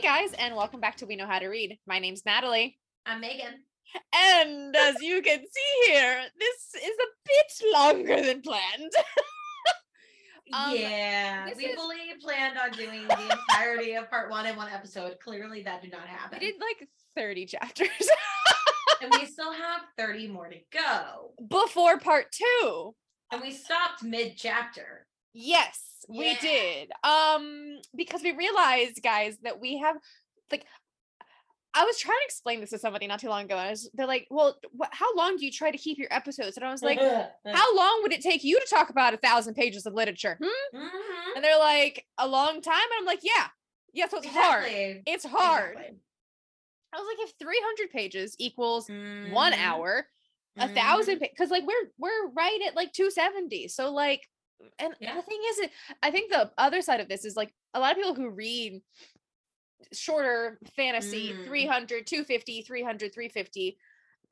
Hey guys, and welcome back to We Know How to Read. My name's Natalie. I'm Megan. And as you can see here, this is a bit longer than planned. Um, yeah, we is- fully planned on doing the entirety of part one in one episode. Clearly, that did not happen. We did like 30 chapters and we still have 30 more to go. before part two. And we stopped mid chapter. Yes, we did. Um, because we realized, guys, that we have like I was trying to explain this to somebody not too long ago, and I was, they're like, "Well, wh- how long do you try to keep your episodes?" And I was like, "How long would it take you to talk about a thousand pages of literature?" Hmm? Mhm. And they're like, "A long time." And I'm like, "Yeah, yeah, so it's hard. It's hard." Exactly. I was like, "If 300 pages equals one Mhm. hour, a Mhm. thousand because like we're we're right at like 270 so like and Yeah. the thing is i think the other side of this is like a lot of people who read shorter fantasy Mm. 300 250 300 350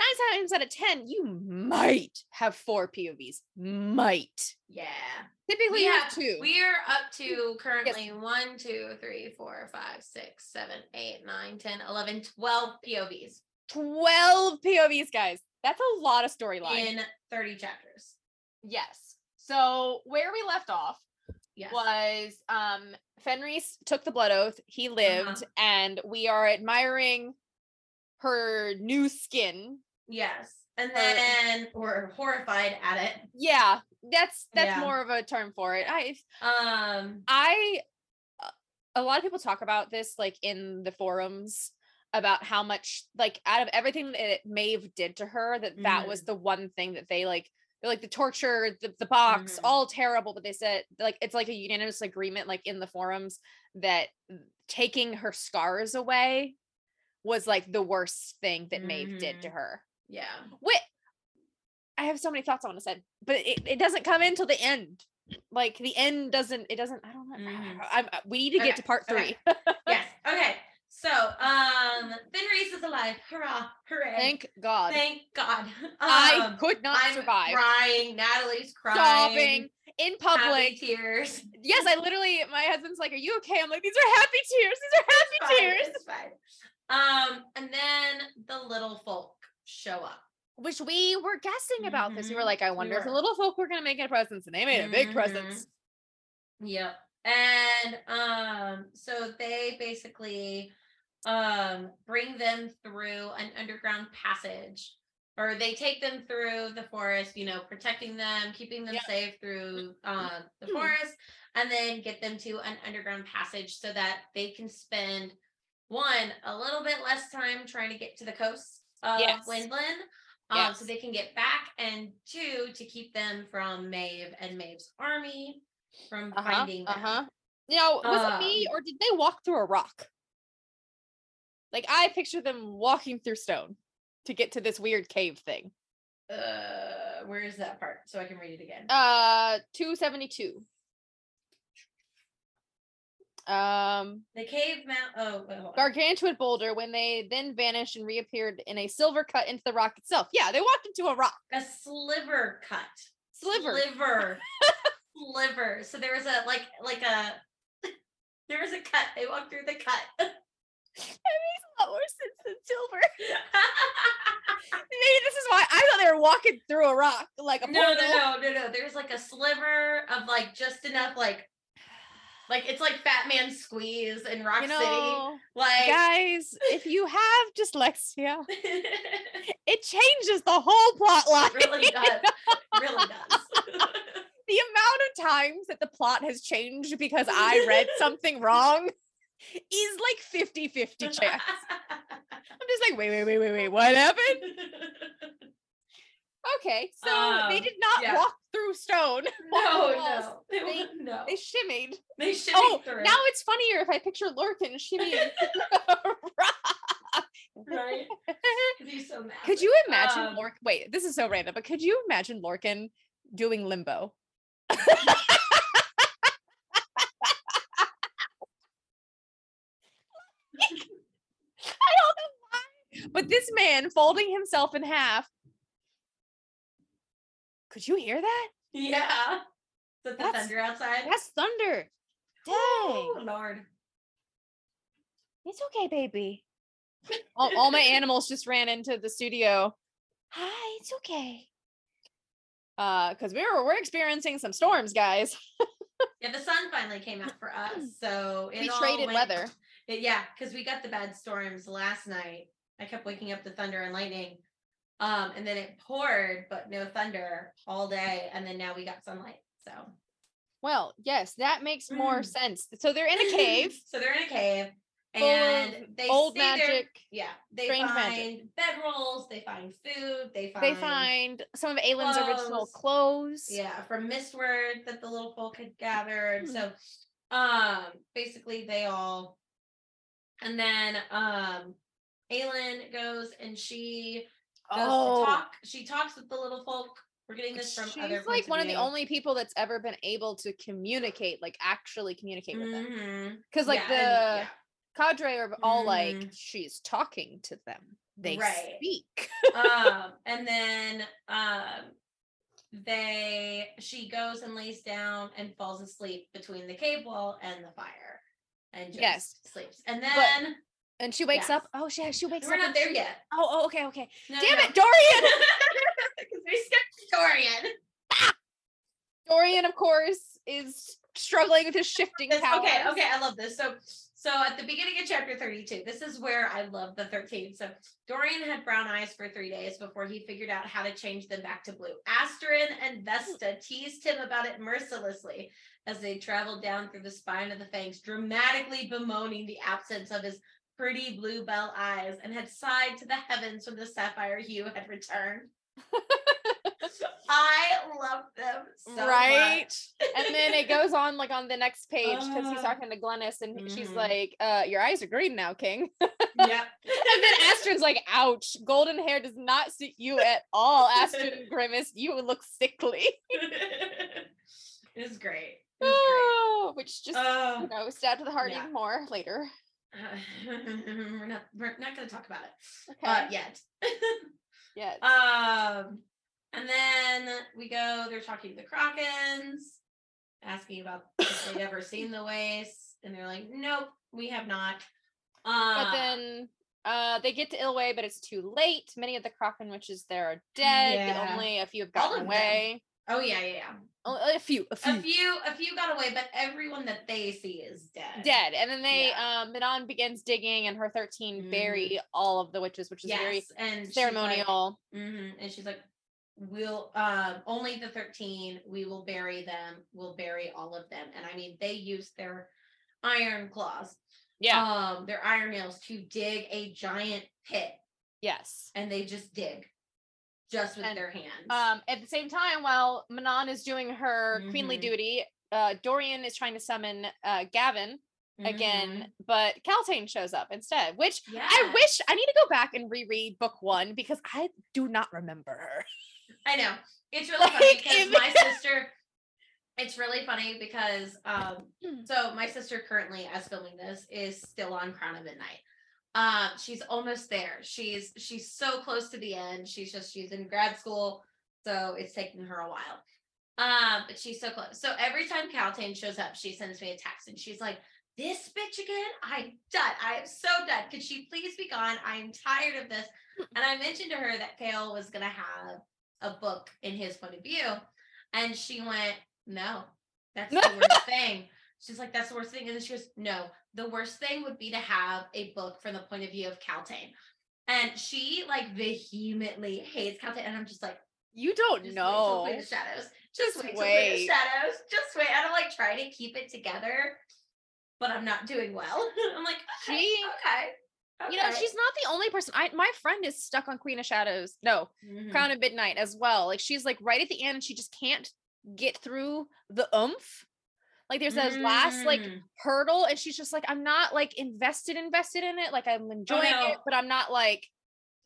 nine times out of ten you might have four povs might Yeah. typically We you have have two We are up to currently one, two, three, four, five, six, seven, eight, nine, 10, 11, 12 POVs 12 povs guys that's a lot of storyline in 30 chapters. yes so where we left off Yes. was um Fenrys took the blood oath, he lived, and we are admiring her new skin. Yes. And then we're horrified at it. Yeah, that's that's Yeah. more of a term for it. I Um I uh, lot of people talk about this like in the forums about how much like out of everything that Maeve did to her that that was the one thing that they like they're like the torture the, the box Mhm. all terrible but they said like it's like a unanimous agreement like in the forums that taking her scars away was like the worst thing that Maeve did to Mhm. her yeah. Wait, I have so many thoughts I want to say, but it, it doesn't come in till the end. Like the end doesn't. It doesn't. I don't know. Mhm. I'm, uh, we need to get to part three. okay. yes. Okay. So um Reese is alive. Hurrah. Hooray. Thank God. Thank God. I Um, could not I'm survive. crying. Natalie's crying. Sobbing in Happy public. tears. Yes, I literally. My husband's like, "Are you okay?" I'm like, "These are happy tears. These are happy Fine, tears." It's fine. Um, and then the little folk show up. Which we were guessing about this. We were Mhm, like, "I we wonder if the little folk were gonna make a presence," and they made a big Mhm. presence. Yep. And um, so they basically um bring them through an underground passage. Or they take them through the forest, you know, protecting them, keeping them Yep. safe through um, the Mm. forest, and then get them to an underground passage so that they can spend one a little bit less time trying to get to the coast of Yes. Wendlyn, um, Yes. so they can get back, and two to keep them from Maeve and Maeve's army from Uh huh. finding Uh them. huh. Now, was it me Um, or did they walk through a rock? Like I picture them walking through stone to get to this weird cave thing. Uh, where is that part? So I can read it again. Uh, two seventy two. Um, the cave mount. Oh, wait, gargantuan boulder when they then vanished and reappeared in a silver cut into the rock itself. Yeah, they walked into a rock a sliver cut. sliver. Sliver. sliver. So there was a like like a there was a cut. They walked through the cut. Makes a lot more sense than silver. Maybe this is why I thought they were walking through a rock like a no, no, no, no, no. There's like a sliver of like just enough like like it's like Fat Man Squeeze in Rock You City. Like guys, if you have dyslexia, it changes the whole plot line. really does. Really does. the amount of times that the plot has changed because I read something wrong is like 50 50 chance. I'm just like, wait, wait, wait, wait, wait, what happened? Okay, so they Um, did not yeah. walk through stone. no, no, they, They- no. They shimmied. They should Oh, through. now it's funnier if I picture Lorcan shimmying. right? so mad. Could you imagine Um, Lorcan? Wait, this is so random, but could you imagine Lorcan doing limbo? I don't know why, but this man folding himself in half. Could you hear that? Yeah. Is that the That's- thunder outside? That's thunder. Dang. Oh Lord. It's okay, baby. all, all my animals just ran into the studio. Hi, it's okay. Uh, because we were we're experiencing some storms, guys. Yeah, the sun finally came out for us. So it we all traded went- weather. Yeah, because we got the bad storms last night. I kept waking up to thunder and lightning. Um, and then it poured, but no thunder all day. And then now we got sunlight. So Well, yes, that makes more Mm. sense. So they're in a cave. so they're in a cave and they old magic. Yeah, they find magic. bedrolls, they find food, they find They find some of Aelin's original clothes. yeah from Mistward that the little folk had gathered. Hmm. So um basically they all and then um Aelin goes and she goes Oh, to talk. She talks with the little folk. We're getting this from she's other She's like one of the only people that's ever been able to communicate, like actually communicate with them. Mhm. Because like Yeah, the and- cadre are all like, Mhm. she's talking to them. They Right. speak. um and then um they she goes and lays down and falls asleep between the cave wall and the fire and just Yes. sleeps. And then And she wakes Yes. up. Oh, she she wakes up. we're not there she- yet. Oh, oh, okay, okay. No, Damn no. it, Dorian! Because we skipped Dorian. Dorian, of course, is struggling with his shifting This- powers. okay, okay, I love this. So, so at the beginning of chapter 32, this is where I love the 13. So Dorian had brown eyes for three days before he figured out how to change them back to blue. Asterin and Vesta hmm. teased him about it mercilessly as they traveled down through the spine of the fangs, dramatically bemoaning the absence of his pretty bluebell eyes, and had sighed to the heavens when the sapphire hue had returned. I love them so Right? much. and then it goes on like on the next page because he's Ah. talking to Glennis and she's Mhm. like, uh, your eyes are green now, King. Yeah. and then Asterin's like, ouch, golden hair does not suit you at all, Asterin Grimace. You look sickly. it was great. It was Oh, which just great. Uh, you know, stab to the heart yeah. even more later. we're not we're not gonna talk about it Okay. uh, yet. yeah. um and then we go, they're talking to the Crochans, asking about if they'd ever seen the waste, and they're like, Nope, we have not. Uh but then uh they get to Ilway, but it's too late. Many of the Crochan witches there are dead. Yeah. Only a few have gotten away. oh yeah, yeah, yeah. Only a few, a few. A few a few got away, but everyone that they see is dead. dead and then they Yeah. um Manon begins digging and her 13 Mhm. bury all of the witches which is Yes, very and she's like- ceremonial Mhm, And she's like, we'll um only the 13, we will bury them, we'll bury all of them. And I mean they use their iron claws, yeah um, their iron nails to dig a giant pit yes and they just dig just with And, their hands. um at the same time while Manon is doing her queenly Mhm. duty uh Dorian is trying to summon uh Gavin again Mhm. but Kaltain shows up instead which Yeah. I wish I need to go back and reread book 1 because I do not remember her I know. It's really funny because my sister it's really funny because um Hmm. so my sister currently as filming this is still on Crown of Midnight. Um she's almost there. She's she's so close to the end. She's just she's in grad school, so it's taking her a while. Um but she's so close. So every time Kaltain shows up, she sends me a text and she's like this bitch again? I'm done. I am so done. Could she please be gone? I'm tired of this. And I mentioned to her that Chaol was gonna have a book in his point of view. And she went, No, that's the worst thing. She's like, That's the worst thing. And then she goes, No, the worst thing would be to have a book from the point of view of Kaltain. And she like vehemently hates Kaltain. And I'm just like, you don't just know Queen of Shadows. Just, Just wait till Queen of wait. Shadows. Just wait. And I'm like trying to keep it together, but I'm not doing well. I'm like, okay, She- okay. You know she's not the only person I my friend is stuck on Queen of Shadows no Mhm. Crown of Midnight as well. Like she's like right at the end and she just can't get through the oomph. Like there's those last like Mm. hurdle and she's just like I'm not like invested invested in it. Like I'm enjoying no. it, but I'm not like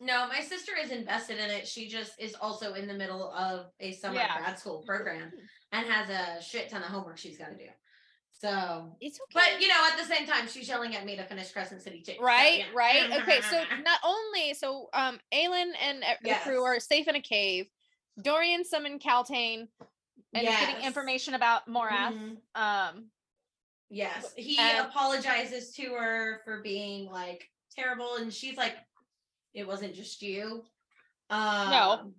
No, my sister is invested in it. She just is also in the middle of a summer Yeah. grad school program and has a shit ton of homework she's got to do. So, it's okay. but you know, at the same time, she's yelling at me to finish Crescent City too. so, right, yeah. right. Okay, so not only so um Aelin and the crew are safe in a cave. Dorian summoned Kaltain and is getting information about Morath. Mhm. Um Yes, he And- apologizes to her for being like terrible, and she's like, "It wasn't just you." Um,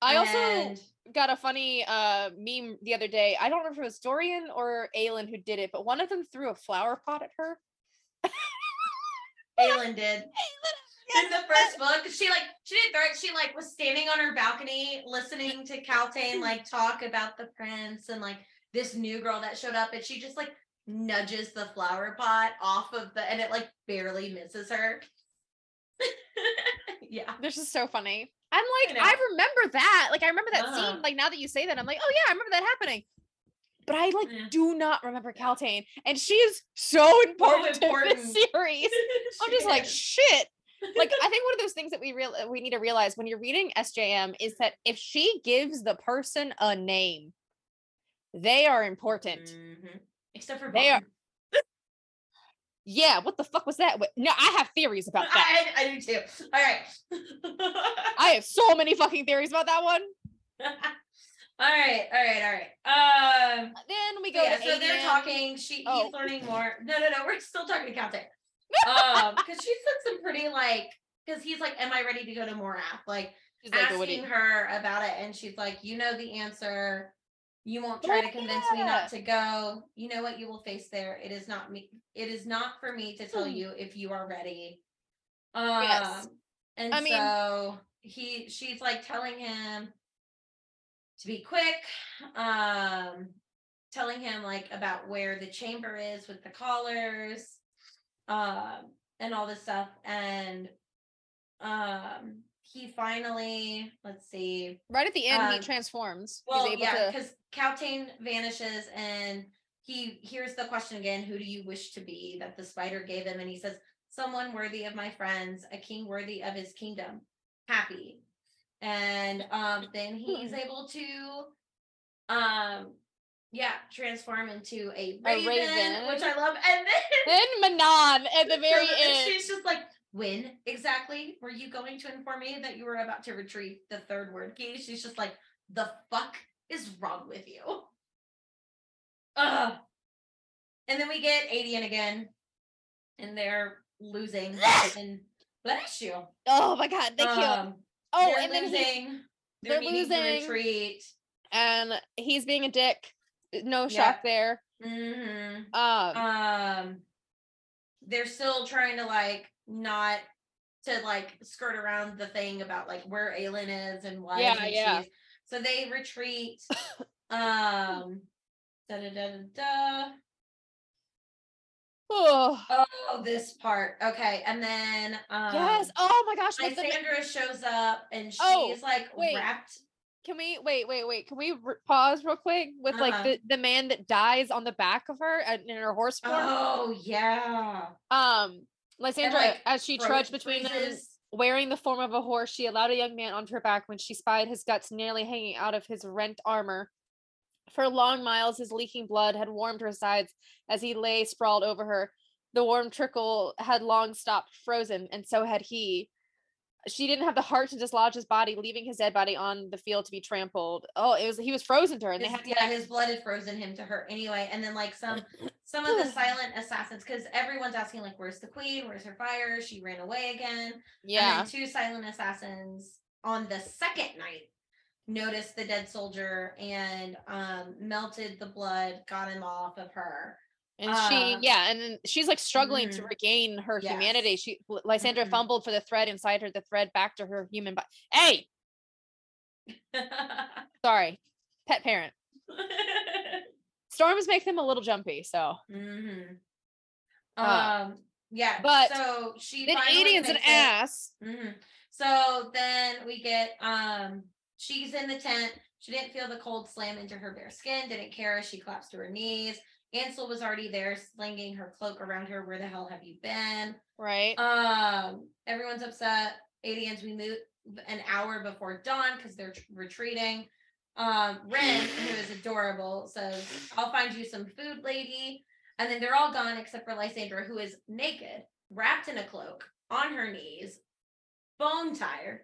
I also and- got a funny uh meme the other day. I don't remember if it was Dorian or Aelin who did it, but one of them threw a flower pot at her. Aelin did in the first book. She like she didn't throw it. She like was standing on her balcony listening to Kaltain like talk about the prince and like this new girl that showed up, and she just like nudges the flower pot off of the and it like barely misses her. yeah. This is so funny. I'm like, know. I, remember that. Like, I remember that Uh-huh. scene. Like, now that you say that, I'm like, oh yeah, I remember that happening. But I like Yeah. do not remember Kaltain, and she is so important, to important. this series. I'm just like, shit. Like, I think one of those things that we real we need to realize when you're reading SJM is that if she gives the person a name, they are important. Mhm. Except for They are- Bond. Yeah, what the fuck was that? No, I have theories about that. I, I do too. All right. I have so many fucking theories about that one. all right, all right, all right. Um, Then we go yeah, to so they're talking. She Oh. he's learning more. No, no, no. We're still talking to Kaltain. Um, because she said some pretty like, because he's like, "Am I ready to go to Morath?" Like She's asking her about it, and she's like, "You know the answer." You won't try to convince me not to go. You know what you will face there. It is not me. It is not for me to tell Hmm. you if you are ready. Um, Yes. and I mean- so he, she's like telling him to be quick. Um, telling him like about where the chamber is with the collars, um, and all this stuff. And um, he finally, let's see, right at the end, he um, transforms. well, He's able yeah, to. because Kaltain vanishes and he hears the question again Who do you wish to be? that the spider gave him. And he says, Someone worthy of my friends, a king worthy of his kingdom, happy. And um, then he's Hmm. able to, um, yeah, transform into a A raven, raven. which I love. And then Then Manon at the very so end. she's just like, when exactly were you going to inform me that you were about to retrieve the third Wyrdkey? She's just like, the fuck is wrong with you? Ugh. And then we get Aedion again, and they're losing. and bless you. Oh my god, thank you. Um, Oh, they're and then he—they're they're to losing. retreat. and he's being a dick. No Yeah. shock there. hmm Um, um they're still trying to like not to like skirt around the thing about like where Aelin is and why Yeah, yeah. she- so they retreat um da da da da da oh, oh this part okay and then um yes. Oh my gosh. with the shows up and she's Oh, like wait. wrapped Can we wait, wait, wait? Can we r- pause real quick with like Uh-huh. the, the man that dies on the back of her and in her horse form? oh yeah Um, Lysandra, like, as she trudged between them, wearing the form of a horse, she allowed a young man onto her back when she spied his guts nearly hanging out of his rent armor. For long miles, his leaking blood had warmed her sides as he lay sprawled over her. The warm trickle had long stopped, frozen, and so had he. She didn't have the heart to dislodge his body, leaving his dead body on the field to be trampled. Oh, it was he was frozen to her, and His- they had yeah, like- his blood had frozen him to her anyway. And then like some some of the silent assassins, because everyone's asking like, "Where's the queen? Where's her fire? She ran away again." yeah, And then two silent assassins on the second night noticed the dead soldier and um melted the blood, got him off of her. And she uh, yeah, and she's like struggling to mhm. regain her humanity. She Lysandra Mhm. fumbled for the thread inside her, the thread back to her human body. Hey, sorry, pet parent. Storms make them a little jumpy, so hmm Uh, Um. Yeah. but so she then Aedion's an it. ass. hmm So then we get um she's in the tent. She didn't feel the cold slam into her bare skin, didn't care. She collapsed to her knees. Ansel was already there, slinging her cloak around her. Where the hell have you been? Right. Um, everyone's upset. Aedions, we move an hour before dawn because they're tr- retreating. Um, Ren, who is adorable, says, I'll find you some food, lady. And then they're all gone except for Lysandra, who is naked, wrapped in a cloak, on her knees, bone tired.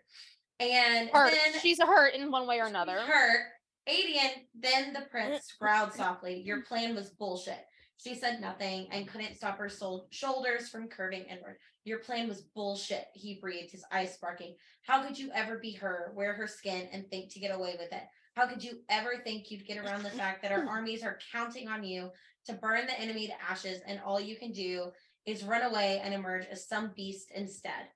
And hurt. then She's hurt in one way or another. Hurt. Aedion, then the prince growled softly, Your plan was bullshit. She said nothing and couldn't stop her sol- shoulders from curving inward. Your plan was bullshit, he breathed, his eyes sparking. How could you ever be her, wear her skin, and think to get away with it? How could you ever think you'd get around the fact that our armies are counting on you to burn the enemy to ashes, and all you can do is run away and emerge as some beast instead?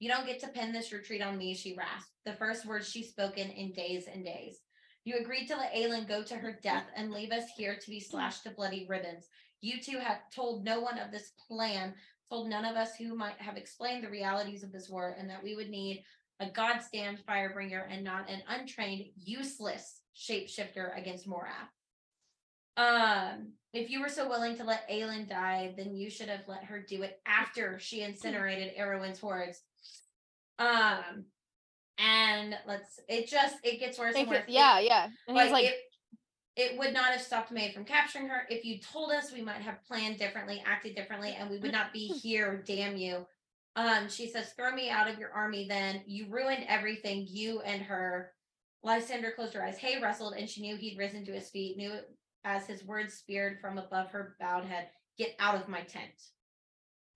You don't get to pin this retreat on me, she rasped, the first words she's spoken in days and days. You agreed to let Aelin go to her death and leave us here to be slashed to bloody ribbons. You two have told no one of this plan, told none of us who might have explained the realities of this war, and that we would need a goddamned firebringer and not an untrained, useless shapeshifter against Morath. Um, if you were so willing to let Aelin die, then you should have let her do it after she incinerated Erawan's hordes. Um, and let's it just it gets worse and worse. yeah, yeah. And Like, like, it, it would not have stopped Maeve from capturing her. If you told us, we might have planned differently, acted differently, and we would not be here. Damn you. Um, she says, "Throw me out of your army." Then you ruined everything. You and her. Lysandra closed her eyes. Hay wrestled, and she knew he'd risen to his feet. Knew it as his words speared from above her bowed head. Get out of my tent.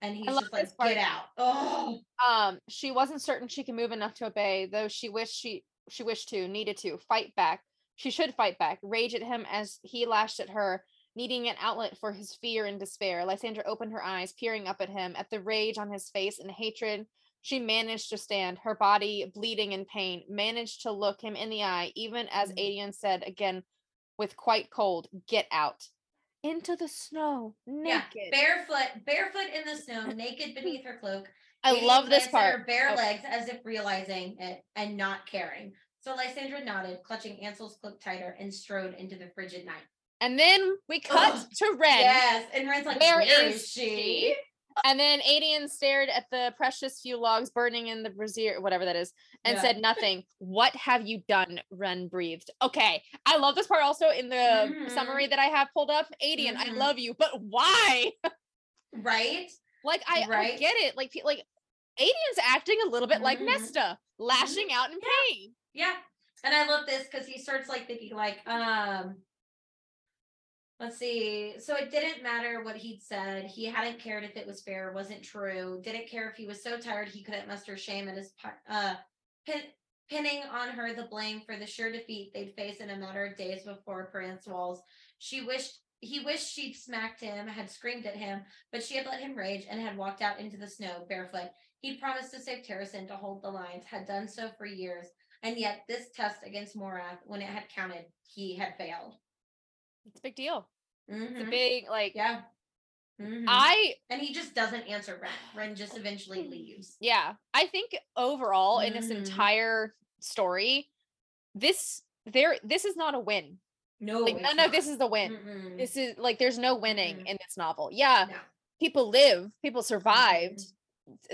And he's just like. "Get out!" Oh, um, she wasn't certain she could move enough to obey, though she wished she she wished to, needed to fight back. She should fight back, rage at him as he lashed at her, needing an outlet for his fear and despair. Lysandra opened her eyes, peering up at him, at the rage on his face and hatred. She managed to stand, her body bleeding in pain, managed to look him in the eye, even as Mhm. Aedion said again with quite cold, Get out. Into the snow, yeah, naked. barefoot, barefoot in the snow, naked beneath her cloak. I love this at Her part. bare Oh. legs as if realizing it and not caring. So Lysandra nodded, clutching Ansel's cloak tighter, and strode into the frigid night. And then we oh, cut Ugh. to Ren. Yes, and Ren's like, Where "Where is is she?" And then Aedion stared at the precious few logs burning in the brazier, whatever that is, and Yeah. said nothing. what have you done? Ren breathed. Okay. I love this part also in the Mhm. summary that I have pulled up. Aedion, I Mhm. love you, but why? Right? Like I, I get it. Like like Aedion's acting a little bit like Mhm. Nesta, lashing out in Yeah. pain. Yeah. And I love this because he starts like thinking like, um, let's see. So it didn't matter what he'd said. He hadn't cared if it was fair wasn't true. Didn't care if he was so tired he couldn't muster shame at his uh pin, pinning on her the blame for the sure defeat they'd face in a matter of days before Prince Walls. She wished he wished she'd smacked him, had screamed at him, but she had let him rage and had walked out into the snow barefoot. He'd promised to save Terrasen to hold the lines, had done so for years, and yet this test against Morath, when it had counted, he had failed. It's a big deal. It's a Mhm. big like yeah. Mhm. I and he just doesn't answer Ren. Ren just eventually leaves. yeah i think overall in this Mhm. entire story this there this is not a win No, like none not. of this is the win Mm-mm. this is like there's no winning Mhm. in this novel yeah No. people live people survived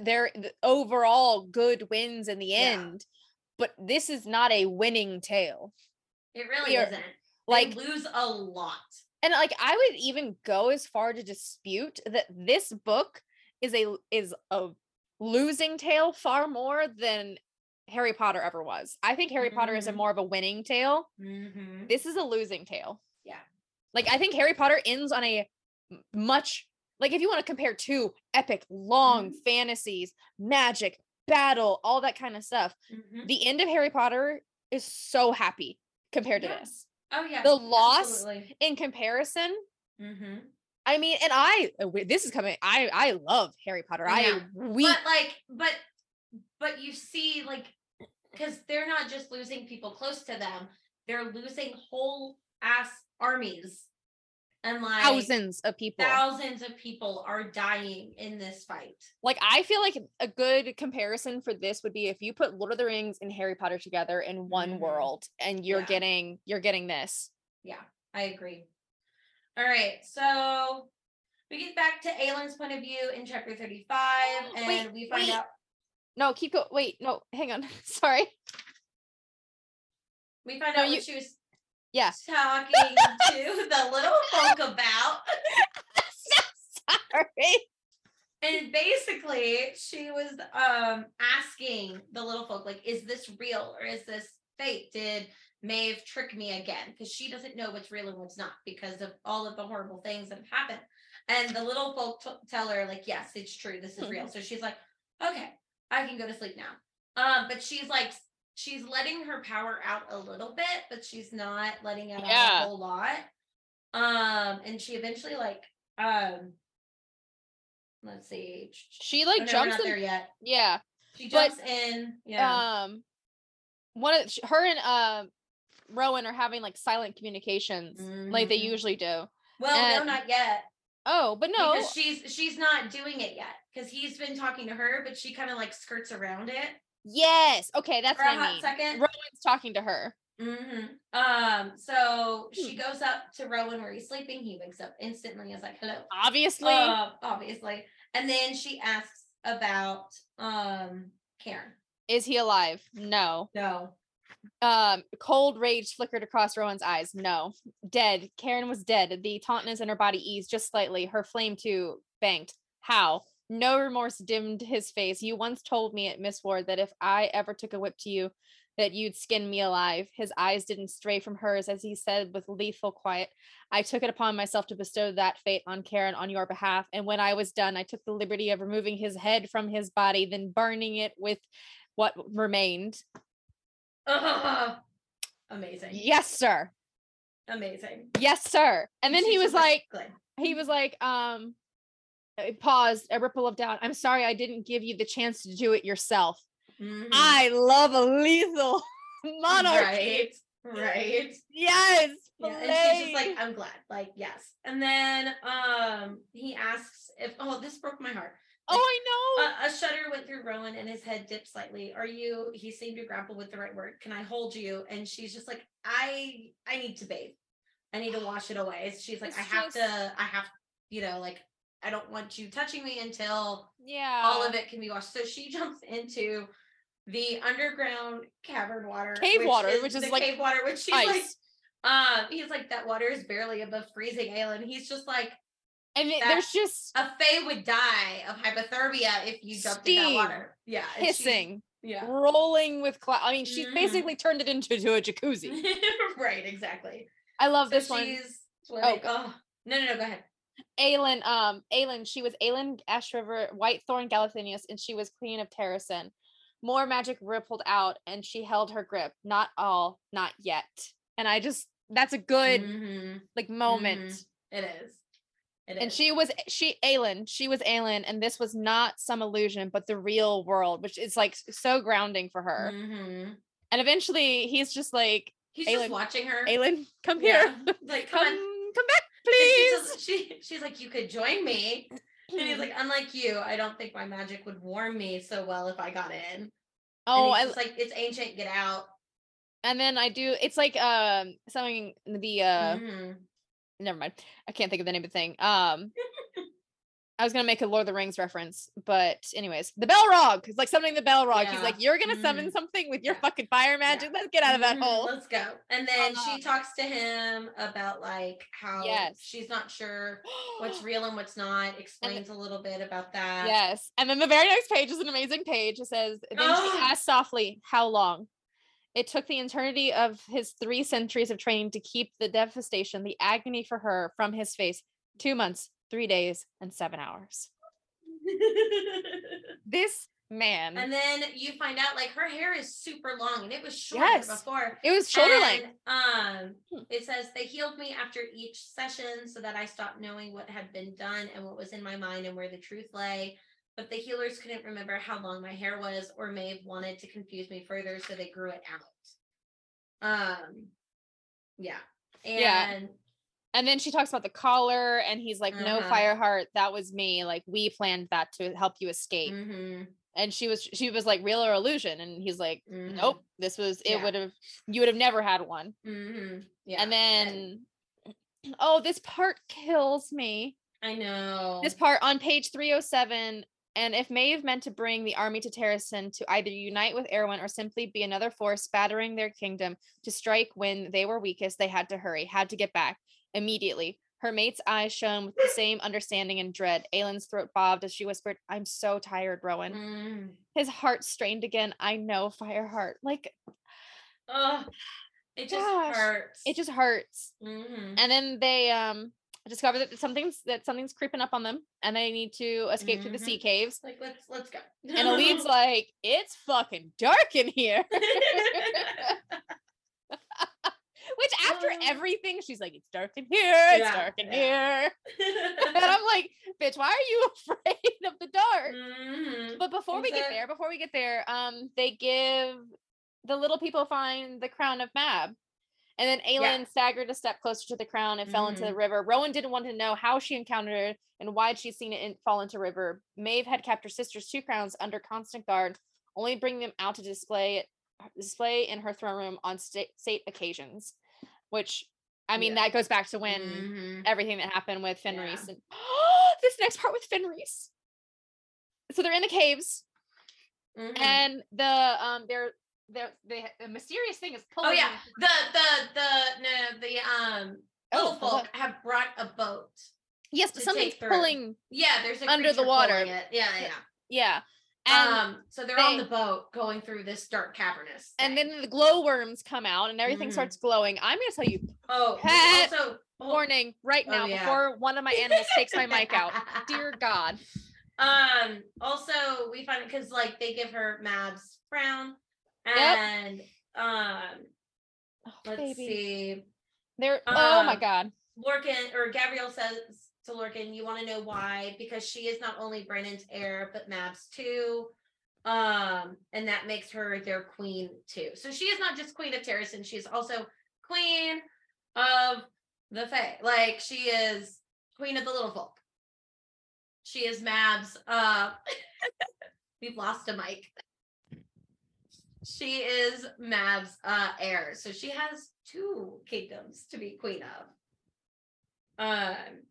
they're the overall good wins in the Yeah. end but this is not a winning tale It really are- isn't. Like they lose a lot. and like i would even go as far to dispute that this book is a is a losing tale far more than harry potter ever was i think harry potter is a Mhm. more of a winning tale Mm-hmm. this is a losing tale Yeah. like i think harry potter ends on a much like if you want to compare two epic long Mhm. fantasies magic battle all that kind of stuff Mhm. the end of harry potter is so happy compared to this Oh yeah. the loss Absolutely. in comparison Mm-hmm. I mean, and I uh, this is coming. I I love Harry Potter. I we. But like, but but you see, like, because they're not just losing people close to them, they're losing whole ass armies. And like thousands of people. thousands of people are dying in this fight. Like I feel like a good comparison for this would be if you put Lord of the Rings and Harry Potter together in one Mhm. world, and you're Yeah. getting you're getting this. Yeah, I agree. All right, so we get back to Aelin's point of view in chapter 35, and Wait, we find wait. out No, keep go. Wait, no, hang on. Sorry. we find No, out you- what she was Yeah. talking to the little folk about. Sorry. And basically, she was um asking the little folk, like, is this real or is this fake? Did Maeve trick me again? Because she doesn't know what's real and what's not because of all of the horrible things that have happened. And the little folk t- tell her, like, yes, it's true. This is real. So she's like, okay, I can go to sleep now. Um, but she's like, she's letting her power out a little bit, but she's not letting out Yeah. a whole lot. Um, and she eventually like, um, let's see. She Oh, like no, jumps not in. there yet. Yeah. She But, jumps in. Yeah. Um one of her and um Rowan are having like silent communications like they Mhm. usually do. well, no, not yet. Oh, but no. because she's she's not doing it yet because he's been talking to her, but she kind of like skirts around it Yes. Okay, that's for a what I hot mean. second. Rowan's talking to her. Mm-hmm. Um, so Hmm. she goes up to Rowan where he's sleeping. He wakes up instantly. Is like, "Hello," Obviously. uh, obviously, and then she asks about um Cairn. is he alive? No. No, Um, cold rage flickered across Rowan's eyes. No. Dead. Cairn was dead. The tautness in her body eased just slightly. Her flame too banked. How? No remorse dimmed his face. You once told me at Mistward that if I ever took a whip to you, that you'd skin me alive. His eyes didn't stray from hers as he said with lethal quiet, I took it upon myself to bestow that fate on Cairn on your behalf. And when I was done, I took the liberty of removing his head from his body, then burning it with what remained. Ugh. amazing, Yes, sir. amazing. Yes, sir. And then he was like, good. he was like, um, uh, paused, a ripple of doubt. I'm sorry I didn't give you the chance to do it yourself. Mhm. I love a lethal monarch. right, right. Yes. Yeah, and she's just like, I'm glad, like, yes. And then um he asks if oh, this broke my heart. oh, I know. A, a shudder went through Rowan and his head dipped slightly. Are you he seemed to grapple with the right word. Can I hold you? And she's just like, I I need to bathe. I need to wash it away. She's like, It's I have just- to, I have, you know, like I don't want you touching me until yeah. all of it can be washed. So she jumps into the underground cavern water, Cave water, which is the like cave water, which she's like, um, he's like that water is barely above freezing, Aelin. He's just like and it- there's just a fae would die of hypothermia if you jumped in that water. Yeah, hissing, Yeah, rolling with cloud. I mean, she's Mhm. basically turned it into to a jacuzzi. right, exactly. I love So this one. she's like, oh. no, no, no, go ahead. Aelin, um, Aelin, she was Aelin Ashryver, Whitethorn Galathynius, and she was Queen of Terrasen. More magic rippled out, and she held her grip. Not all, not yet. And I just that's a good Mhm, like moment. mhm. It is. It And is. she was she Aelin, she was Aelin, and this was not some illusion, but the real world, which is like so grounding for her. Mhm. And eventually he's just like, He's Aelin- just watching her. Aelin, come Yeah. here. Like, come come come back, And she please. she, she's like, you could join me. And he's like, unlike you, I don't think my magic would warm me so well if I got in. oh, I like, it's ancient, get out. and then I do it's like um something the uh Mhm. never mind. I can't think of the name of the thing. Um I was gonna make a Lord of the Rings reference, but anyways, the Balrog. It's like something the Balrog. He's Yeah. like, You're gonna summon Mhm. something with your Yeah. fucking fire magic. Let's get out of that Mhm, hole. Let's go. And then Uh, she talks to him about like how Yes. she's not sure what's real and what's not, explains a little bit about that. Yes. And then the very next page is an amazing page. It says, Then she Oh. asked softly, How long? It took the eternity of his three centuries of training to keep the devastation, the agony for her from his face. Two months, three days, and seven hours. This man. and then you find out like her hair is super long and it was shorter Yes. before. it was shoulder length. Um, Hmm. it says they healed me after each session so that I stopped knowing what had been done and what was in my mind and where the truth lay. But the healers couldn't remember how long my hair was, or may have wanted to confuse me further, so they grew it out. Um, yeah, and Yeah. And then she talks about the collar, and he's like, "No, Uh-huh. Fireheart, that was me. Like we planned that to help you escape." mhm, And she was, she was like, "Real or illusion?" And he's like, mhm, "Nope, this was. It Yeah. would have, you would have never had one." mhm, yeah, and then, oh, this part kills me. I know This part on page three hundred seven. And if Maeve meant to bring the army to Terrasen to either unite with Erawan or simply be another force battering their kingdom to strike when they were weakest, they had to hurry, had to get back immediately. Her mate's eyes shone with the same understanding and dread. Aelin's throat bobbed as she whispered, I'm so tired, Rowan. Mm, His heart strained again. I know, Fireheart. Like, ugh, it just Gosh, hurts. it just hurts. Mhm. And then they um discover that something's that something's creeping up on them and they need to escape through the sea caves. Like let's let's go. And Elide's like, it's fucking dark in here. Which after Uh. everything, she's like, it's dark in here, it's Yeah, dark in yeah. here. And I'm like, bitch, why are you afraid of the dark? Mhm. But before we get there, before we get there, um, they give the little people find the crown of Mab. And then Aelin staggered a step closer to the crown and fell into the Mhm. river. Rowan didn't want to know how she encountered it and why she'd seen it in, fall into river. Maeve had kept her sister's two crowns under constant guard, only bringing them out to display display in her throne room on state, state occasions. Which I mean, Yeah. that goes back to when Mhm. everything that happened with Yeah. Fenrys and this next part with Fenrys. So they're in the caves Mhm. and the um they're the the, the mysterious thing is pulling Oh yeah, the the the no the um Oh, folk have brought a boat. yes but something's pulling Yeah, there's a Under the water. Yeah, yeah. yeah and um, so they're on the boat going through this dark cavernous. and then the glowworms come out and everything Mhm. starts glowing i'm gonna tell you oh, we Pet also oh, warning right Oh, now yeah. before one of my animals takes my mic out dear god Um. Also, we find it because like they give her Mab's frown, Yep. and um, oh, let's baby see, they're oh my Um, god Lorcan or Gavriel says to Lorcan, "You want to know why? Because she is not only Brannon's heir, but Mab's too." Um, and that makes her their queen too. So she is not just queen of Terrasen; she is also queen of the Fae. Like she is queen of the little folk. She is Mab's. Uh, we've lost a mic. She is Mab's uh, heir, so she has two kingdoms to be queen of. Um,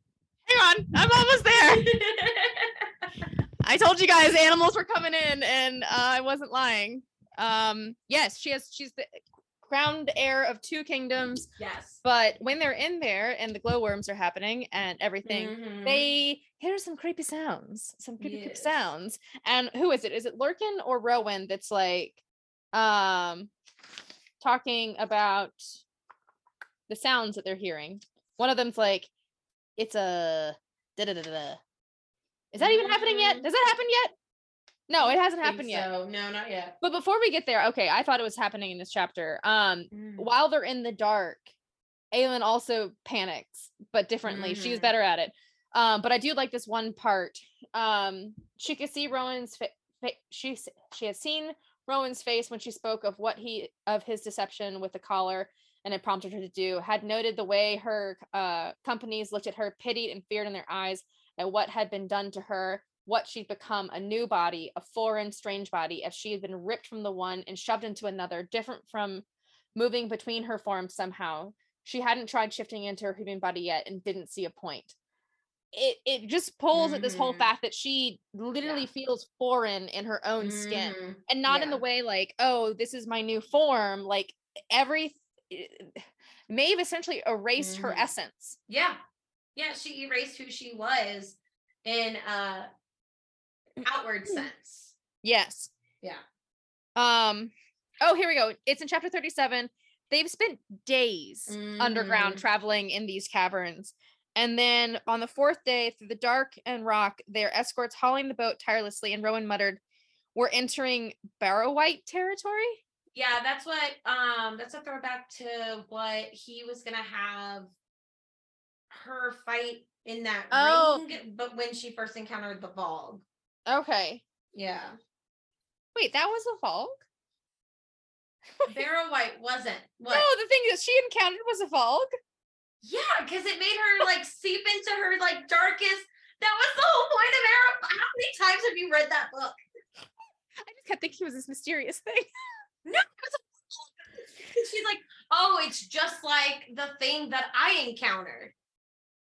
hang on i'm almost there. I told you guys animals were coming in and uh, i wasn't lying. Um yes she has she's the crowned heir of two kingdoms yes. but when they're in there and the glowworms are happening and everything Mhm. they hear some creepy sounds some creepy, creepy sounds. And who is it? Is it Lorcan or rowan that's like um talking about the sounds that they're hearing? One of them's like it's a da da da da is that even happening yet Mm. does that happen yet no it hasn't happened yet So no, not yet. but before we get there okay i thought it was happening in this chapter um Mm. while they're in the dark, Aelin also panics, but differently. She's Mhm. better at it. Um, but I do like this one part. Um, she could see Rowan's fa- fa- she she had seen Rowan's face when she spoke of what he of his deception with the collar and it prompted her to do. Had noted the way her uh, companies looked at her, pitied and feared in their eyes at what had been done to her. What she'd become a new body, a foreign, strange body, as she had been ripped from the one and shoved into another, different from moving between her forms somehow. She hadn't tried shifting into her human body yet and didn't see a point. It it just pulls at this whole Mhm. fact that she literally Yeah. feels foreign in her own skin Mhm. and not in the way like, oh, this is my new form. Like every Maeve essentially erased her Mhm. essence. Yeah. Yeah, she erased who she was in uh outward sense. Yes. Yeah. Um. Oh, here we go. It's in chapter thirty-seven. They've spent days underground Mm. traveling in these caverns. And then on the fourth day, through the dark and rock, their escorts hauling the boat tirelessly, and Rowan muttered, We're entering Barrow-wight territory. Yeah, that's what um that's a throwback to what he was gonna have her fight in that Oh. ring, but when she first encountered the Valg. Okay. Yeah. Wait, that was a Valg? Barrow-wight wasn't. What? No, the thing that she encountered was a Valg. Yeah, because it made her like seep into her like darkest. That was the whole point of Arrow. How many times have you read that book? I just kept thinking it was this mysterious thing. No, it was a- she's like, oh, it's just like the thing that I encountered.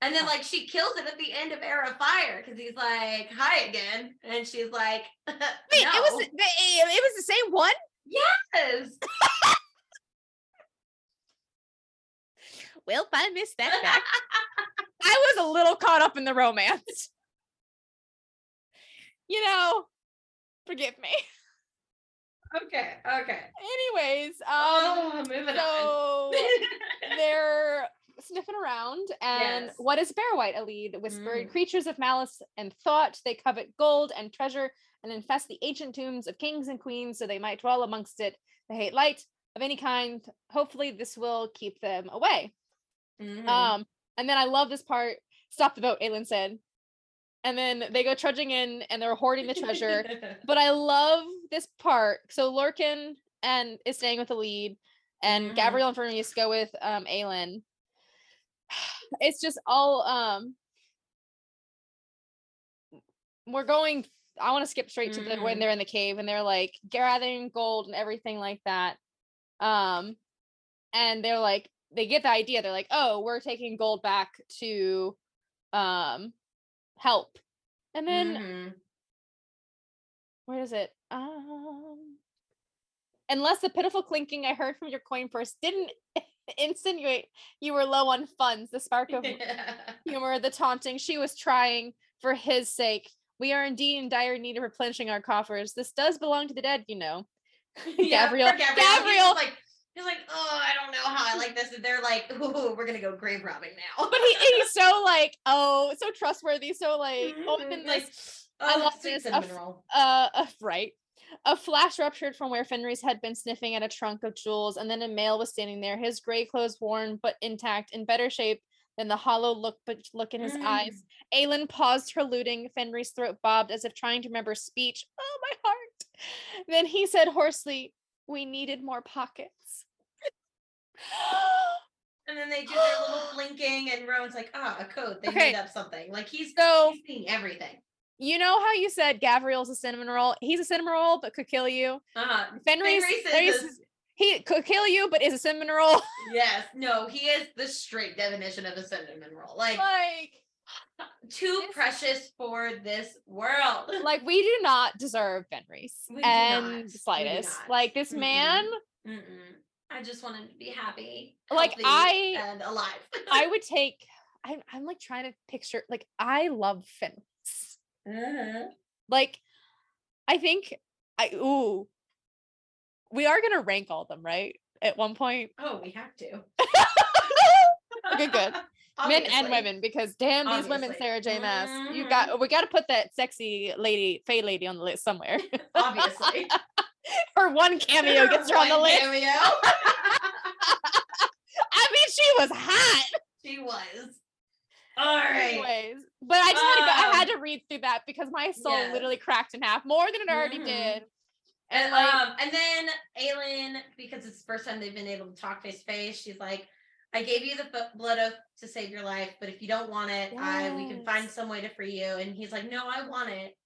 And then like she kills it at the end of Heir of Fire because he's like, hi again. And she's like, Wait, it was "No." the, the- it was the same one? yes. Well, I missed that fact. I was a little caught up in the romance. You know, forgive me. Okay, okay. Anyways, um, oh, moving so they're sniffing around, and Yes. what is Barrow-wight? A lead whispered, Mm. creatures of malice and thought. They covet gold and treasure and infest the ancient tombs of kings and queens so they might dwell amongst it. They hate light of any kind. Hopefully, this will keep them away. Mhm. Um, and then I love this part. Stop the boat, Aelin said. And then they go trudging in and they're hoarding the treasure. but I love this part. So Lorcan and is staying with the lead, and Mhm. Gavriel and Fenrys go with um Aelin. It's just all um we're going I want to skip straight to the when Mhm. they're in the cave and they're like gathering gold and everything like that. Um and they're like they get the idea. They're like, "Oh, we're taking gold back to um help." And then Mhm. where is it? Um, unless the pitiful clinking I heard from your coin purse didn't insinuate you were low on funds, the spark of humor, the taunting she was trying for his sake. We are indeed in dire need of replenishing our coffers. This does belong to the dead, you know. Yeah, Gavriel. poor Gavriel. He's like he's like, oh, I don't know how I like this. And they're like, ooh, we're gonna go grave robbing now. but he, he's so like, oh, so trustworthy, so like, oh, and like, yes. I Oh, love this. A uh, uh right a flash ruptured from where Fenrys had been sniffing at a trunk of jewels and then a male was standing there his gray clothes worn but intact in better shape than the hollow look but look in his eyes Aelin paused her looting Fenrys throat bobbed as if trying to remember speech oh my heart then he said hoarsely we needed more pockets And then they do their little blinking, and Rowan's like, ah, a code. They Okay. made up something. Like he's So- he's seeing everything. You know how you said Gavriel's a cinnamon roll he's a cinnamon roll but could kill you Uh-huh. Fenrys, Fenrys is Fenrys a- is- he could kill you but is a cinnamon roll Yes, no, he is the straight definition of a cinnamon roll. Like like too precious for this world. like we do not deserve Fenrys We and the slightest. Like this Mm-mm. man, Mm-mm. I just want him to be happy, Like, I- and alive. I would take. I'm, I'm like trying to picture. Like I love Fenrys. Mhm. Like I think I ooh. We are gonna rank all them, right? At one point, Oh, we have to. Okay, good. men and women, because damn these women, Sarah J. Maas. You Mhm. got. We got to put that sexy lady, Faye lady, on the list somewhere. Obviously. Her one cameo gets her on the list. cameo. I mean, she was hot. she was. All right. Anyways, but I just had to go, I had Um, to read through that because my soul yes. literally cracked in half more than it already Mhm. did. And And like, um, and then Aelin, because it's the first time they've been able to talk face to face, she's like, "I gave you the blood oath to save your life, but if you don't want it, I we can find some way to free you." And he's like, "No, I want it,"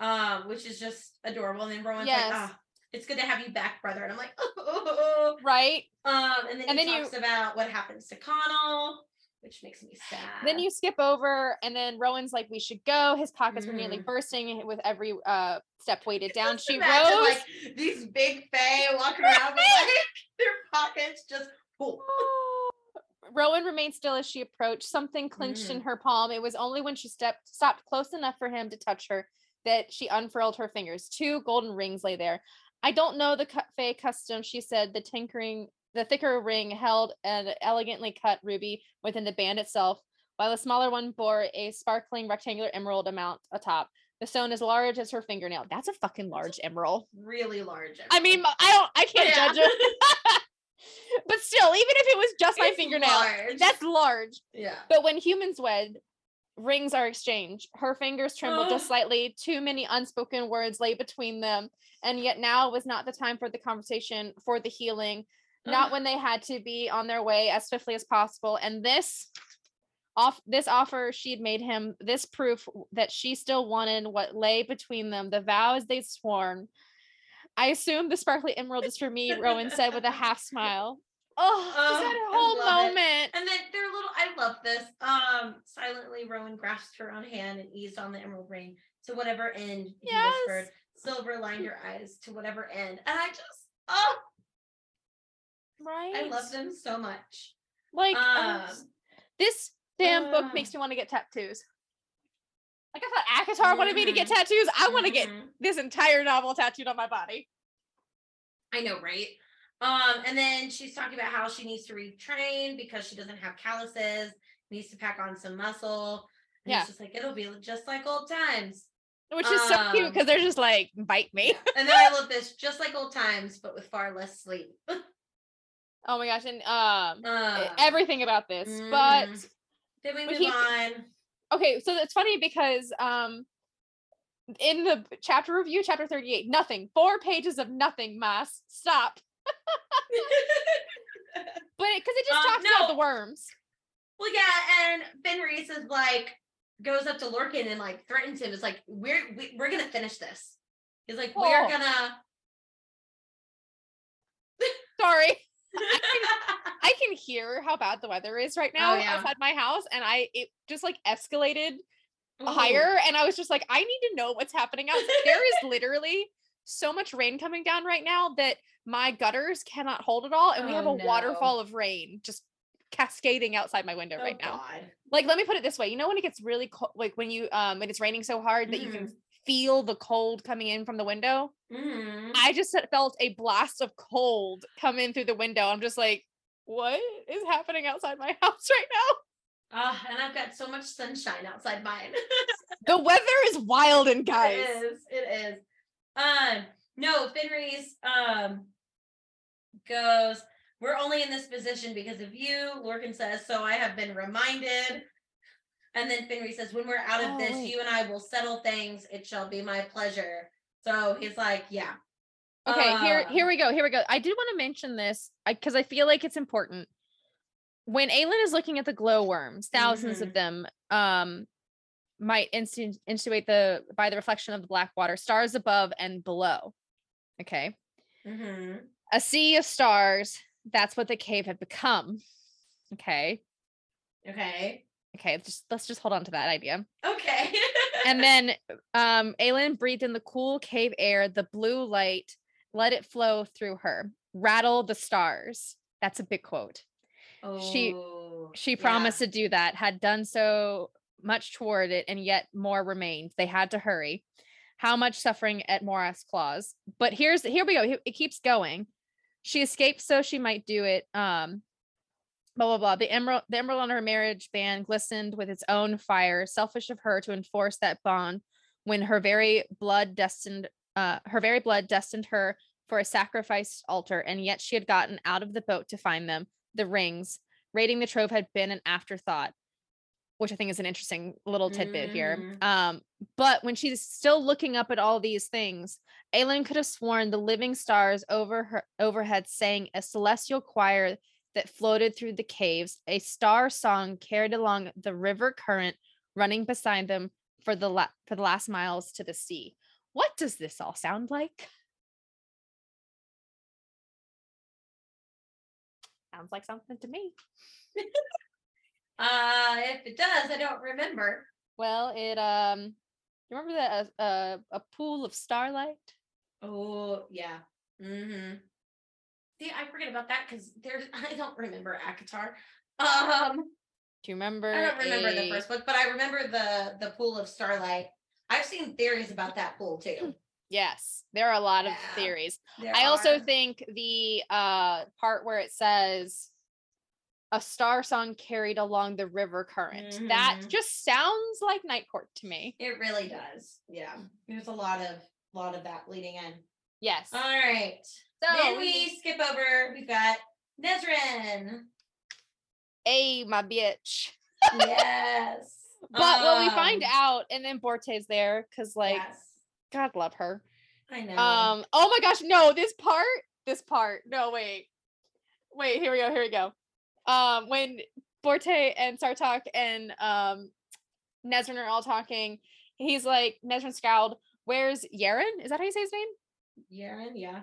um, which is just adorable. And then Rowan's Yes. like, "Ah, it's good to have you back, brother." And I'm like, "Oh." right? Um, and then And he then you- talks about what happens to Connall, which makes me sad. Then you skip over, and then Rowan's like, "We should go." His pockets were nearly Mhm. bursting with every uh step weighted down. Just She rose. like these big fae walking around with like their pockets just full. Rowan remained still as she approached. Something clenched in Mm. her palm. It was only when she stepped stopped close enough for him to touch her that she unfurled her fingers. Two golden rings lay there. I don't know the cut Faye custom, she said. The tinkering, the thicker ring held an elegantly cut ruby within the band itself, while the smaller one bore a sparkling rectangular emerald amount atop. The stone as large as her fingernail. That's a fucking large emerald. Really large. I mean. I don't, I can't Yeah. judge it. but still, even if it was just my It's fingernail, large. that's large. yeah. But when humans wed, rings are exchanged. Her fingers trembled just slightly. Too many unspoken words lay between them. And yet now was not the time for the conversation, for the healing, not when they had to be on their way as swiftly as possible. And this off this offer she'd made him, this proof that she still wanted what lay between them, the vows they'd sworn. I assume the sparkly emerald is for me, Rowan said with a half smile. Oh, just Oh, that I whole love it. moment. And then they're little. I love this. Um, silently, Rowan grasped her own hand and eased on the emerald ring to whatever end. He Yes. whispered. Silver lined her eyes to whatever end, and I just, oh, Right. I love them so much. Like oh, Um, this damn book uh. makes me want to get tattoos. Like I thought ACOTAR wanted me to get Mhm. tattoos. I want to get Mhm. this entire novel tattooed on my body. I know, right? Um, and then she's talking about how she needs to retrain because she doesn't have calluses. needs to pack on some muscle. And Yeah. He's just like, it'll be just like old times. Which is so cute Um, because they're just like, bite me. And then I love this, just like old times, but with far less sleep. Oh my gosh. And um Uh, everything about this. But mhm. then we we move keep- on. okay, so it's funny because um in the chapter review, chapter 38, nothing. Four pages of nothing, Maas. Stop. But because it, just Um, talks about the worms. well, yeah, and Fenrys is like goes up to Lorcan and like threatens him. It's like we're we, we're gonna finish this. He's like, we're gonna. Sorry. I can hear how bad the weather is right now Oh, yeah. outside my house. And I it just like escalated Ooh. higher. And I was just like, I need to know what's happening out. there is literally so much rain coming down right now that my gutters cannot hold it all. And we have Oh, a no. waterfall of rain just cascading outside my window Oh, right now. God. Like, let me put it this way. You know when it gets really cold, like when you um when it's raining so hard that you can feel the cold coming in from the window. Mhm. I just felt a blast of cold come in through the window. I'm just like, what is happening outside my house right now? Ah, and I've got so much sunshine outside mine. The weather is wild and guys. It is. It is. Um, no, Fenrys um goes, We're only in this position because of you. Lorcan says, So I have been reminded. And then Fenrys says, When we're out of Oh, this, wait. you and I will settle things. It shall be my pleasure. So he's like, Yeah. Okay, here Uh, here we go. Here we go. I did want to mention this because I, feel like it's important. When Aelin is looking at the glowworms, 1000s of Mhm. them um might instu- intuit the by the reflection of the black water, stars above and below. Okay. hmm A sea of stars, that's what the cave had become. Okay. Okay. Okay, just let's just hold on to that idea. Okay. and then um Aelin breathed in the cool cave air, the blue light, let it flow through her. Rattle the stars. That's a big quote. she- Oh, She yeah. promised to do that, had done so much toward it, and yet more remained. They had to hurry. How much suffering at Morath's Claws. But here's here we go. It keeps going. She escaped so she might do it. Um blah blah blah. The emerald the emerald on her marriage band glistened with its own fire, selfish of her to enforce that bond when her very blood destined uh her very blood destined her for a sacrificed altar, and yet she had gotten out of the boat to find them, the rings. Raiding the trove had been an afterthought, which I think is an interesting little tidbit here. Mm. Um, but when she's still looking up at all these things, Aelin could have sworn the living stars over her overhead sang a celestial choir that floated through the caves, a star song carried along the river current, running beside them for the la- for the last miles to the sea. What does this all sound like? Sounds like something to me. Uh, if it does, I don't remember. Well, it um, you remember that a, a a pool of starlight? Oh yeah. Mm-hmm. I forget about that because there's I don't remember ACOTAR. Um, Do you remember? I don't remember the first book, but I remember the the pool of starlight. I've seen theories about that pool too. Yes, there are a lot of theories. I also are. think the uh part where it says a star song carried along the river current. That Mhm. just sounds like night court to me. it really does. Yeah, there's a lot of lot of that leading in. Yes. All right. So then we skip over. We've got Nesryn. hey, my bitch. yes. But what we find Um, out, and then Borte's there, because like yes, God love her. I know. Um, oh my gosh, no, this part, this part. No, wait. Wait, here we go, here we go. Um, when Borte and Sartaq and um Nesryn are all talking, he's like, Nesryn scowled, where's Yeran? Is that how you say his name? Yeran, yeah.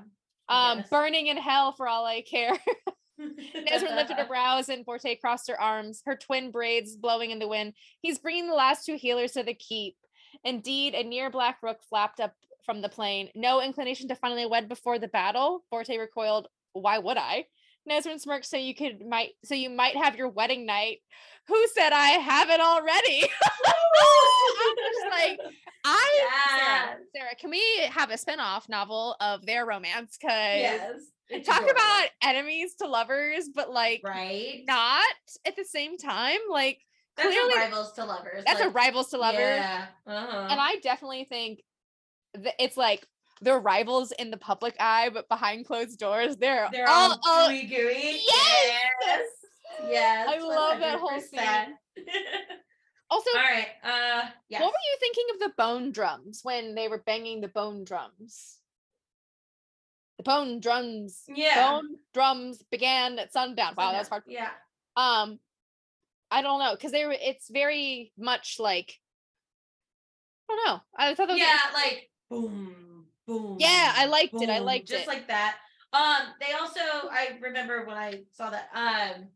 Um, burning in hell for all I care. Nesryn lifted her brows and Borte crossed her arms, her twin braids blowing in the wind. He's bringing the last two healers to the keep. Indeed, a near black rook flapped up from the plain. No inclination to finally wed before the battle. Borte recoiled. Why would I? Nesryn smirked. So you could might so you might have your wedding night. Who said I haven't already? I'm just like I Sarah. Sarah, can we have a spin-off novel of their romance? Cause yes. talk adorable. about enemies to lovers, but like right. not at the same time. Like That's clearly a rivals to lovers. that's a rivals to lovers. Yeah. Uh-huh. And I definitely think it's like they're rivals in the public eye, but behind closed doors, they're, They're all, all gooey gooey. Yes! Yes. Yes. I love that whole 100%. also all right. Uh yes. what were you thinking of the bone drums when they were banging the bone drums? The bone drums. Yeah. Bone drums began at sundown. Wow, that's hard. Yeah. Um, I don't know because they were. It's very much like. I don't know. I thought that was Yeah, like boom, boom. Yeah, I liked it, I boom, liked just it. Just like that. Um, they also I remember when I saw that, um,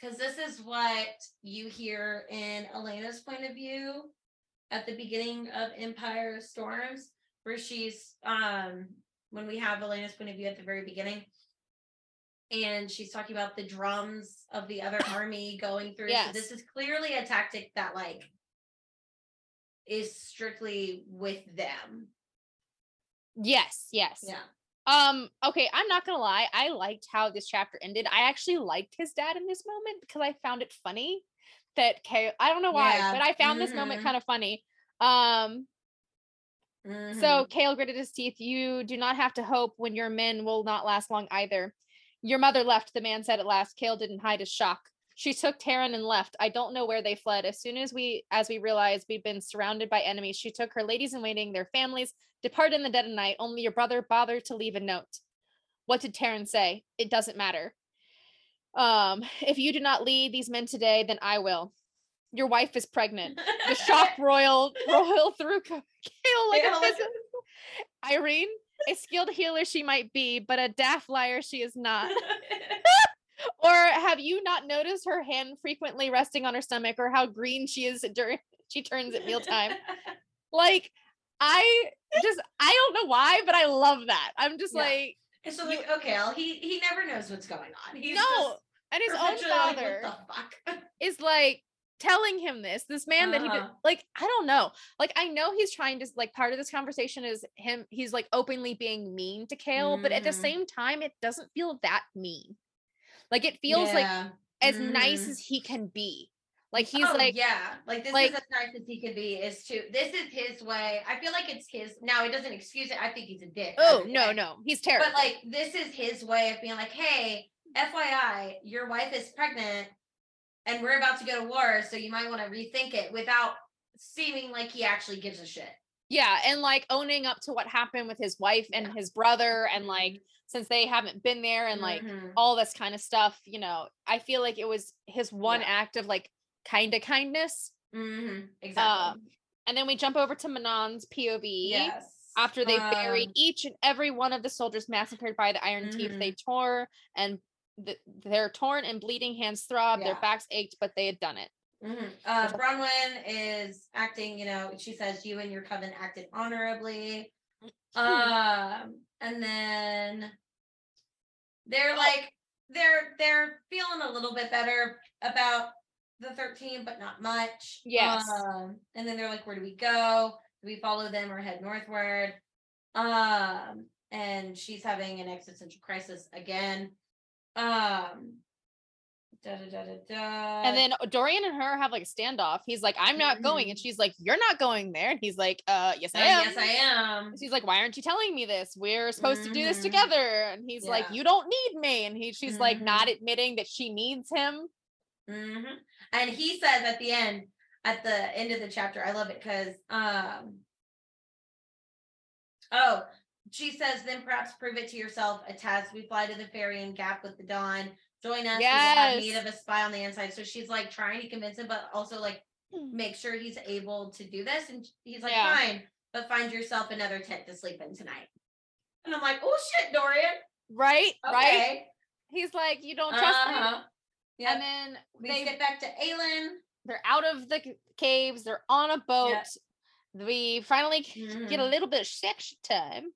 because this is what you hear in Elena's point of view at the beginning of Empire Storms, where she's um when we have Elena's point of view at the very beginning. And she's talking about the drums of the other army going through. Yes. So this is clearly a tactic that like is strictly with them. Yes, yes. Yeah. Um. Okay, I'm not gonna lie. I liked how this chapter ended. I actually liked his dad in this moment because I found it funny that Chaol. I don't know why, Yeah, but I found this moment mhm. kind of funny. Um. So Mhm. Chaol gritted his teeth. You do not have to hope when your men will not last long either. Your mother left, the man said at last. Chaol didn't hide his shock. She took Terrin and left. I don't know where they fled. As soon as we as we realized we'd been surrounded by enemies, she took her ladies in waiting, their families, departed in the dead of night. Only your brother bothered to leave a note. What did Terrin say? It doesn't matter. Um, if you do not lead these men today, then I will. Your wife is pregnant. The shock royal royal through Chaol like Yeah, a Yrene, a skilled healer she might be, but a daft liar she is not. Or have you not noticed her hand frequently resting on her stomach, or how green she is during she turns at mealtime? Like, I just I don't know why, but I love that. I'm just Yeah. like, And so like, okay, well, he he never knows what's going on. He's no, and his own like, father fuck? is like telling him this. This man that he did, Uh-huh. like I don't know. Like I know he's trying to like part of this conversation is him. He's like openly being mean to Chaol, but at the Mhm. same time, it doesn't feel that mean. Like it feels like Yeah. as nice Mhm. as he can be. Like he's Oh, like, yeah, like this like- is as nice as he could be. Is to this is his way. I feel like it's his. Now it doesn't excuse it. I think he's a dick. oh no, way. no, he's terrible. But like this is his way of being like, hey, FYI, your wife is pregnant and we're about to go to war, so you might want to rethink it without seeming like he actually gives a shit. yeah, and like owning up to what happened with his wife and his brother, and like since they haven't been there and like Mhm. all this kind of stuff, you know, I feel like it was his one Yeah. act of like kind of kindness. Mhm. exactly. Um, and then we jump over to Manon's POV. yes. After they buried Um, each and every one of the soldiers massacred by the Iron Teeth, they tore and th- their torn and bleeding hands throbbed, their backs ached, but they had done it. Mhm. Uh, Bronwyn is acting, you know, she says you and your coven acted honorably. Um, and then they're Oh. like they're they're feeling a little bit better about the 13, but not much. Yes. Um, and then they're like, where do we go? Do we follow them or head northward? Um, and she's having an existential crisis again. Um da, da, da, da, da. And then Dorian and her have like a standoff. He's like, I'm not going. And she's like, You're not going there. And he's like, Uh, yes, Uh, I am. yes, I am. She's like, Why aren't you telling me this? We're supposed to do this Mhm. together. And he's like, You don't need me. And he she's like not Mhm. admitting that she needs him. hmm And he says at the end, at the end of the chapter, I love it because um oh, she says, then perhaps prove it to yourself, a test. We fly to the Ferian Gap with the dawn. Join us. We will have need of a spy on the inside. So she's like trying to convince him, but also like make sure he's able to do this. And he's like, Yeah. fine, but find yourself another tent to sleep in tonight. And I'm like, oh shit, Dorian. Right? Right? He's like, You don't trust me. Uh-huh. Yep. And then we they get back to Aelin. they're out of the caves, they're on a boat. We finally c- get a Mhm. little bit of sex time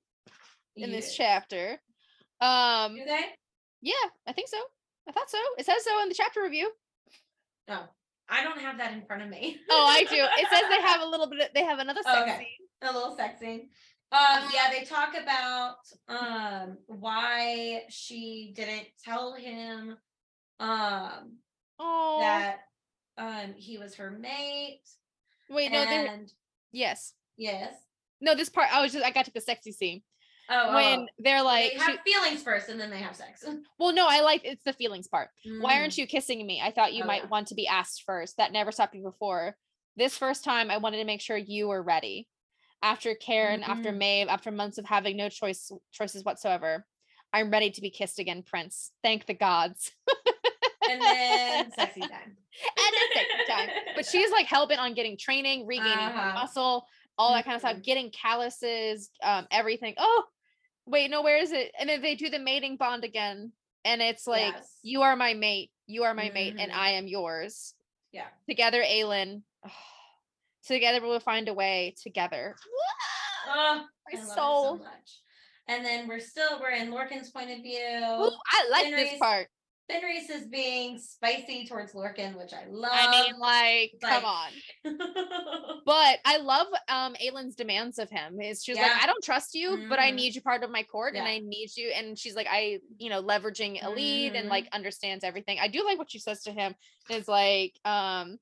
in this chapter. Um Do they? yeah, I think so. I thought so. It says so in the chapter review. No, I don't have that in front of me. Oh, I do. It says they have a little bit. Of, they have another sex Okay. scene. a little sexy. Um, yeah, they talk about um why she didn't tell him um Oh, that um he was her mate. Wait, no, and yes. yes. No, this part I was just I got to the sexy scene Oh, when oh. they're like, they she- have feelings first and then they have sex. well, no, I like it's the feelings part. Why Mm. aren't you kissing me? I thought you Oh, might yeah. want to be asked first. That never stopped me before. This first time, I wanted to make sure you were ready. After Cairn, after Mhm. Maeve, after months of having no choice choices whatsoever, I'm ready to be kissed again, Prince. Thank the gods. and then sexy time. and then sexy time. But she's like hell bent on getting training, regaining her Uh-huh. muscle, all that kind of stuff, Mhm. getting calluses, um, everything. Oh, wait, no, where is it? And then they do the mating bond again, and it's like, Yes. you are my mate, you are my mate, and. I mm-hmm. am yours. Yeah. Together, Aelin. together we'll find a way. Together. Oh, ah, My I love it soul. so much. And then we're still we're in Lorcan's point of view. Ooh, I like this part. Fenrys is being spicy towards Lorcan, which I love. I mean, like, come on. But I love um Aelin's demands of him. Is she's like, I don't trust you, but I Mhm. need you part of my court and I need you. And she's like, I, you know, leveraging Elide and Mhm. like understands everything. I do like what she says to him is like, um,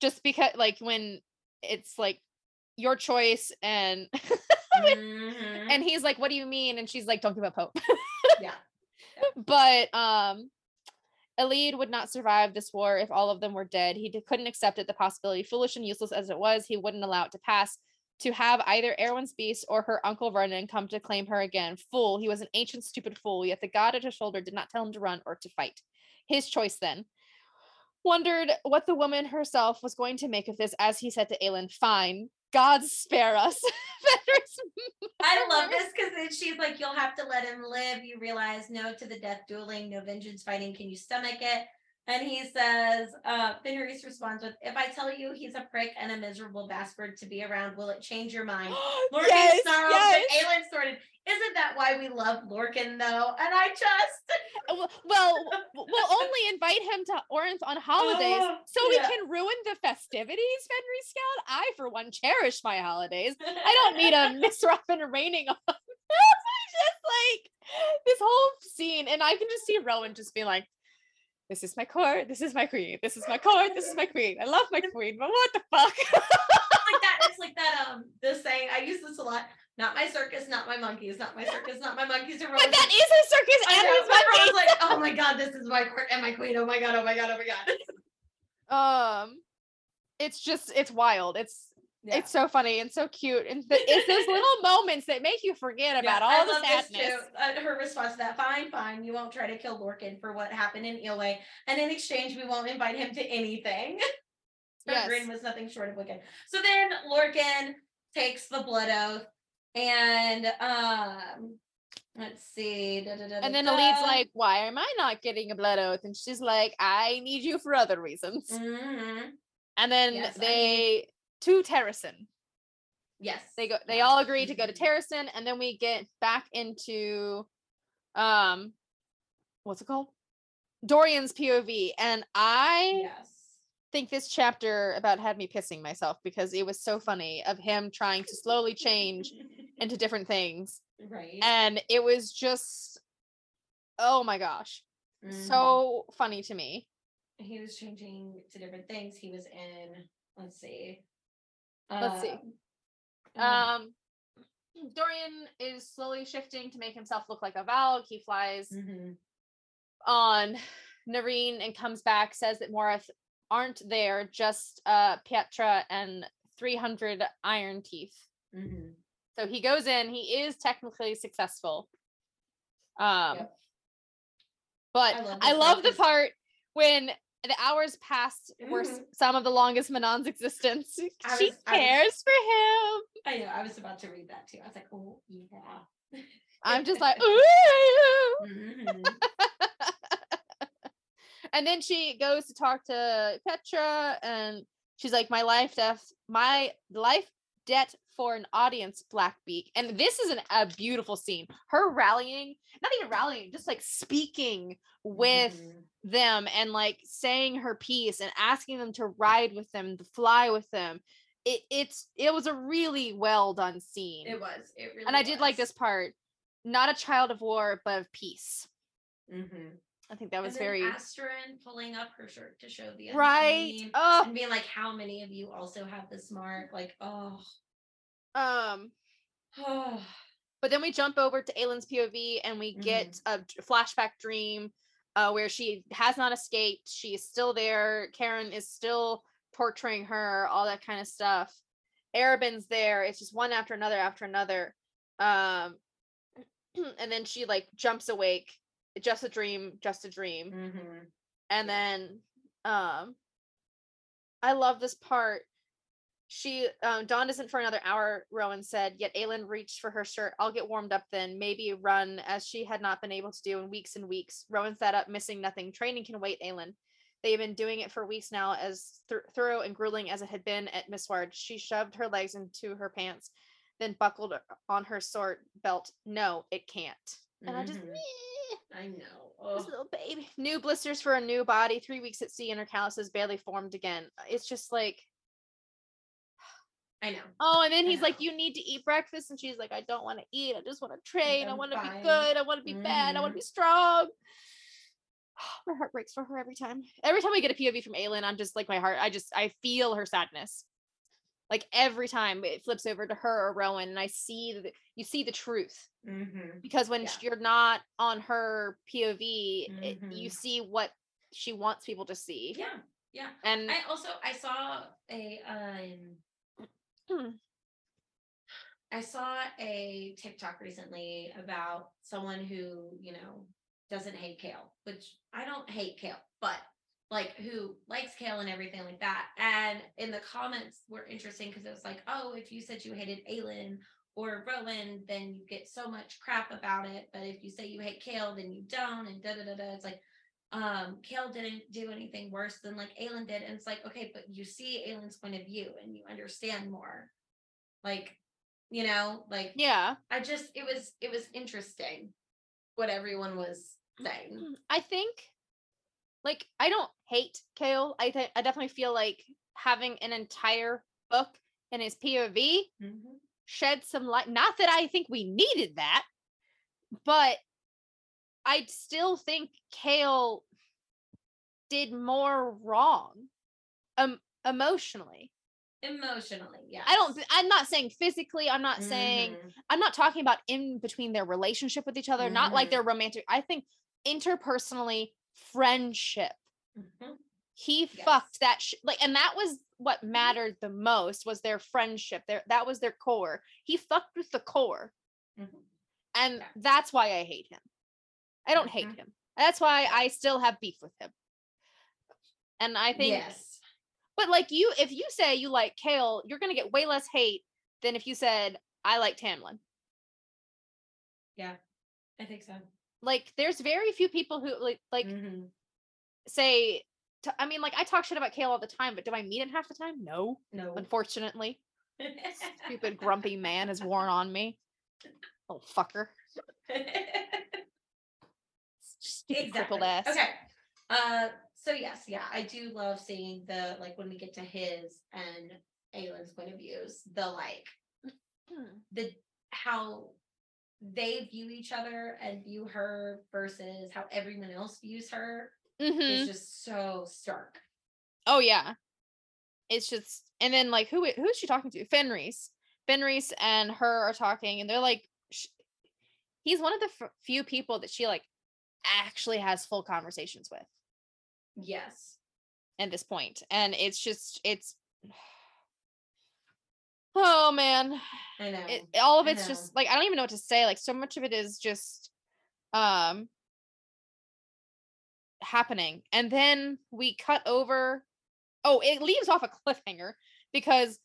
just because like when it's like your choice and Mhm. and he's like, What do you mean? And she's like, Don't give up hope. Yeah. But um Elide would not survive this war if all of them were dead. He couldn't accept it, the possibility, foolish and useless as it was, he wouldn't allow it to pass. To have either Erawan's beast or her uncle Vernon come to claim her again. Fool, he was an ancient, stupid fool, yet the god at his shoulder did not tell him to run or to fight. His choice then. Wondered what the woman herself was going to make of this as he said to Aelin, Fine, God spare us. I love this because then she's like, You'll have to let him live. You realize no to the death dueling, no vengeance fighting. Can you stomach it? And he says, uh, Fenrys responds with, If I tell you he's a prick and a miserable bastard to be around, will it change your mind? Lorcan yes, snarled, yes. but Aelin snorted. Isn't that why we love Lorcan though? And I just Uh, Well, we'll only invite him to Orynth on holidays Oh, so we can ruin the festivities, Fenrys cut. I, for one, cherish my holidays. I don't need a Miss Robin raining on. Just like this whole scene, and I can just see Rowan just being like, "This is my court. This is my queen. This is my court. This is my queen. I love my queen, but what the fuck?" like that. It's like that. Um, this saying I use this a lot. Not my circus, not my monkeys. Not my circus, not my monkeys. But that like, is a circus, and my Rowan's like, oh my god, this is my court and my queen. Oh my god, oh my god, oh my god. Um, it's just it's wild. It's Yeah. It's so funny and so cute, and th- it's those little moments that make you forget about Yeah, all I the sadness. too. Uh, her response to that: "Fine, fine. You won't try to kill Lorcan for what happened in Eyllwe, and in exchange, we won't invite him to anything." Her Yes. grin was nothing short of wicked. So then Lorcan takes the blood oath, and um, let's see. da, da, da, And then Elide's like, "Why am I not getting a blood oath?" And she's like, "I need you for other reasons." Mhm. And then Yes, they to Terrasen. Yes, They go. They all agree to go to. Terrasen, and then we get back into, um, what's it called? Dorian's POV, and I Yes. think this chapter about had me pissing myself because it was so funny of him trying to slowly change into different things right. and it was just oh my gosh Mhm. so funny to me he was changing to different things. He was in. Let's see. Let's see. um, um dorian is slowly shifting to make himself look like a valg he flies mhm. on Nareen and comes back says that Morath aren't there just uh Petrah and 300 iron teeth Mhm. so he goes in he is technically successful um Yep. but I love i love the part when the hours passed were Mhm. some of the longest manon's existence I she was- I was- cares for him I know. I was about to read that too. I was like, oh yeah. i'm just like ooh. Mhm. and then she goes to talk to Petrah and she's like my life death my life debt for an audience blackbeak and this is an, a beautiful scene her rallying not even rallying just like speaking with Mhm. them and like saying her piece and asking them to ride with them to fly with them it it's it was a really well done scene It was. It really. and i did like this part not a child of war but of peace Mhm. I think that was very Asterin pulling up her shirt to show the right. Oh, and being like, "How many of you also have this mark?" Like, oh, um, oh, but then we jump over to Aelin's POV and we get a flashback dream uh, where she has not escaped. She is still there. Cairn is still torturing her, all that kind of stuff. Arobynn's there. It's just one after another after another. Um, and then she like jumps awake. Just a dream, just a dream. Mhm. And then um I love this part. She um Dawn isn't for another hour, Rowan said, yet Aelin reached for her shirt. I'll get warmed up then, maybe run as she had not been able to do in weeks and weeks. Rowan sat up, missing nothing. Training can wait, Aelin. They've been doing it for weeks now, as th- thorough and grueling as it had been at Mistward. She shoved her legs into her pants, then buckled on her sword belt. No, it can't. And I just, Mhm. "Meh." I know. This Oh. little baby. New blisters for a new body. Three weeks at sea, and her calluses barely formed again. Uh, it's just like, I know. oh, and then I he's like, "You need to eat breakfast," and she's like, "I don't want to eat. I just want to train. I want to be good. I want to be bad. I want to be mm. strong." Oh, my heart breaks for her every time. Every time we get a POV from Aelin, I'm just like my heart. I just I feel her sadness. Like every time it flips over to her or Rowan, and I see the you see the truth Mm-hmm. because when Yeah. you're not on her POV, it, you Mhm. see what she wants people to see. Yeah. Yeah. And I also I saw a um Hmm. I saw a TikTok recently about someone who, you know, doesn't hate Chaol, which I don't hate Chaol, but like who likes Chaol and everything like that. And in the comments were interesting because it was like, oh, if you said you hated Aelin or Rowan, then you get so much crap about it. But if you say you hate Chaol, then you don't, and da da da da. It's like, um, Chaol didn't do anything worse than like Aelin did. And it's like, okay, but you see Aelin's point of view and you understand more. Like, you know, like yeah, I just it was it was interesting what everyone was saying. I think like I don't hate Chaol. I think I definitely feel like having an entire book in his POV Mhm. Shed some light. Not that I think we needed that, but I still think Chaol did more wrong um emotionally. Emotionally, yeah. I don't I'm not saying physically, I'm not saying Mm-hmm. I'm not talking about in between their relationship with each other, not like Mhm. their romantic. I think interpersonally friendship. Mm-hmm. He Yes. fucked that sh- like and that was what mattered the most was their friendship. Their that was their core. He fucked with the core. Mhm. And Yeah. that's why I hate him. I don't hate Mhm. him. That's why I still have beef with him. And I think yes. but like you if you say you like Chaol, you're gonna get way less hate than if you said I like Tamlin. Yeah. I think so. Like there's very few people who like like Mhm. say to, I mean like I talk shit about Chaol all the time, but do I meet him half the time? No, No. unfortunately. Stupid grumpy man has worn on me. Oh fucker. Stupid crippled ass. Okay. Uh so yes, yeah, I do love seeing the like when we get to his and Aelin's point of views, the like Hmm. the how they view each other and view her versus how everyone else views her Mhm. is just so stark. Oh yeah. It's just and then like who who is she talking to? Fenrys. Fenrys and her are talking and they're like sh- he's one of the f- few people that she like actually has full conversations with Yes. at this point and it's just it's oh man I know. it, all of it's just like i don't even know what to say like so much of it is just um happening and then we cut over oh it leaves off a cliffhanger because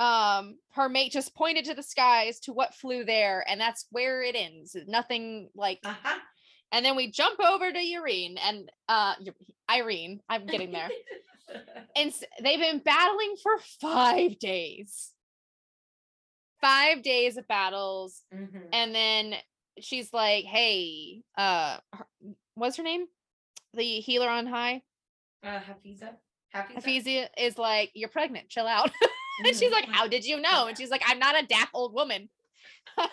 um her mate just pointed to the skies to what flew there and that's where it ends nothing like uh-huh. and then we jump over to Yrene and uh Yrene I'm getting there and they've been battling for 5 days 5 days of battles Mhm. and then she's like hey uh her, what's her name the healer on high Uh, Hafiza. Hafiza. Ephesia is like you're pregnant chill out and she's Mhm. like how did you know and she's like i'm not a daft old woman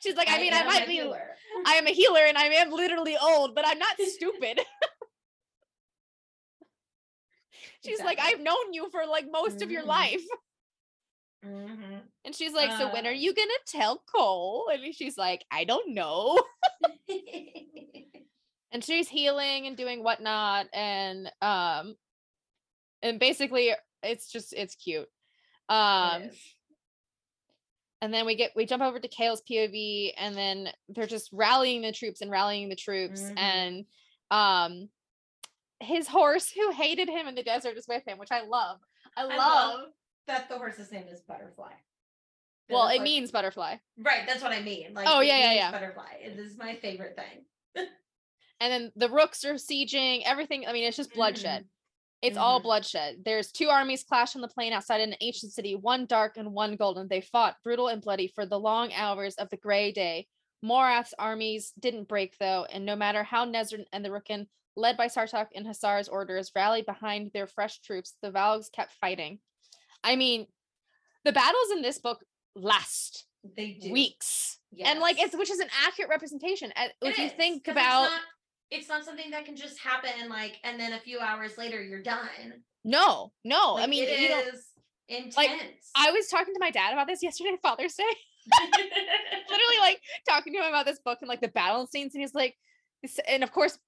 She's like, I mean, I might be, healer. I am a healer and I am literally old, but I'm not stupid. She's like, I've known you for like most of your Mhm. life. Mhm. And she's like, So when are Uh. you gonna tell Chaol? And she's like, I don't know. And she's healing and doing whatnot. And um and basically it's just it's cute. Um It and then we get we jump over to Chaol's POV and then they're just rallying the troops and rallying the troops Mhm. and um his horse who hated him in the desert is with him, which I love. I love. I love that the horse's name is Butterfly. Well, it means butterfly. right. That's what I mean. Like, Oh, yeah, yeah, yeah. Butterfly. It is my favorite thing. And then the rooks are sieging, everything. I mean, it's just bloodshed. It's all Mhm. bloodshed. There's two armies clash on the plain outside an ancient city, one dark and one golden. They fought brutal and bloody for the long hours of the gray day. Morath's armies didn't break though, and no matter how Nesryn and the rukhin, led by Sartaq and Hasar's orders, rallied behind their fresh troops, the Valgs kept fighting. I mean, the battles in this book last They do. weeks. And like it's which is an accurate representation. Uh, It If you is, think about it's not, something that can just happen like and then a few hours later you're done. no, no. I mean, it you is intense. like, I was talking to my dad about this yesterday, Father's Day. Literally, like talking to him about this book and like the battle scenes, and he's like, and of course,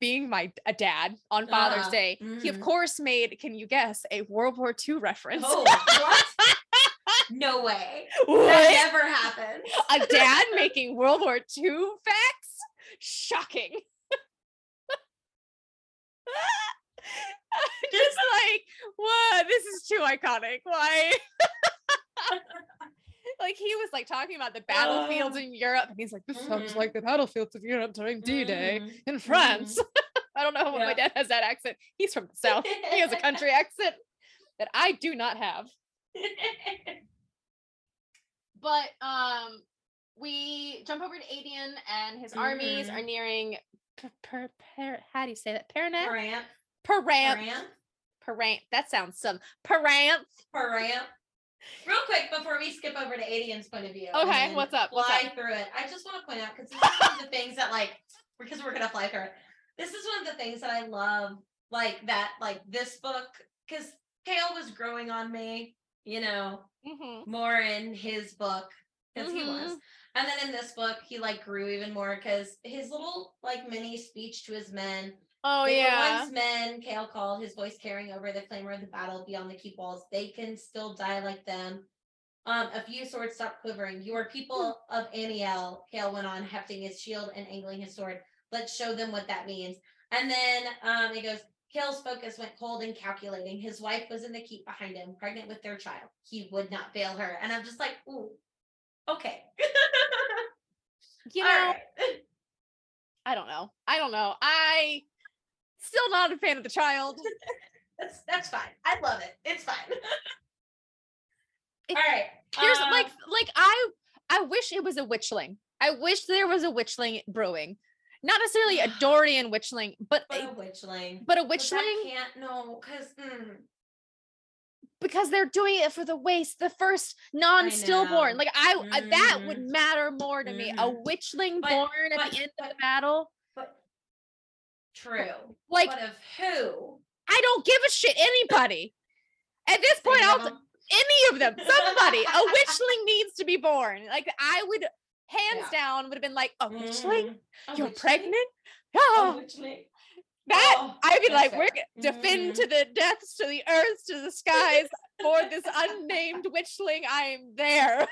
being my a dad on Father's Uh, Day, he of mhm. course made, can you guess, a World War II reference. oh, what? no way. That never happens. A dad making World War II facts? Shocking. Just like, what? This is too iconic. Why? like he was like talking about the battlefields Uh, in Europe, and he's like, "This sounds mhm. like the battlefields of Europe during D-Day Mhm, in France." I don't know why my dad has that accent. He's from the south. He has a country accent that I do not have. But um, we jump over to Aedion, and his armies are nearing. Per, per, per, how do you say that? Perranth. Perranth. Perranth. Perranth. That sounds some. Perranth. Perranth. Real quick before we skip over to Aedion's point of view. Okay, what's up, what's Fly up? through it. I just want to point out because this is one of the things that like because we're gonna fly through it. This is one of the things that I love, like that, like this book, because Chaol was growing on me, you know, Mm-hmm. more in his book because he was. And then in this book, he like grew even more because his little like mini speech to his men Oh yeah. once men, Chaol called, his voice carrying over the clamor of the battle beyond the keep walls. They can still die like them. Um, a few swords stopped quivering. You are people of Anielle, Chaol went on, hefting his shield and angling his sword. Let's show them what that means. And then um, he goes, Chaol's focus went cold and calculating. His wife was in the keep behind him, pregnant with their child. He would not fail her. And I'm just like, ooh, okay. You know, right. I don't know. I don't know. I still not a fan of the child. That's that's fine. I love it. It's fine. All right. Here's um, like like I I wish it was a witchling. I wish there was a witchling brewing. Not necessarily a Dorian witchling, but but a, a witchling. but a But witchling can't no, because because they're doing it for the waste, the first non-stillborn. Like I, I- that would Mhm. matter more to me. A Mhm. witchling But- born at but- the end of the battle. but true. Like but of who? I don't give a shit anybody. At this point, Any I'll any of them, somebody, a witchling needs to be born. Like I would, hands Yeah. down, would have been like, a witchling. A you're witchling? pregnant. A Oh, witchling? That Oh, I'd be like, we're gonna defend Mhm. to the depths, to the earths, to the skies for this unnamed witchling. I am there.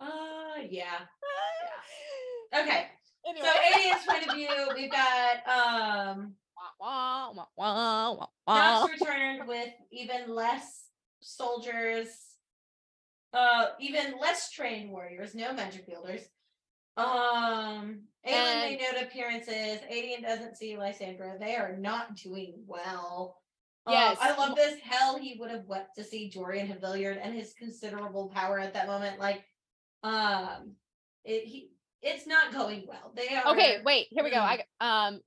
Uh yeah. Okay. Anyway. So Alien's point of view, we've got um Wah, wah, wah, wah, wah. Nox returned with even less soldiers, uh, even less trained warriors, no magic wielders. Um, Aelin made note appearances. Aedion doesn't see Lysandra. They are not doing well. Um, Yes. I love this. Hell, he would have wept to see Dorian Havilliard and his considerable power at that moment. Like, um, it he it's not going well. They are Okay, wait, here we go. I um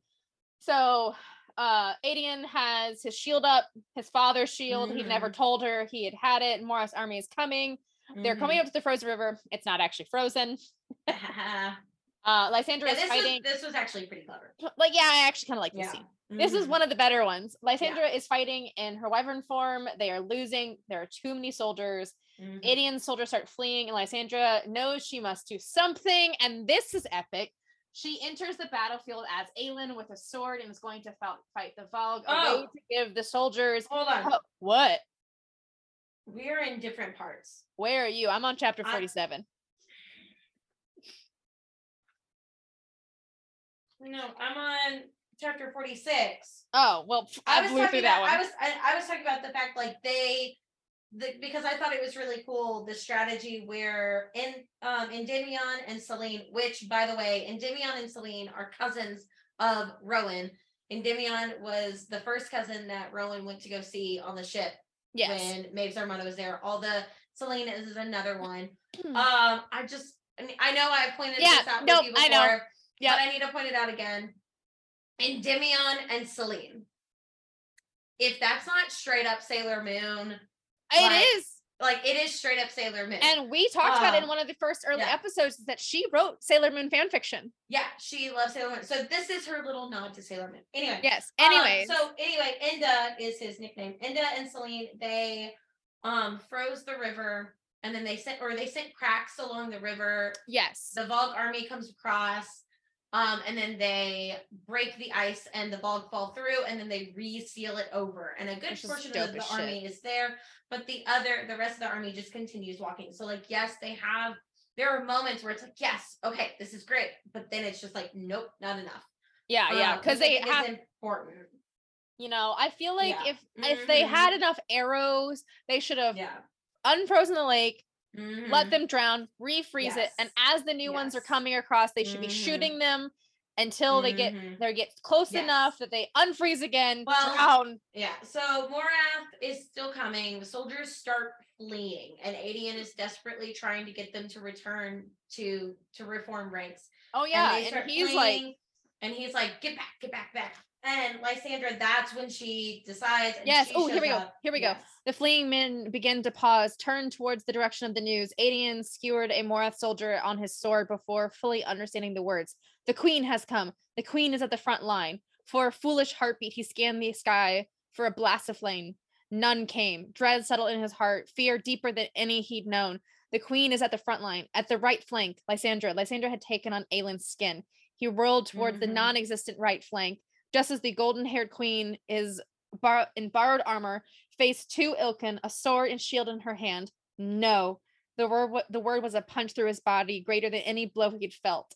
so uh Aedion has his shield up, his father's shield. He never Mhm. told her he had had it. Morath's army is coming. They're coming up to the frozen river. It's not actually frozen. Uh, Lysandra yeah, is this fighting. was this was actually pretty clever. Like, yeah, I actually kind of like this Yeah. scene. This is Mhm. one of the better ones. Lysandra is fighting in her wyvern form. They are losing. There are too many soldiers. Aedion soldiers start fleeing, and Lysandra knows she must do something. And this is epic. She enters the battlefield as Aelin with a sword and is going to fight, fight the Valg. Oh. to give the soldiers. Hold on. Oh, what? We're in different parts. Where are you? I'm on chapter I- 47. No, I'm on chapter 46. Oh, well, I, I was talking about. I was I, I was talking about the fact like they the, because I thought it was really cool the strategy where in um Endymion and Sellene, which by the way, Endymion and Sellene are cousins of Rowan. Endymion was the first cousin that Rowan went to go see on the ship yes. when Maeve's Armada was there. All the Sellene is another one. Um, I just I mean I know I pointed Yeah, this out with you I before, know. Yep. but I need to point it out again. Endymion and Sellene. If that's not straight up Sailor Moon, It like, is. like it is straight up Sailor Moon. And we talked about it in Um, one of the first early yeah. episodes that she wrote Sailor Moon fan fiction. yeah, she loves Sailor Moon. So this is her little nod to Sailor Moon. Anyway. Yes. um, so anyway, Enda is his nickname. Enda and Sellene, they um froze the river and then they sent or they sent cracks along the river yes. the Valg army comes across, um, and then they break the ice, and the Valg fall through, and then they reseal it over. And a good Which portion of the army is there, but the other, the rest of the army just continues walking. So, like, yes, they have. There are moments where it's like, yes, okay, this is great, but then it's just like, nope, not enough. Yeah, yeah. Um, Because they think have, important. you know, I feel like Yeah. if if they Mhm. had enough arrows, they should have Yeah. unfrozen the lake, let Mhm. them drown, refreeze it, and as the new ones are coming across, they should be Mhm. shooting them until they get they get close Yes. enough that they unfreeze again, Well, drown. Yeah, so Morath is still coming. The soldiers start fleeing, and Aedion is desperately trying to get them to return to to reform ranks. Oh yeah, and, start he's like, and he's like, "Get back, get back, back!" And Lysandra, that's when she decides. Yes, she oh, here we go, up. here we go. The fleeing men begin to pause, turn towards the direction of the news. Aedion skewered a Morath soldier on his sword before fully understanding the words. The queen has come. The queen is at the front line. For a foolish heartbeat, he scanned the sky for a blast of flame. None came. Dread settled in his heart, fear deeper than any he'd known. The queen is at the front line, at the right flank. Lysandra. Lysandra had taken on Aelin's skin. He whirled towards the Mhm. non-existent right flank, just as the golden-haired queen is bar- in borrowed armor, faced two Ilken, a sword and shield in her hand. No, the word the word was a punch through his body, greater than any blow he'd felt.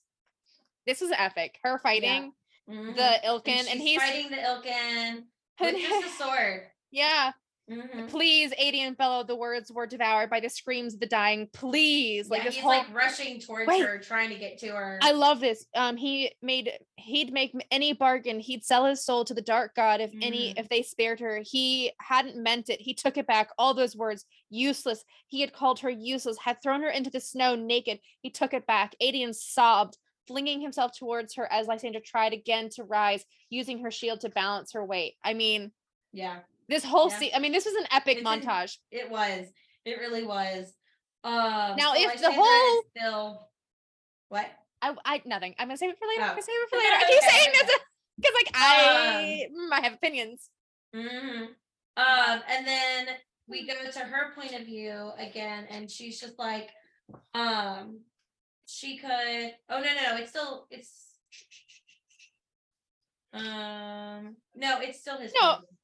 This is epic. Her fighting Mhm. the Ilken, and, and, he's fighting the Ilken with just a sword. yeah. Mhm. Please, Aedion bellowed. The words were devoured by the screams of the dying. Please, like yeah, this he's whole. like rushing towards Wait. her, trying to get to her. I love this. Um, he made he'd make any bargain. He'd sell his soul to the dark god if any Mhm. if they spared her. He hadn't meant it. He took it back. All those words, useless. He had called her useless. Had thrown her into the snow naked. He took it back. Aedion sobbed, flinging himself towards her as Lysandra tried again to rise, using her shield to balance her weight. I mean, yeah. This whole Yeah. scene. I mean, this was an epic It's an- montage. It was. It really was. Um Now, so if the whole- still what? I, I nothing. I'm gonna save it for later. I'm Oh. gonna save it for later. I keep Okay, saying this because, like, I mm, I have opinions. hmm Um, and then we go to her point of view again, and she's just like, um, she could. Oh no, no, no! It's still it's. Um, no, it's still his. No, point of view.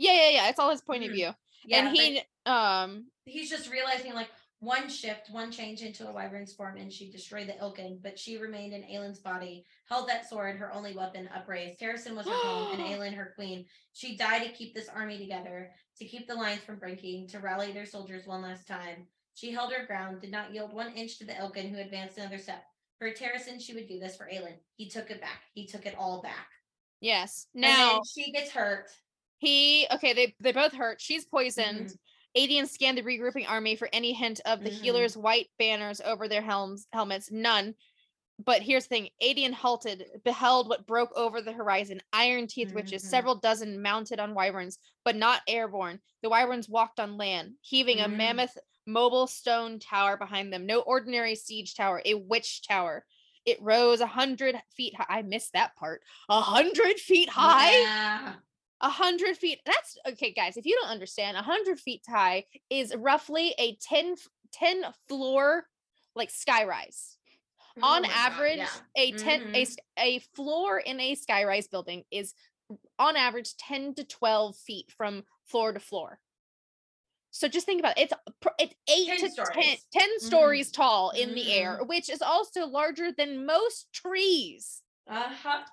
Yeah, yeah, yeah. It's all his point of Mhm. view. yeah, and he um he's just realizing like one shift, one change into a wyvern's form, and she destroyed the Ilken, but she remained in Aelin's body, held that sword, her only weapon, upraised. Terrasen was her home, and Aelin her queen. She died to keep this army together, to keep the lines from breaking, to rally their soldiers one last time. She held her ground, did not yield one inch to the Ilken, who advanced another step. For Terrasen, she would do this for Aelin. He took it back. He took it all back. yes. Now she gets hurt. He okay, they they both hurt. She's poisoned. Mhm. Aedion scanned the regrouping army for any hint of the Mhm. healers' white banners over their helms helmets. None. But here's the thing Aedion halted, beheld what broke over the horizon iron teeth witches, Mhm. several dozen mounted on wyverns, but not airborne. The wyverns walked on land, heaving a Mm. mammoth mobile stone tower behind them. No ordinary siege tower, a witch tower. It rose a hundred feet high. I missed that part. A hundred feet high. Yeah. A hundred feet. That's okay, guys. If you don't understand, a hundred feet high is roughly a 10, 10 floor like skyrise. Oh On my God, average, yeah. a 10 a, Mhm. s- a floor in a skyrise building is on average 10 to 12 feet from floor to floor. So just think about it. It's it's 8 10 to 10, stories. 10 Mhm. stories tall in the air, which is also larger than most trees. Uh-huh.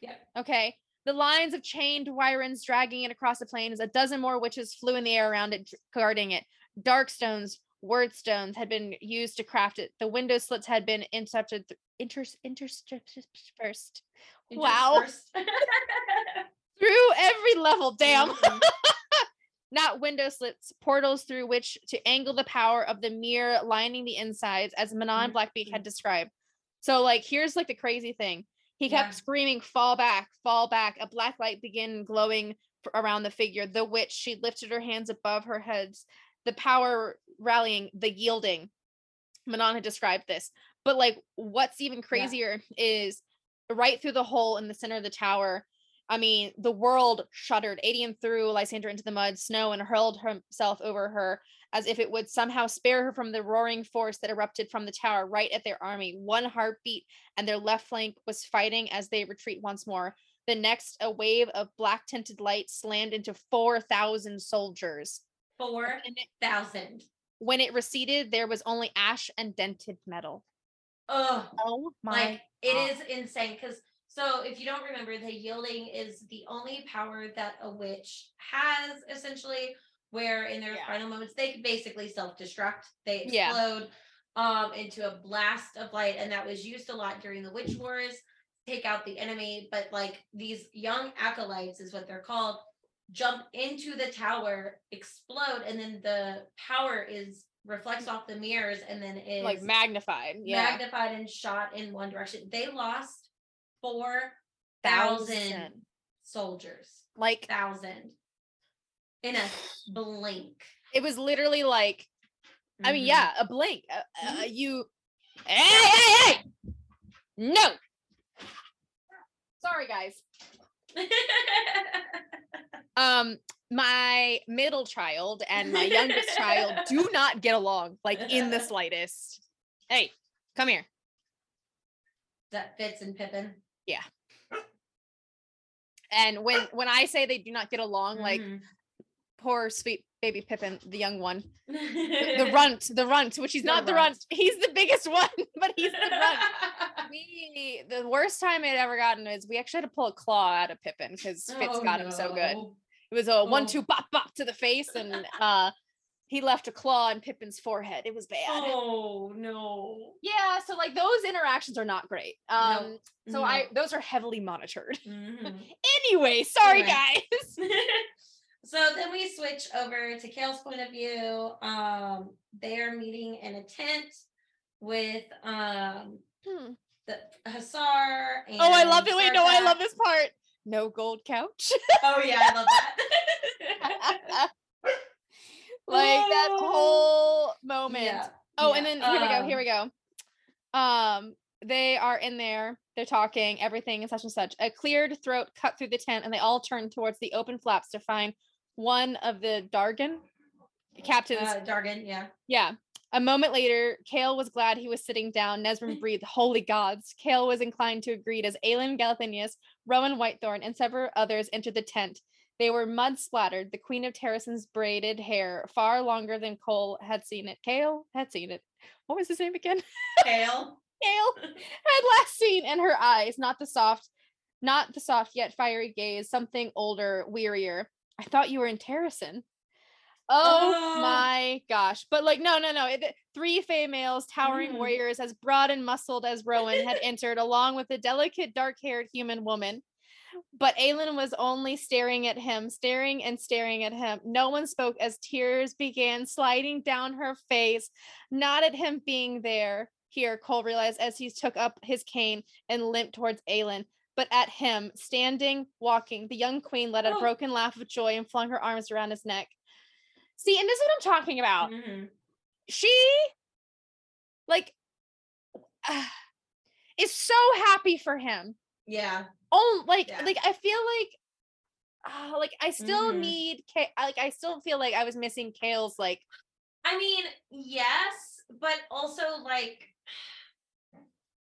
Yeah. Okay. The lines of chained wyverns dragging it across the plains. A dozen more witches flew in the air around it, guarding it. Dark stones, word stones had been used to craft it. The window slits had been intercepted, inter- interspersed Wow. Through every level. Damn. Mhm. Not window slits, portals through which to angle the power of the mirror lining the insides, as Manon Blackbeak had described. So, like, here's like the crazy thing. He kept Yeah. screaming, "Fall back, fall back!" A black light began glowing around the figure. The witch, she lifted her hands above her heads. The power rallying, the yielding. Manon had described this, but like, what's even crazier is right through the hole in the center of the tower. I mean, the world shuddered. Aedion threw Lysandra into the mud, snow, and hurled himself over her as if it would somehow spare her from the roaring force that erupted from the tower right at their army. One heartbeat, and their left flank was fighting as they retreat once more. The next, a wave of black tinted light slammed into 4,000 soldiers. Four And when it receded, there was only ash and dented metal. Oh, Oh my. like it is insane because so if you don't remember the yielding is the only power that a witch has essentially where in their Yeah. final moments they basically self-destruct they Yeah. explode um into a blast of light and that was used a lot during the witch wars take out the enemy but like these young acolytes is what they're called jump into the tower explode and then the power is reflects off the mirrors and then is like magnified. Yeah. magnified and shot in one direction. They lost four thousand soldiers. Like Thousand in a blink. it was literally like I mean, Mhm. yeah, a blink. Uh, uh, Mhm. you, hey, hey, hey, no. Sorry, guys. Um, my middle child and my youngest child do not get along, like in the slightest. Hey, come here. that fits in Pippin. And when when I say they do not get along, like Mhm. poor sweet baby Pippin, the young one, the, Mm-hmm. the runt, the runt, which he's The not the runt. runt. He's the biggest one, but he's the runt. we the worst time I'd ever gotten is we actually had to pull a claw out of Pippin because Fitz Oh, got him so good. It was a one Oh. two bop bop to the face, and uh he left a claw in Pippin's forehead. It was bad. Oh no. Yeah, so like those interactions are not great. Um so No. I those are heavily monitored. Mhm. Anyway, sorry guys. so then we switch over to Chaol's point of view. Um, they are meeting in a tent with um Hmm. the Hasar. And Oh, I love it. Wait, no, I love this part. No gold couch. Oh yeah, I love that. like that whole moment. Yeah, Oh, and then here we go. Here um, we go. Um, they are in there. They're talking everything and such and such. A cleared throat cut through the tent, and they all turn towards the open flaps to find one of the Darghan captains. Uh, Darghan, yeah. yeah. A moment later, Chaol was glad he was sitting down. Nesryn breathed, "Holy gods!" Chaol was inclined to agree as Aelin Galathynius, Rowan Whitethorn, and several others entered the tent. They were mud splattered. The Queen of Terrasen's braided hair, far longer than Cole had seen it. Chaol had seen it. What was his name again? Chaol. Chaol had last seen in her eyes, not the soft, not the soft yet fiery gaze, something older, wearier. I thought you were in Terrasen. Oh Oh. my gosh. But like, no, no, no. It, three Fae males, towering Mm. warriors as broad and muscled as Rowan had entered, along with a delicate, dark haired human woman. But Aelin was only staring at him, staring and staring at him. No one spoke as tears began sliding down her face, not at him being there. Here, Cole realized as he took up his cane and limped towards Aelin, but at him, standing, walking. The young queen let a Oh. broken laugh of joy and flung her arms around his neck. See, and this is what I'm talking about. Mhm. she like uh, is so happy for him. Yeah. Oh, like Yeah. like I feel like uh, like I still Mhm. need K- like I still feel like I was missing Chaol's like I mean, yes, but also like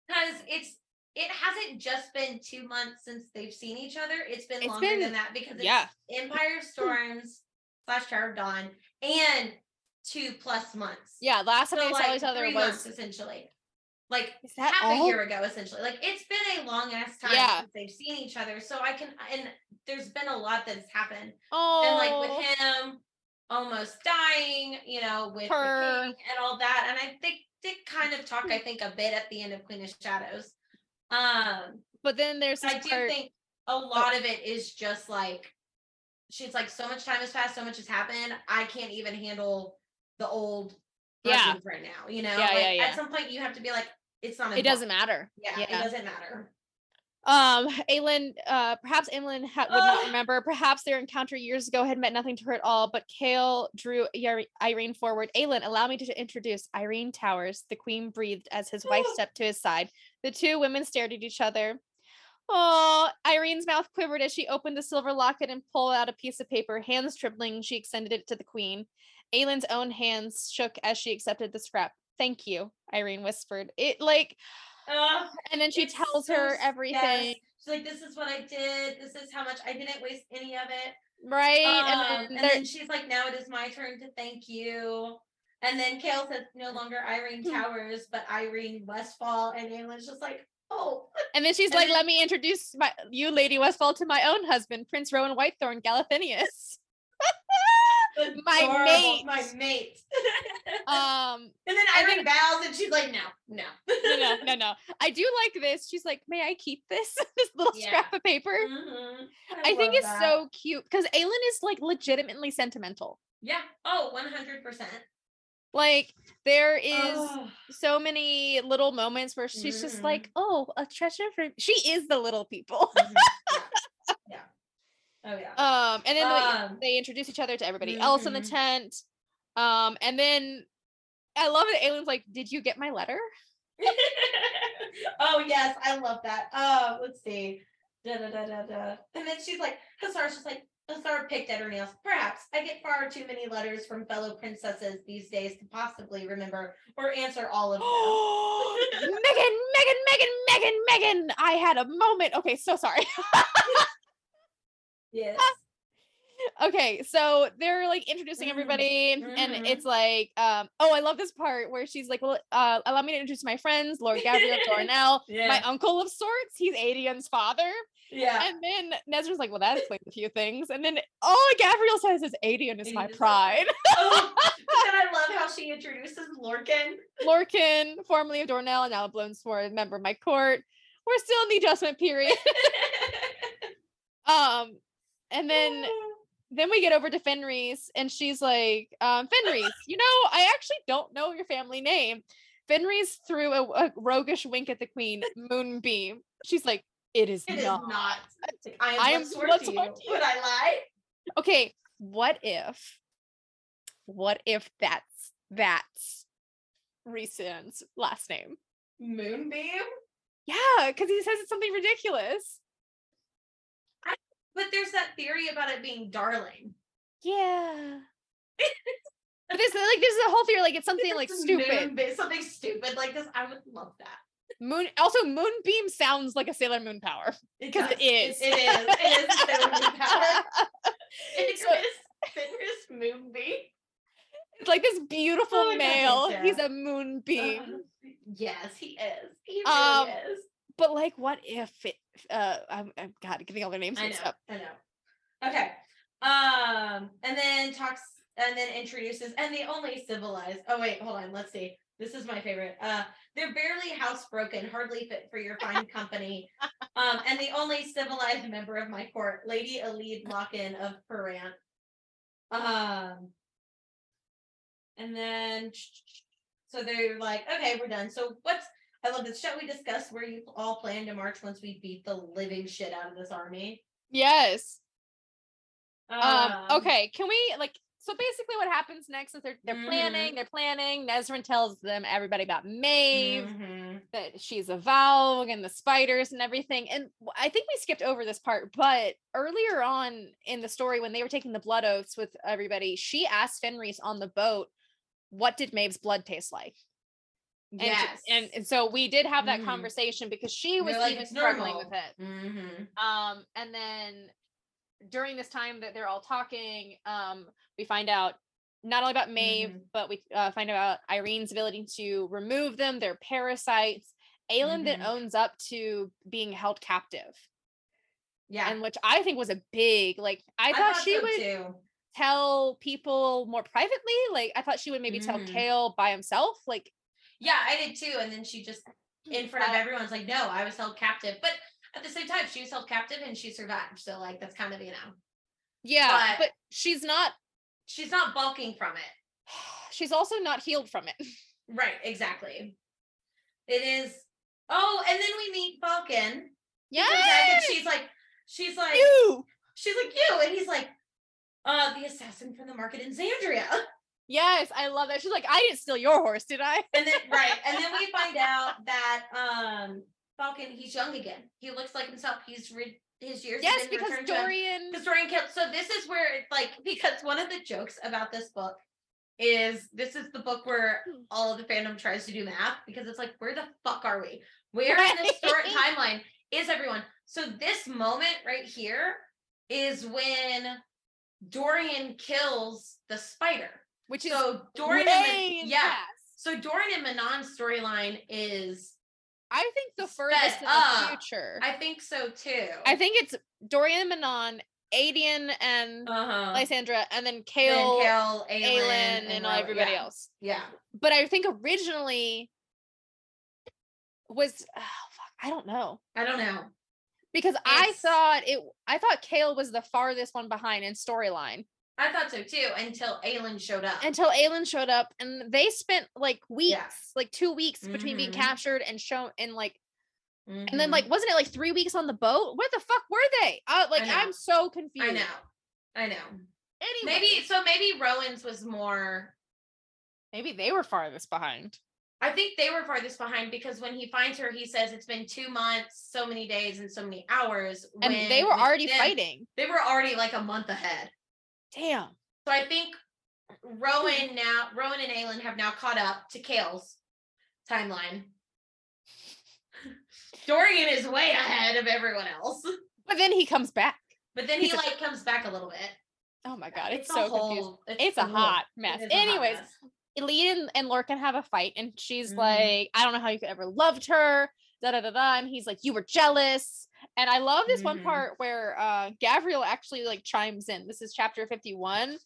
because it's it hasn't just been two months since they've seen each other. It's been It's longer been- than that because it's yeah. Empire Storms slash Tower of Dawn and two plus months. yeah, last time So they saw each other was months essentially. Like half all? a year ago essentially like it's been a long ass time Yeah. since they've seen each other so i can and there's been a lot that's happened Oh, and like with him almost dying you know with Her. the king and all that and i think did kind of talk i think a bit at the end of queen of shadows um but then there's i do part, think a lot of it is just like she's like so much time has passed so much has happened i can't even handle the old Yeah. right now you know Yeah, like yeah, yeah. at some point you have to be like it's not it doesn't matter. Yeah, it doesn't matter. Um, Aelin, uh, perhaps Aelin ha- would not remember. Perhaps their encounter years ago had meant nothing to her at all. But Chaol drew Yrene forward. Aelin, allow me to introduce Yrene Towers. The queen breathed as his wife stepped to his side. The two women stared at each other. Oh, Yrene's mouth quivered as she opened the silver locket and pulled out a piece of paper. Hands trembling, she extended it to the queen. Aelin's own hands shook as she accepted the scrap. Thank you, Yrene whispered. It like, Ugh, and then she tells so her everything. yes. She's like, "This is what I did. This is how much I didn't waste any of it." Right. Um, and and then, then, she's like, "Now it is my turn to thank you." And then Chaol says, "No longer Yrene Towers, but Yrene Westfall." And Aelin's just like, "Oh, and then she's and like, then- let me introduce my you, Lady Westfall, to my own husband, Prince Rowan Whitethorn Galathynius. My mate. my mate." Um, and then and Yrene bows, and she's like, "No, no, no, no, no, no. I do like this. She's like, may I keep this? this little Yeah. scrap of paper. Mhm. I, think love it's that. so cute because Aelin is like legitimately sentimental. Yeah. Oh, 100 percent. Like there is Oh. so many little moments where she's just Mhm. like, oh, a treasure for she is the little people. Mhm. Oh yeah. Um, and then they- Um, they introduce each other to everybody else in the Mhm. tent. Um, and then I love it. Aelin's like, "Did you get my letter?" oh yes, I love that. Uh, let's see. Da, da, da, da, da. And then she's like, Hasar's just like, Hasar picked at her nails. Perhaps I get far too many letters from fellow princesses these days to possibly remember or answer all of them. Megan, Megan, Megan, Megan, Megan. I had a moment. Okay, so sorry. yes. okay, so they're like introducing Mhm, everybody, and mhm. it's like, um, oh, I love this part where she's like, well, uh, allow me to introduce my friends, Lord Gavriel Doranelle, my uncle of sorts. He's Aedion's father. Yeah. And then Nezra's like, well, that explains a few things. And then all Gavriel says is Aedion is my is pride. oh, and I love how she introduces Lorcan. Lorcan, formerly of Doranelle, and now blown sword, member of my court. We're still in the adjustment period. um, and then then we get over to Fenrys, and she's like, um, Fenrys, you know, I actually don't know your family name. Fenrys threw a, a roguish wink at the queen, Moonbeam. She's like, it is It is not. not. It's like, I am I am what's to you. you. Would I lie? Okay, what if, what if that's that's Reese's last name? Moonbeam? Yeah, because he says it's something ridiculous. But there's that theory about it being darling. Yeah. but there's like there's a whole theory like it's something like stupid. Moonbeam, something stupid like this. I would love that. Moon also Moonbeam sounds like a Sailor Moon power. Because it does. is. It, it is. It is Sailor Moon power. Fenrys, So- Fenrys Moonbeam. It's like this beautiful Oh male. He's a moonbeam. Uh, yes, he is. He really Um, is. But like what if it uh I'm, I'm god getting all their names I mixed know. up. I know. Okay. Um, and then talks and then introduces and the only civilized. Oh wait, hold on. Let's see. This is my favorite. Uh, they're barely housebroken, hardly fit for your fine company. Um, and the only civilized member of my court, Lady Elide Lochan of Perranth. Um, and then so they're like, okay, we're done. So what's I love this. Shall we discuss where you all plan to march once we beat the living shit out of this army? Yes. Um, Um, okay, can we like so basically what happens next is they're they're Mhm. planning, they're planning. Nesryn tells them everybody about Maeve, Mhm. that she's a Valg and the spiders and everything. And I think we skipped over this part, but earlier on in the story when they were taking the blood oaths with everybody, she asked Fenrys on the boat, what did Maeve's blood taste like? And, Yes. and and so we did have that Mhm. conversation because she was like, even "It's struggling with normal." it. Mhm. Um, and then during this time that they're all talking, um, we find out not only about Maeve, Mhm. but we uh, find out Yrene's ability to remove them. They're parasites. Aelin then Mhm. owns up to being held captive, Yeah. and which I think was a big like. I, I thought, she so would too. tell people more privately. Like I thought she would maybe tell Mhm. Chaol by himself. Like Yeah, I did too. And then she just in front of everyone's like, no, I was held captive. But at the same time, she was held captive and she survived. So like that's kind of, you know, yeah, But- but she's not. she's not bulking from it. She's also not healed from it. Right, exactly. It is oh, and then we meet Falkan. He comes back and Yeah, she's like, she's like, you. she's like you, and he's like, uh, the assassin from the market in Xandria. Yes, I love that. She's like, I didn't steal your horse, did I? And then right, and then we find out that um Falkan, he's young again. He looks like himself. He's re- his years. Yes, because returned to him. Dorian. Because Dorian killed. So this is where it's like because one of the jokes about this book is this is the book where Hmm. all of the fandom tries to do math because it's like where the fuck are we? Where in the story timeline is everyone? So this moment right here is when Dorian kills the spider. Which is So Dorian and way Min- in yeah. So Dorian and Manon's storyline is I think the furthest in the future. I, think so too. I think it's Dorian and Manon, Aedion and uh-huh. Lysandra, and then Then Chaol, Chaol, Aelin, Aelin, and, Ro- everybody yeah. else. Yeah. But I think originally was oh, fuck, I don't know. I don't know. Because I thought it I thought Chaol was the farthest one behind in storyline I thought so too until Aelin showed up. until Aelin showed up and they spent like weeks, Yeah. like two weeks between being Mhm. captured and shown and like and then Mhm. like wasn't it like three weeks on the boat? Where the fuck were they? Uh, like. I'm so confused. I know. I know. Anyway, Maybe so maybe Rowan's was more maybe they were farthest behind. I think they were farthest behind because when he finds her, he says it's been two months, so many days, and so many hours. And they were already them, fighting. They were already like a month ahead. Damn. So I think Rowan now, Rowan and Aelin have now caught up to Chaol's timeline. Dorian is way ahead of everyone else. But then he comes back. But then he a- like comes back a little bit. Oh my god, it's, a so whole- confusing. It's a whole- hot mess. a Anyways, mess. And, Lorcan have a fight, and she's Mhm. like, I don't know how you could ever loved her. Da da da da. And he's like, You were jealous. And I love this one Mhm. part where uh Gavriel actually like chimes in. This is chapter 51. Um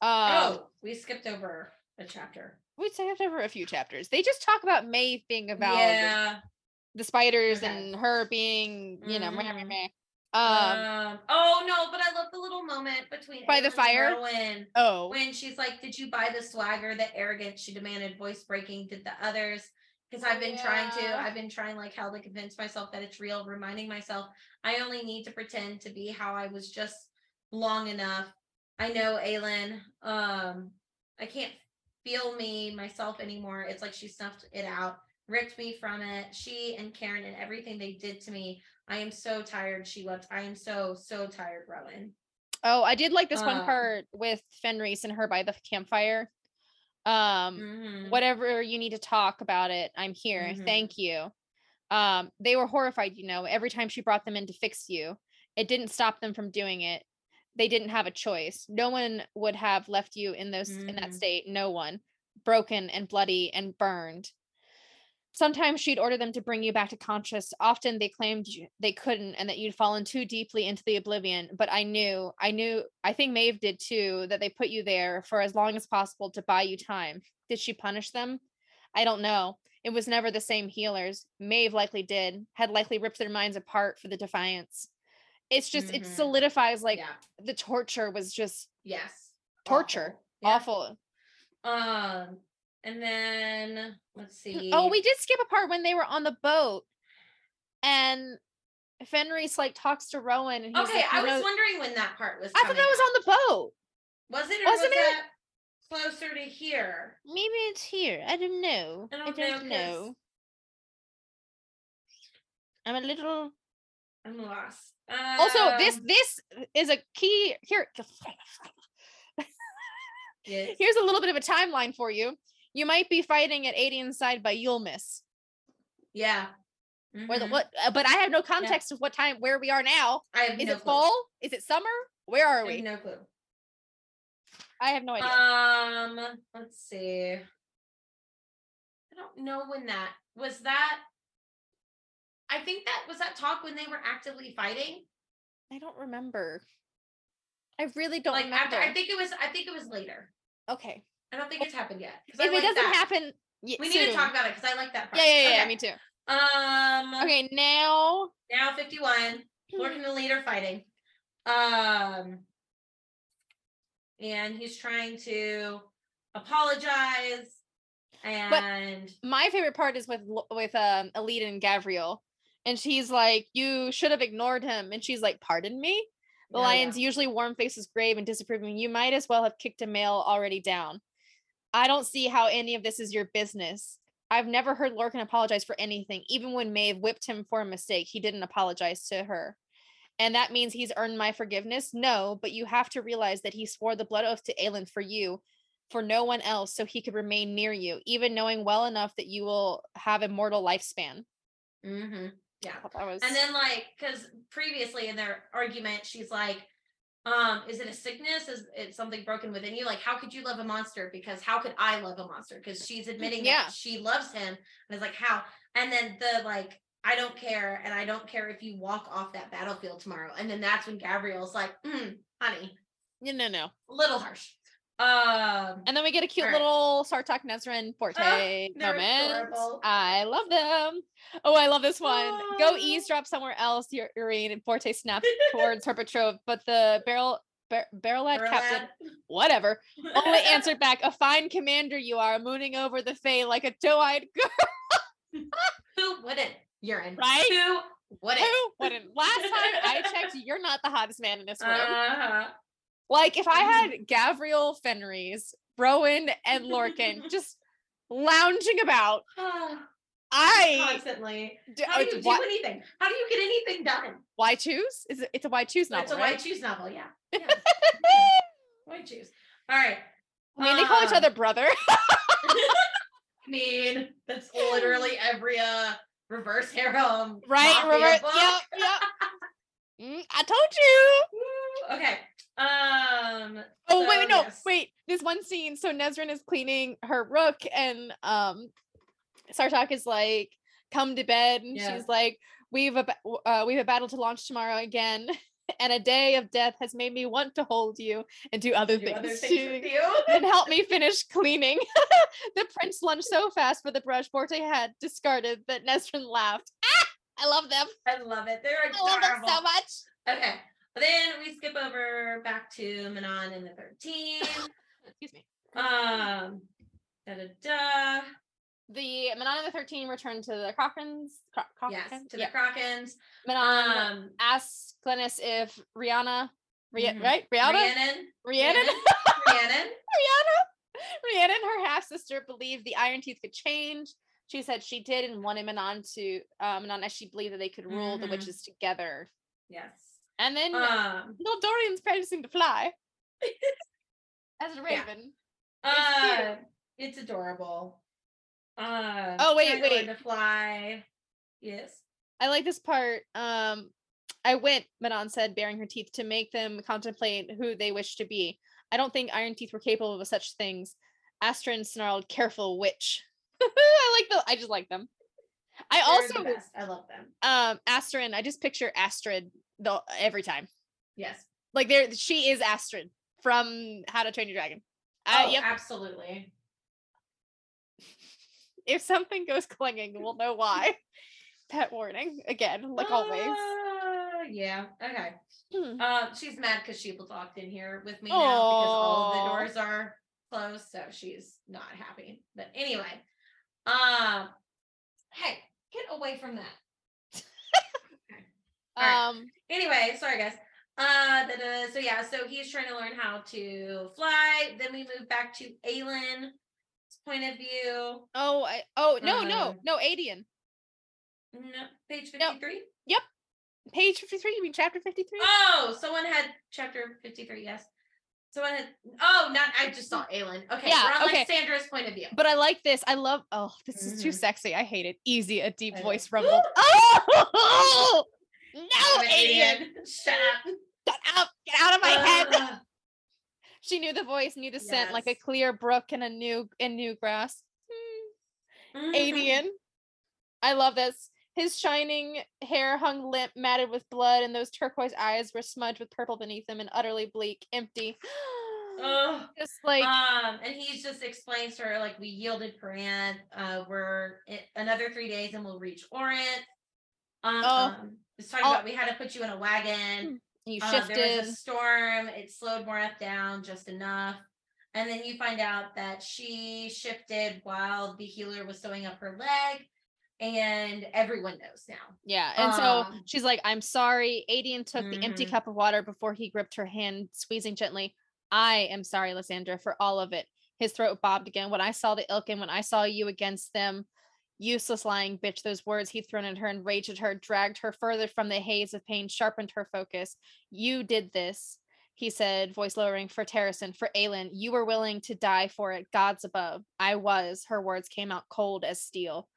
oh, we skipped over a chapter. we skipped over a few chapters. They just talk about Maeve being about yeah. the spiders Okay. and her being, you know, meh, meh, um Um, oh no, but I love the little moment between By the fire? Rowan. oh when she's like, "Did you buy the swagger, the arrogance?" She demanded, voice breaking. Did the others? Because I've been trying to. I've been trying like hell to convince myself that it's real. Reminding myself I only need to pretend to be how I was just long enough. I know, Aelin. Um, I can't feel me myself anymore. It's like she snuffed it out, ripped me from it. She and Cairn and everything they did to me. I am so tired. She wept. I am so so tired, Rowan. oh I did like this one Um, part with Fenrys and her by the campfire. Um Mhm. whatever you need to talk about it i'm here Mhm. thank you um they were horrified you know every time she brought them in to fix you it didn't stop them from doing it they didn't have a choice no one would have left you in those in that Mhm. state no one broken and bloody and burned sometimes she'd order them to bring you back to conscious often they claimed you, they couldn't and that you'd fallen too deeply into the oblivion but i knew i knew i think maeve did too that they put you there for as long as possible to buy you time did she punish them i don't know it was never the same healers maeve likely did had likely ripped their minds apart for the defiance it's just it Mhm. solidifies like yeah. the torture was just Yes. torture Awful. Yeah. awful Um, and then let's see. Oh, we did skip a part when they were on the boat, and Fenrys like talks to Rowan, and he's Okay, like, I was know-" wondering when that part was. I thought that was on the boat. Was it or Wasn't was it? closer to here? Maybe it's here. I don't know. I don't know. I'm a little. I'm lost. Also, this Um, this is a key here. yes. Here's a little bit of a timeline for you. You might be fighting at 80 inside, but you'll miss. Yeah. Where the what? uh, But I have no context of what time where we are now. I have Is no it clue. fall? Is it summer? Where I are have we? no clue. I have no idea. Um, let's see. I don't know when that was that. I think that was that talk when they were actively fighting. I don't remember. I really don't like remember. after, I think it was. I think it was later. okay. I don't think it's happened yet. If I it doesn't that. happen, we need to talk about it because I like that part. Yeah, yeah, yeah. Okay. Me too. Um. Okay, now. Now fifty-one. Lord and the leader fighting. Um. And he's trying to apologize. And my favorite part is with with um Elide and Gavriel, and she's like, "You should have ignored him," and she's like, "Pardon me." The Oh, yeah. lion's usually warm faces grave and disapproving. You might as well have kicked a male already down. I don't see how any of this is your business. I've never heard Lorcan apologize for anything. Even when Maeve whipped him for a mistake, he didn't apologize to her. And that means he's earned my forgiveness? No, but you have to realize that he swore the blood oath to Aelin for you, for no one else, so he could remain near you, even knowing well enough that you will have a mortal lifespan. Mhm. I that was And then like because previously in their argument, she's like, um, is it a sickness? Is it something broken within you? Like, how could you love a monster? Because how could I love a monster? Because she's admitting Yeah. that she loves him. And it's like, how? And then the like, I don't care, and I don't care if you walk off that battlefield tomorrow. And then that's when Gavriel's like, mm, honey, no, no, no. a little harsh. Um And then we get a cute right. little Sartaq Nesryn Borte they're moment. adorable. I love them. Oh, I love this one. Go Oh. eavesdrop somewhere else, Yeran and Borte snapped towards her betrothed, but the barrel bar- barrel captain, whatever, only answered back, "A fine commander you are, mooning over the Fae like a doe-eyed girl." Who wouldn't? Yeran. Right? Who wouldn't? Who wouldn't? Last time I checked, you're not the hottest man in this room. Uh-huh. Like if I Mhm. had Gavriel Fenrys, Rowan, and Lorcan just lounging about, I Constantly. d- How do you do why, anything? How do you get anything done? why choose? Is it? It's a why choose novel, it's a right? white choose novel, yeah. yeah. white choose. All right. I mean, they call each Um, other brother. I mean, that's literally every uh reverse harem. right? Reverse. book. Yep. Yep. Mm, I told you. Okay. Um. Oh wait, so, wait, no, yes. wait. This one scene. So Nesryn is cleaning her rook, and um, Sartaq is like, "Come to bed," and Yeah. she's like, "We've a uh, we've a battle to launch tomorrow again, and a day of death has made me want to hold you and do other Do things, other things to with you. and help me finish cleaning." the prince lunged so fast for the brush Borte had discarded that Nesryn laughed. Ah, I love them. I love it. They're adorable. I love them so much. Okay. But then we skip over back to Manon and the 13. Excuse me. um da da da. The Manon and the 13 returned to the Crochans. Cro- Yes, to the Yeah. Crochans. Manon Um asks Glennis if Rihanna, Ria- Mhm. right? Rihanna? Rhiannon. Rhiannon? Rhiannon. Rihanna? Rhiannon, her half sister, believed the Iron Teeth could change. She said she did and wanted Manon to, uh, Manon, as she believed that they could rule the Mhm. witches together. Yes. And then Um little Dorian's practicing to fly as a Yeah. raven. uh it's adorable. Um Oh, wait, trying to learn wait. To fly. Yes. I like this part. Um, I went, Manon said, baring her teeth to make them contemplate who they wish to be. I don't think Iron Teeth were capable of such things. Astrid snarled, "Careful, witch." I like the. I just like them. I the also, best. I love them. um, Astrid. I just picture Astrid the every time. Yes. Like there, she is Astrid from How to Train Your Dragon. Uh, oh, yep. absolutely. If something goes clinging, we'll know why. Pet warning again, like always. Uh, yeah. Okay. Hmm. Um, she's mad because she locked in here with me now because all of the doors are closed, so she's not happy. But anyway, um, hey, get away from that. Okay. Right. Um, Anyway, sorry guys. Uh, da, da, so yeah, so he's trying to learn how to fly. Then we move back to Aelin's point of view. Oh, I, oh no, no, Um, no, Aedion. No, page No. Yep. Page 53, you mean chapter 53? Oh, someone had chapter 53, yes. Had oh not I just saw Aelin. Okay, Yeah, we're on okay. Lysandra's point of view. But I like this. I love oh, this is too Mhm. sexy. I hate it. Easy, a deep voice rumbled. Oh no, Aedion. Shut up. Get out, get out of my head. She knew the voice, knew the scent like a clear brook in a new in new grass. Hmm. Aedion. I love this. His shining hair hung limp, matted with blood, and those turquoise eyes were smudged with purple beneath them and utterly bleak, empty. Ugh. Just like um, and he just explains to her like we yielded Corinth. Uh, we're another three days and we'll reach Orynth. Um, Oh. um, it's talking Oh. about we had to put you in a wagon. you Uh, shifted. there was a storm. It slowed Morath down just enough. And then you find out that she shifted while the healer was sewing up her leg. And everyone knows now. Yeah. And so Um, she's like, I'm sorry. Aedion took the empty Mhm. cup of water before he gripped her hand, squeezing gently. I am sorry, Lysandra, for all of it. His throat bobbed again. When I saw the Ilkin, when I saw you against them, useless lying bitch, those words he thrown at her, enraged at her, dragged her further from the haze of pain, sharpened her focus. You did this, he said, voice lowering, for Terrasen, for Aelin. You were willing to die for it, gods above. I was. Her words came out cold as steel.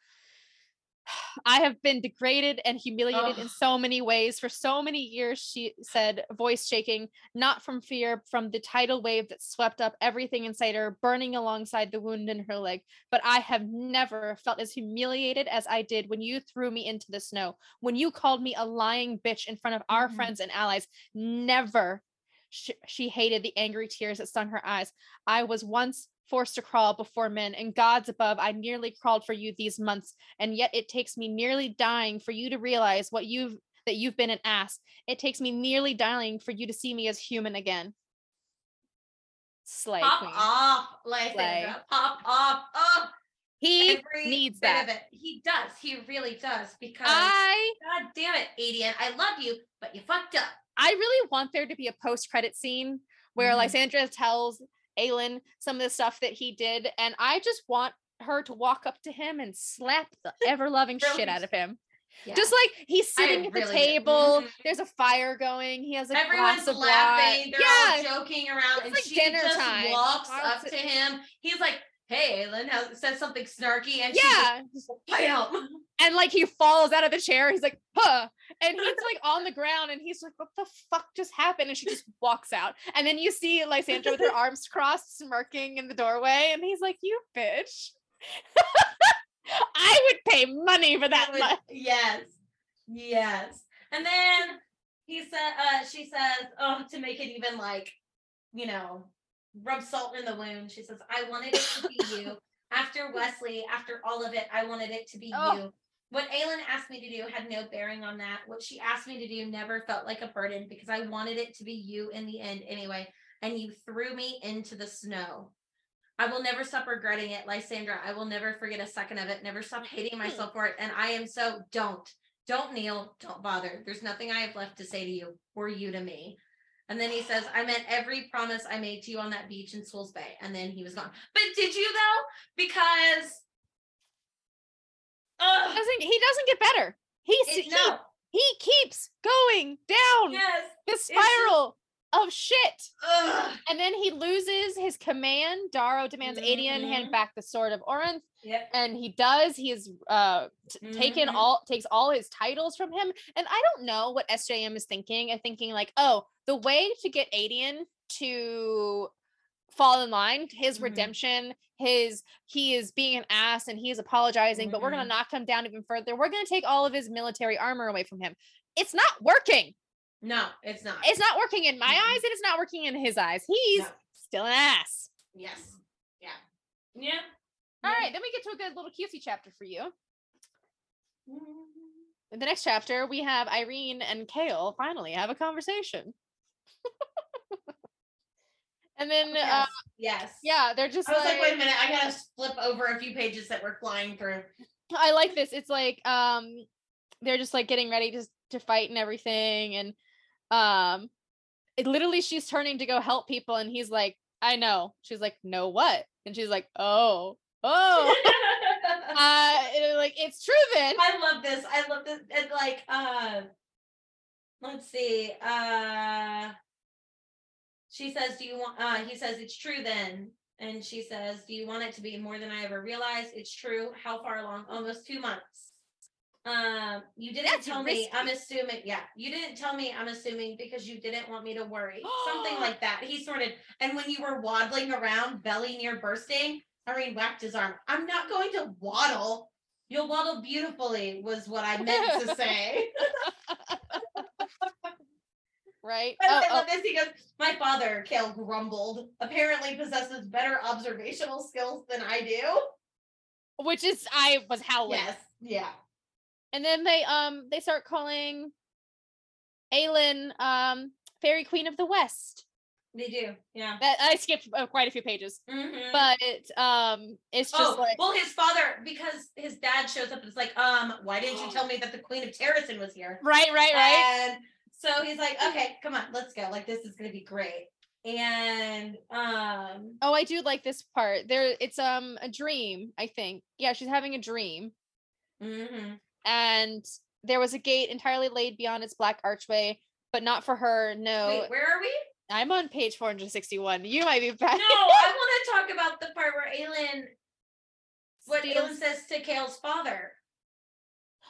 I have been degraded and humiliated in so many ways for so many years, she said, voice shaking, not from fear, from the tidal wave that swept up everything inside her, burning alongside the wound in her leg. But I have never felt as humiliated as I did when you threw me into the snow, when you called me a lying bitch in front of our Mhm. friends and allies. Never. She, she hated the angry tears that stung her eyes. I was once forced to crawl before men, and gods above, I nearly crawled for you these months and yet it takes me nearly dying for you to realize what you've that you've been an ass. It takes me nearly dying for you to see me as human again. Slay Pop queen. off, Lysandra. Pop off. Oh, He every needs that. He does. He really does. Because I God damn it, Aedion. I love you, but you fucked up. I really want there to be a post credit scene where Mhm. Lysandra tells Aelin some of the stuff that he did, and I just want her to walk up to him and slap the ever loving shit out of him. Yeah. Just like he's I sitting at the really table, Mhm. there's a fire going, he has a Everyone's glass of laughing. wine. They're yeah, all joking around, It's and like she dinner just time. walks up to him. He's like, "Hey, Aelin," has, says something snarky, and she's yeah. like, "Bam!" and like he falls out of the chair. He's like, huh. And he's like on the ground and he's like, what the fuck just happened? And she just walks out. And then you see Lysandra with her arms crossed, smirking in the doorway. And he's like, you bitch. I would pay money for that Would- Yes, yes. And then he said, uh, she says, "Oh, to make it even like, you know, rub salt in the wound." She says, "I wanted it to be you." After Wesley, after all of it, I wanted it to be Oh. you. What Aelin asked me to do had no bearing on that. What she asked me to do never felt like a burden because I wanted it to be you in the end anyway. And you threw me into the snow. I will never stop regretting it, Lysandra. I will never forget a second of it, never stop hating hmm. myself for it. And I am so don't, don't kneel, don't bother. There's nothing I have left to say to you or you to me. And then he says, I meant every promise I made to you on that beach in Skull's Bay. And then he was gone. But did you though? Because Ugh, Doesn't he doesn't get better. He's it- he, no. he keeps going down Yes. the spiral of shit. Ugh. And then he loses his command. Darrow demands Aedion hand mm-hmm. back the sword of Orynth. Yep. and he does he is uh t- taken Mhm. all takes all his titles from him and i don't know what sjm is thinking and thinking like oh the way to get aedion to fall in line his Mhm. redemption his he is being an ass and he is apologizing but we're going Mhm. to knock him down even further we're going to take all of his military armor away from him it's not working No, it's not. it's not working in my eyes and it's not working in his eyes he's No. still an ass Yes. Yeah. Yeah. All right then we get to a good little cutesy chapter for you. In the next chapter, we have Yrene and Chaol finally have a conversation. and then, Yes. uh, yes. yeah, they're just I was like, like, wait a minute, I gotta flip over a few pages that were flying through. I like this. It's like, um, they're just like getting ready to to fight and everything, and um, it literally she's turning to go help people and he's like, I know. She's like, no what? And she's like, oh, oh. uh like it's true then. I love this. I love this. And like, uh, let's see. Uh, she says, "Do you want?" Uh, he says, "It's true then." And she says, "Do you want it to be more than I ever realized?" It's true. How far along? Almost two months. Um, you didn't That's tell me. I'm assuming. Yeah, you didn't tell me. I'm assuming because you didn't want me to worry. Something like that. He snorted. And when you were waddling around, belly near bursting, Yrene whacked his arm. I'm not going to waddle. You'll waddle beautifully, was what I meant to say. right? And Oh, I oh, love this. He goes, My father, Chaol grumbled, apparently possesses better observational skills than I do. which is I was howling. Yes. Yeah. And then they um they start calling Aelin um Fairy Queen of the West. They do. Yeah. I skipped uh, quite a few pages, Mhm. but um it's just oh, like well, his father, because his dad shows up and it's like, um, why didn't you tell me that the Queen of Terrasen was here? right, right, right. And so he's like, okay, come on, let's go. Like, this is gonna be great. And um, Oh, I do like this part. There it's um a dream, I think. Yeah, she's having a dream. mhm. And there was a gate entirely laid beyond its black archway, but not for her. No. wait, where are we? I'm on page 461. You might be back. No, I want to talk about the part where Aelin, what Aelin says to Chaol's father.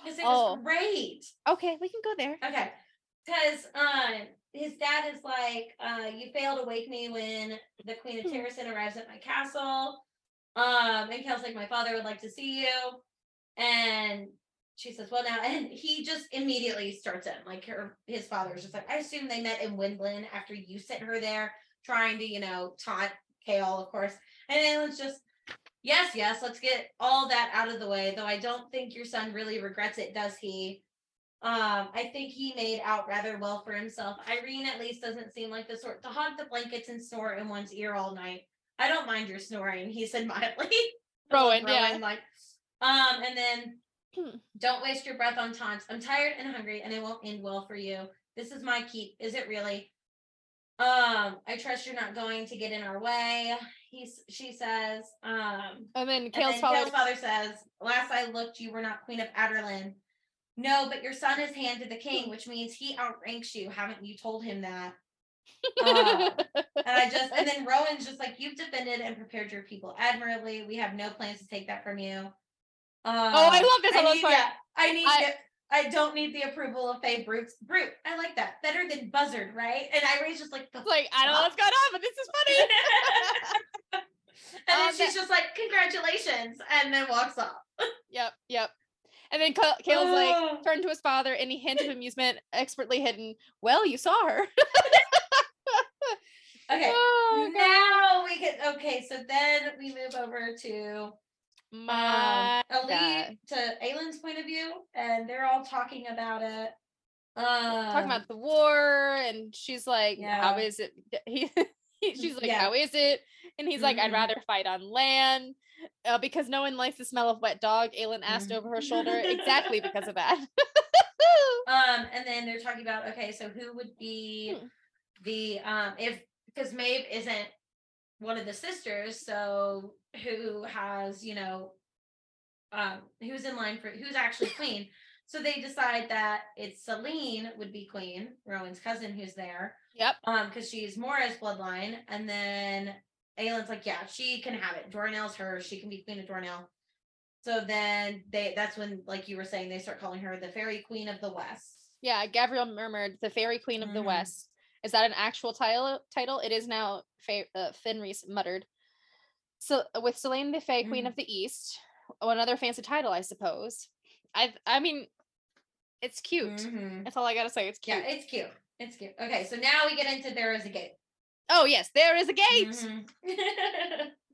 Because it Oh. was great. Okay, we can go there. Okay. Because um, his dad is like, uh, you failed to wake me when the Queen of Hmm. Terrasen arrives at my castle. Um, and Chaol's like, my father would like to see you. And she says, well, now, and he just immediately starts in. Like, her, his father's just like, I assume they met in Wendlyn after you sent her there, trying to, you know, taunt Chaol, of course. And Aelin's just, yes, yes, let's get all that out of the way. Though I don't think your son really regrets it, does he? Um, I think he made out rather well for himself. Yrene at least doesn't seem like the sort to hog the blankets and snore in one's ear all night. I don't mind your snoring, he said mildly. Rowan, yeah. like, um, and then. Don't waste your breath on taunts. I'm tired and hungry, and it won't end well for you. This is my keep. Is it really? Um, I trust you're not going to get in our way. He's she says. Um, And then and then father. Chaol's father says, Last I looked, you were not Queen of Adarlan. No, but your son is hand to the king, which means he outranks you. Haven't you told him that? Uh, and I just, and then Rowan's just like, You've defended and prepared your people admirably. We have no plans to take that from you. Uh, Oh, I love this. I love need, part. yeah, I need I-. I don't need the approval of Fae Brute. Brute. I like that. Better than Buzzard, right? And Yrene's just like, like I don't know what's going on, but this is funny. and then Um, she's just like, congratulations, and then walks off. Yep, yep. And then Ka- Chaol's like Oh. turned to his father, and he hint of amusement, expertly hidden. Well, you saw her. Okay, Oh, God. now we can. Okay, so then we move over to My um, God. to Aelin's point of view, and they're all talking about it. Um, talking about the war, and she's like, "How Yeah. is it?" He, he- she's like, Yeah. "How is it?" And he's like, "I'd Mhm. rather fight on land." Uh, because no one likes the smell of wet dog, Aelin asked Mhm. over her shoulder. Exactly because of that. Um, and then they're talking about okay, so who would be Hmm. the um if because Maeve isn't one of the sisters, so who has you know um who's in line for who's actually queen? So they decide that it's Sellene would be queen, Rowan's cousin who's there, yep. um, because she's Mora's bloodline, and then Aelin's like, yeah, she can have it. Doranelle's hers. She can be queen of Doranelle. So then they that's when, like you were saying, they start calling her the fairy queen of the west. Yeah, Gavriel murmured, "The Fairy Queen of the Mhm. West." Is that an actual title? Title? It is now. Fa- uh, Fenrys muttered. So with Sellene the Fae, Queen of the East, oh, another fancy title, I suppose. I I mean, it's cute. Mhm. That's all I gotta say. It's cute. Yeah, it's cute. It's cute. Okay, so now we get into there is a gate. oh yes, there is a gate. Mhm.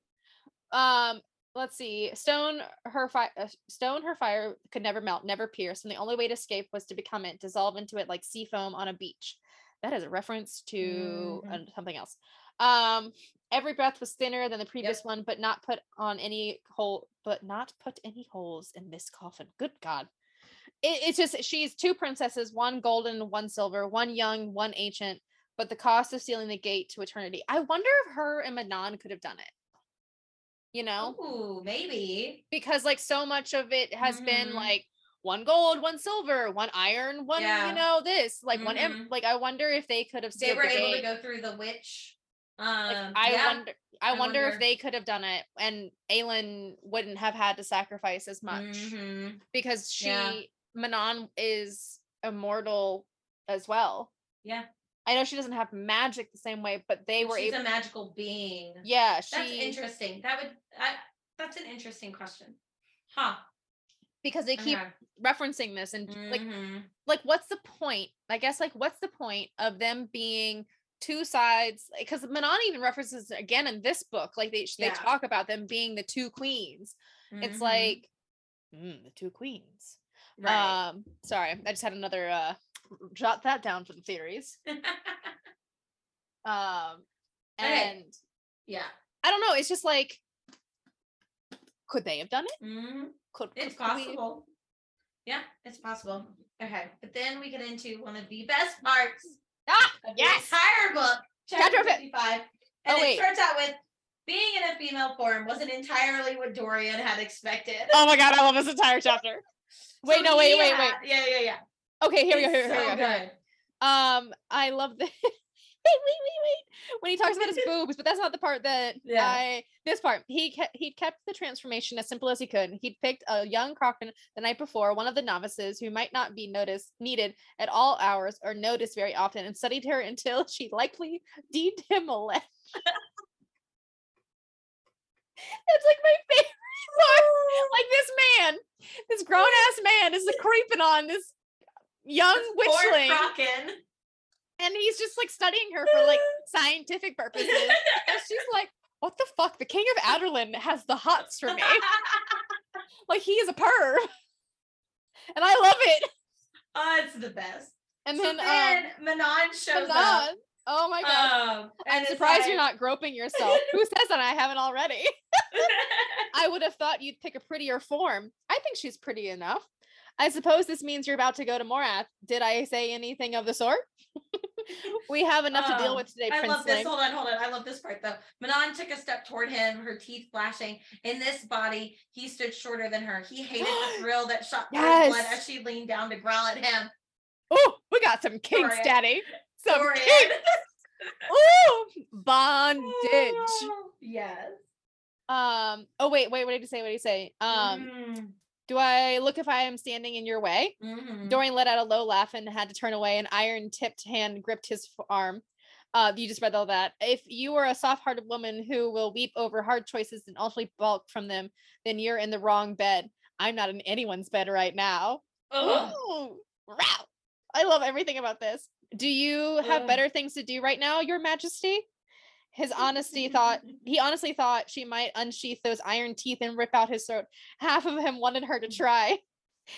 Um, let's see. Stone her fire. Uh, stone her fire could never melt, never pierce, and the only way to escape was to become it, dissolve into it like sea foam on a beach. That is a reference to Mhm. uh, something else. Um, every breath was thinner than the previous one, but not put on any hole, but not put any holes in this coffin. Good God. It, it's just she's two princesses, one golden, one silver, one young, one ancient, but the cost of sealing the gate to eternity. I wonder if her and Manon could have done it. You know, Ooh, maybe. because like so much of it has been Mhm. like one gold, one silver, one iron, one Yeah. you know this like one em- Mhm. like I wonder if they could have They were able gate. to go through the witch. Like, Um, I yeah. wonder I, I wonder, if wonder. they could have done it and Aelin wouldn't have had to sacrifice as much Mhm. because she Yeah. Manon is immortal as well. Yeah. I know she doesn't have magic the same way, but they were She's able a magical being. Yeah, That's interesting. That would I that's an interesting question. Huh. because they keep Okay. referencing this and like Mhm. like what's the point i guess like what's the point of them being two sides because manon even references again in this book like they they Yeah. talk about them being the two queens it's Mhm. like mm, the two queens right. um sorry i just had another uh jot that down for the theories um Okay. and yeah. i don't know it's just like could they have done it Mhm. could It's could we- possible. Yeah, it's possible. Okay, but then we get into one of the best parts ah yes entire book, Chapter chapter fif- 55. Oh, And it wait. starts out with being in a female form wasn't entirely what Dorian had expected. oh my god i love this entire chapter wait So no wait wait wait Yeah, yeah, yeah. okay here we go here, so here we go. good. Um, I love the wait, wait, wait, wait. When he talks about his boobs, but that's not the part that Yeah. I this part. He kept he kept the transformation as simple as he could. He'd picked a young Crochan the night before, one of the novices who might not be noticed needed at all hours or noticed very often, and studied her until she likely deemed him a leg. It's like my favorite part. Like this man, this grown ass man is creeping on this young This witchling. And he's just like studying her for like scientific purposes. And she's like, "What the fuck? The king of Adarlan has the hots for me. Like he is a perv." And I love it. oh, it's the best. And so then, then um, Manon shows up. Oh my god, Um, I'm surprised you're not groping yourself. Who says that I haven't already? I would have thought you'd pick a prettier form. I think she's pretty enough. I suppose this means you're about to go to Morath. Did I say anything of the sort? We have enough to deal Um, with today, I love this. Hold on, hold on. I love this part though. Manon took a step toward him, her teeth flashing. In this body, he stood shorter than her. He hated the thrill that shot through his blood as she leaned down to growl at him. Oh, we got some kinks, Dorian. daddy. Some Dorian. kinks. Ooh, bondage. yes. Um. Oh wait, wait. What did he say? What did he say? Um. Mm, Do I look if I am standing in your way? mhm. Dorian let out a low laugh and had to turn away. An iron-tipped hand gripped his arm. Uh, you just read all that. If you are a soft-hearted woman who will weep over hard choices and ultimately balk from them, then you're in the wrong bed. I'm not in anyone's bed right now. Ugh. Ooh. I love everything about this. Do you have better things to do right now, Your Majesty? His honesty thought he honestly thought she might unsheath those iron teeth and rip out his throat. Half of him wanted her to try.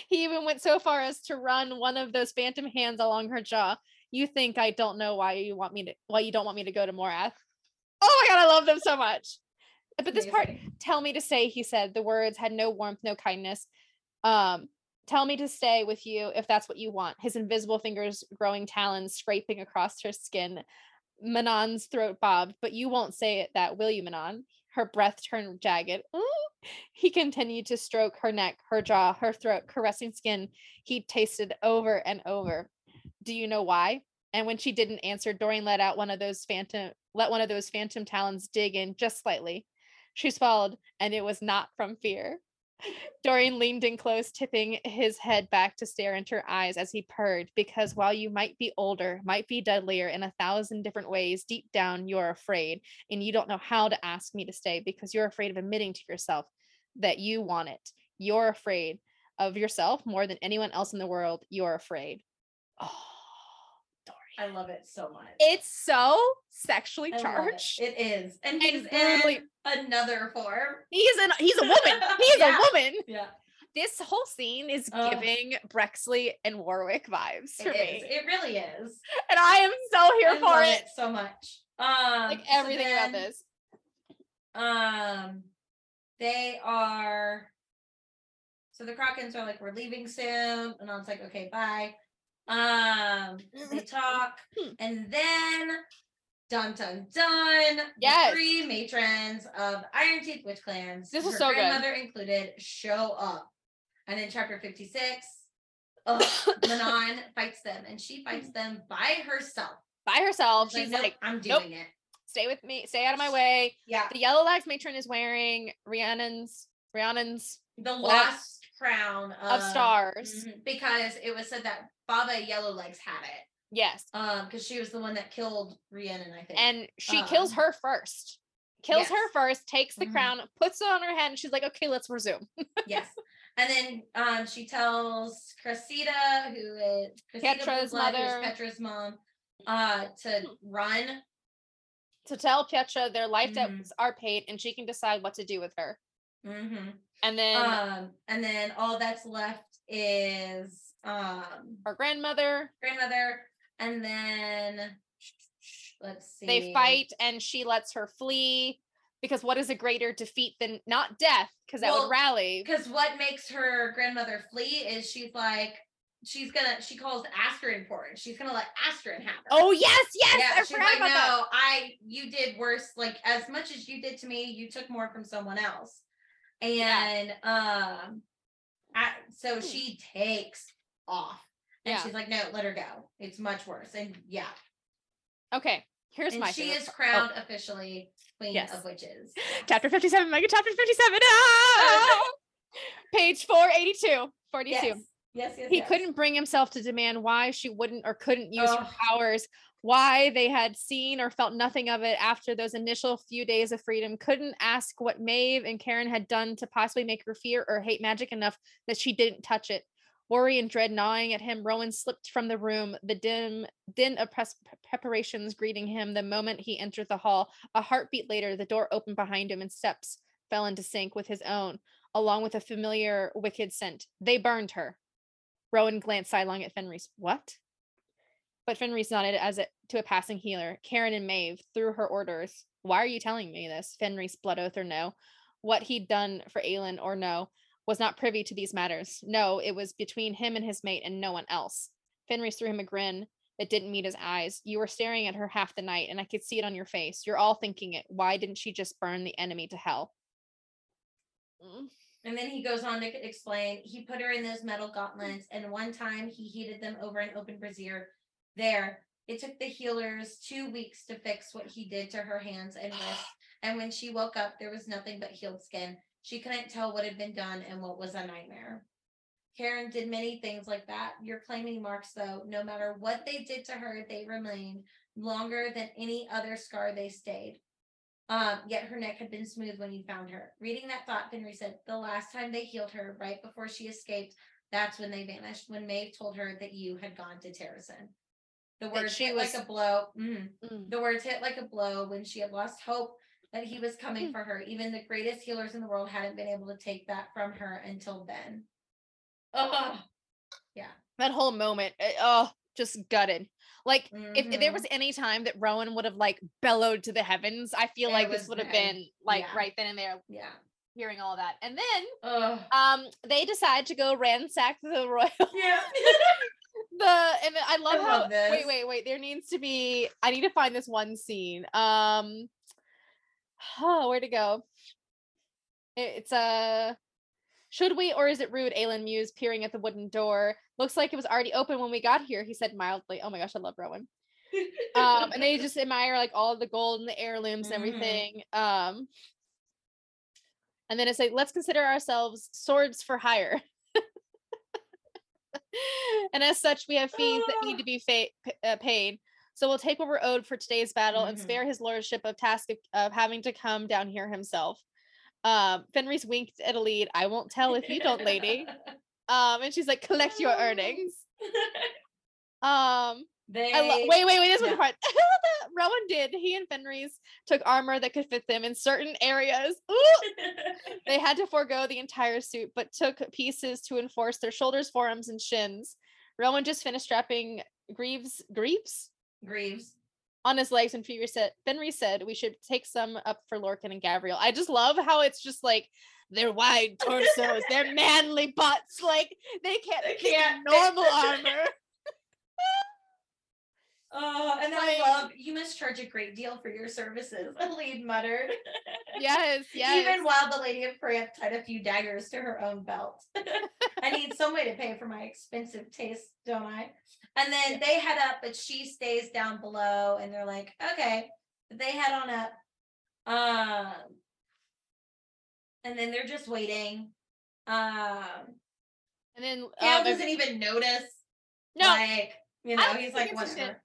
He even went so far as to run one of those phantom hands along her jaw. You think I don't know why you want me to why you don't want me to go to Morath? Oh my god, I love them so much. But this part, tell me to stay, he said. The words had no warmth, no kindness. Um, tell me to stay with you if that's what you want. His invisible fingers growing talons scraping across her skin. Manon's throat bobbed, but you won't say it that, will you, Manon? Her breath turned jagged. Ooh. He continued to stroke her neck, her jaw, her throat, caressing skin he tasted over and over. Do you know why? And when she didn't answer, Dorian let out one of those phantom let one of those phantom talons dig in just slightly. She swallowed, and it was not from fear. Dorian leaned in close, tipping his head back to stare into her eyes as he purred, because while you might be older, might be deadlier in a thousand different ways, deep down you're afraid, and you don't know how to ask me to stay because you're afraid of admitting to yourself that you want it. You're afraid of yourself more than anyone else in the world. You're afraid. Oh. I love it so much. It's so sexually love it. charged. It is. And And he's brutally- another form. He's an he's a woman. He is Yeah. a woman. Yeah. This whole scene is Oh. giving Brexley and Warwick vibes It for is. me. It really is. And I am so here I for love it. so much. Um Like so everything about this. Um they are so the Crochans are like, we're leaving soon. And I was like, okay, bye. Um, they talk, Hmm. and then dun dun dun. Yes. Three matrons of Iron Teeth Witch clans. This her so good. grandmother included show up, and in chapter fifty six, Manon fights them, and she fights them by herself. By herself. She's She's like, "Nope, I'm "Nope." doing it. stay with me, stay out of my way. Yeah, The Yellowlegs matron is wearing Rhiannon's Rhiannon's the lost crown of stars. mhm, because it was said that Baba Yellowlegs had it. Yes. Um, because she was the one that killed Rhiannon, I think. And she kills Um, her first. Kills her first, takes the Mhm. crown, puts it on her head, and she's like, okay, let's resume. yes. And then um she tells Cresseida, who is Cresseida Petrah's mother. Petrah's mom, uh, to Hmm. run. to tell Petrah their life Mhm. debts are paid and she can decide what to do with her. hmm And then Um, and then all that's left is um her grandmother, grandmother, and then let's see. they fight and she lets her flee because what is a greater defeat than not death? Because that Well, would rally. because what makes her grandmother flee is she's like she's gonna she calls Asterin important. She's gonna let Asterin have her. Oh yes, yes, yeah, I she's like, about that. no, I you did worse. Like as much as you did to me, you took more from someone else. And um, I, so Hmm. she takes off, and Yeah. she's like, no, let her go. It's much worse. And yeah, Okay, here's and my she favorite is part. crowned officially queen Yes. of witches. Chapter 57, Mega Chapter 57. Ah! Page 482. 42. Yes, yes, yes. He yes. couldn't bring himself to demand why she wouldn't or couldn't use her powers, why they had seen or felt nothing of it after those initial few days of freedom, couldn't ask what Maeve and Cairn had done to possibly make her fear or hate magic enough that she didn't touch it. Worry and dread gnawing at him, Rowan slipped from the room, the dim din of pres- preparations greeting him the moment he entered the hall. A heartbeat later, the door opened behind him and steps fell into sync with his own, along with a familiar wicked scent. They burned her. Rowan glanced sidelong at Fenrys. What? But Fenrys nodded as it to a passing healer. Cairn and Maeve threw her orders. Why are you telling me this? Fenrys, blood oath or no. What he'd done for Aelin or no was not privy to these matters. No, it was between him and his mate and no one else. Fenrys threw him a grin that didn't meet his eyes. You were staring at her half the night, and I could see it on your face. You're all thinking it. Why didn't she just burn the enemy to hell? Mm. And then he goes on to explain he put her in those metal gauntlets, and one time he heated them over an open brazier. There, it took the healers two weeks to fix what he did to her hands and wrists. And when she woke up, there was nothing but healed skin. She couldn't tell what had been done and what was a nightmare. Cairn did many things like that. You're claiming marks, though. No matter what they did to her, they remained longer than any other scar they stayed. Um, yet her neck had been smooth when you found her. Reading that thought, Fenrys said, the last time they healed her, right before she escaped, that's when they vanished. When Maeve told her that you had gone to Terrasen. The words she hit was- like a blow. mhm. Mm. The words hit like a blow when she had lost hope that he was coming Mm. for her. Even the greatest healers in the world hadn't been able to take that from her until then. Oh, yeah. That whole moment, eh, oh, just gutted. Like if, if there was any time that Rowan would have like bellowed to the heavens, I feel It like this would have been like Yeah. right then and there, yeah. hearing all that. And then Oh, um they decide to go ransack the royal yeah. the and I love how love this. wait, wait, wait. There needs to be I need to find this one scene. Um oh, where to go? It's a should we or is it rude? Aelin mused, peering at the wooden door. Looks like it was already open when we got here, he said mildly. Oh my gosh, I love Rowan. um and they just admire like all the gold and the heirlooms and Mhm. everything um and then it's like let's consider ourselves swords for hire and as such we have fees that need to be fa- p- uh, paid so we'll take what we're owed for today's battle and Mhm. spare his lordship of task of, of having to come down here himself um fenrys winked at Elide i won't tell if you don't lady um and she's like collect your earnings um they lo- wait, wait, wait. This was the part. Rowan did. He and Fenrys took armor that could fit them in certain areas. They had to forego the entire suit, but took pieces to enforce their shoulders, forearms, and shins. Rowan just finished strapping Greaves, Greaves Greaves. on his legs, and Fenrys said, Fenrys said we should take some up for Lorcan and Gavriel. I just love how it's just like their wide torsos, their manly butts, like they can't, They can't normal armor. Oh, and then Like- I love you must charge a great deal for your services. A lead muttered. Yes, yes. Even while the lady of Perranth tied a few daggers to her own belt. I need some way to pay for my expensive taste, don't I? And then Yeah. they head up, but she stays down below, and they're like, okay. But they head on up. Um, and then they're just waiting. Um, and then Cam um, doesn't even notice. no, like you know, he's like whatever.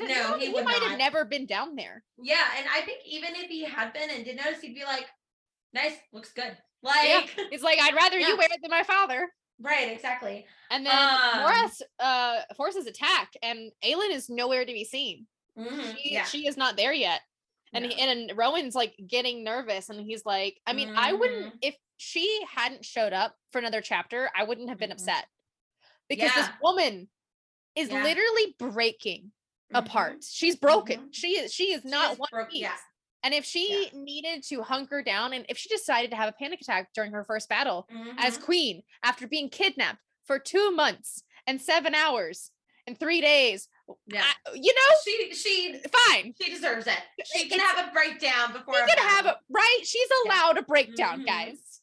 no, he he, would might not. have never been down there. Yeah, and I think even if he had been and did notice, he'd be like, "Nice, looks good." Like, It's like I'd rather Yeah. you wear it than my father. Right, exactly. And then Um, Morath's uh forces attack, and Aelin is nowhere to be seen. Mhm, She, yeah, she is not there yet. And he, No. and Rowan's like getting nervous, and he's like, I mean, I wouldn't Mhm. if she hadn't showed up for another chapter, I wouldn't have been Mhm. upset because this woman is Yeah. literally breaking Mhm. apart. She's broken. Mhm. She is she is She not is one broke- piece. Yeah. And if she needed to hunker down, and if she decided to have a panic attack during her first battle as Mhm. queen after being kidnapped for two months and seven hours and three days, yeah, I- you know, she she fine. she deserves it. She can It's- have a breakdown before. She can have it right. She's allowed a breakdown, Mhm. guys.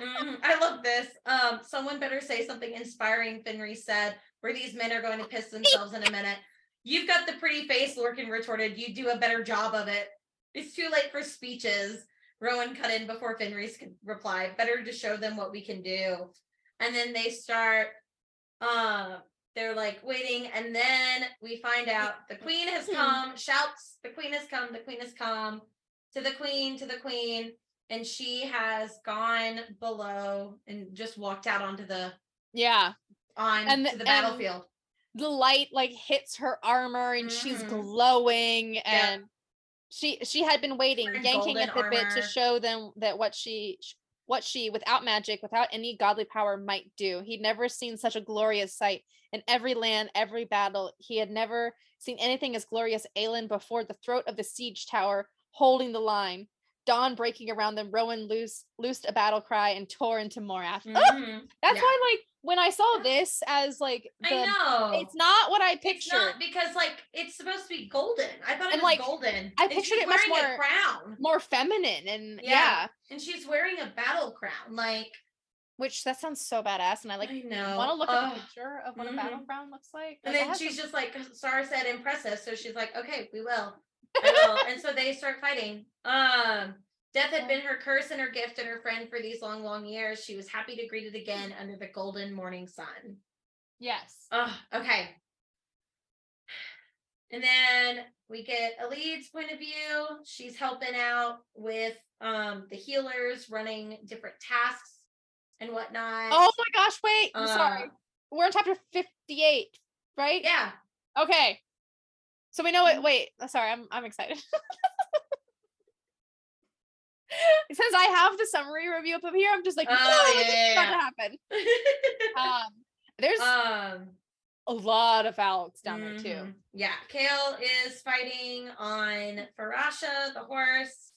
Mhm, I love this. Um, someone better say something inspiring, Fenrys said, where these men are going to piss themselves in a minute. You've got the pretty face, Lorcan retorted. You do a better job of it. It's too late for speeches. Rowan cut in before Fenrys could reply. Better to show them what we can do. And then they start uh they're like waiting, and then we find out the queen has come, shouts, the queen has come, the queen has come to the queen, to the queen and she has gone below and just walked out onto the Yeah. on And to the- the and- battlefield. The light like hits her armor and she's Mhm. glowing and she she had been waiting, Wearing yanking at the golden bit to show them that what she what she without magic, without any godly power might do. He'd never seen such a glorious sight in every land, every battle. He had never seen anything as glorious Aelin before the throat of the siege tower, holding the line. Dawn breaking around them, Rowan loose, loosed a battle cry and tore into Morath. Ah! Mhm. That's Yeah. why, like, when I saw this as like the, I know. it's not what I pictured. not because like it's supposed to be golden. I thought it And, was like, golden. I And pictured it much more- a crown. More feminine and yeah. Yeah. And she's wearing a battle crown. Like which that sounds so badass. And I like I know. want to look at the picture of what Mhm. a battle crown looks like. And Like, it then she's some- just like Star said impressive. So she's like, okay, we will. I will. and so they start fighting. Um Death had been her curse and her gift and her friend for these long, long years. She was happy to greet it again under the golden morning sun. yes. Oh, okay. And then we get Elide's point of view. She's helping out with um the healers running different tasks and whatnot. Oh my gosh! Wait, I'm sorry. Uh, We're on chapter fifty-eight, right? yeah. Okay. So we know Mm-hmm. it. Wait, uh, sorry, I'm I'm excited. Since I have the summary review up here, I'm just like, Oh, oh, yeah, yeah, yeah. to happen. Um, there's um a lot of Alex down there too. mhm. Yeah. Chaol is fighting on Farasha, the horse.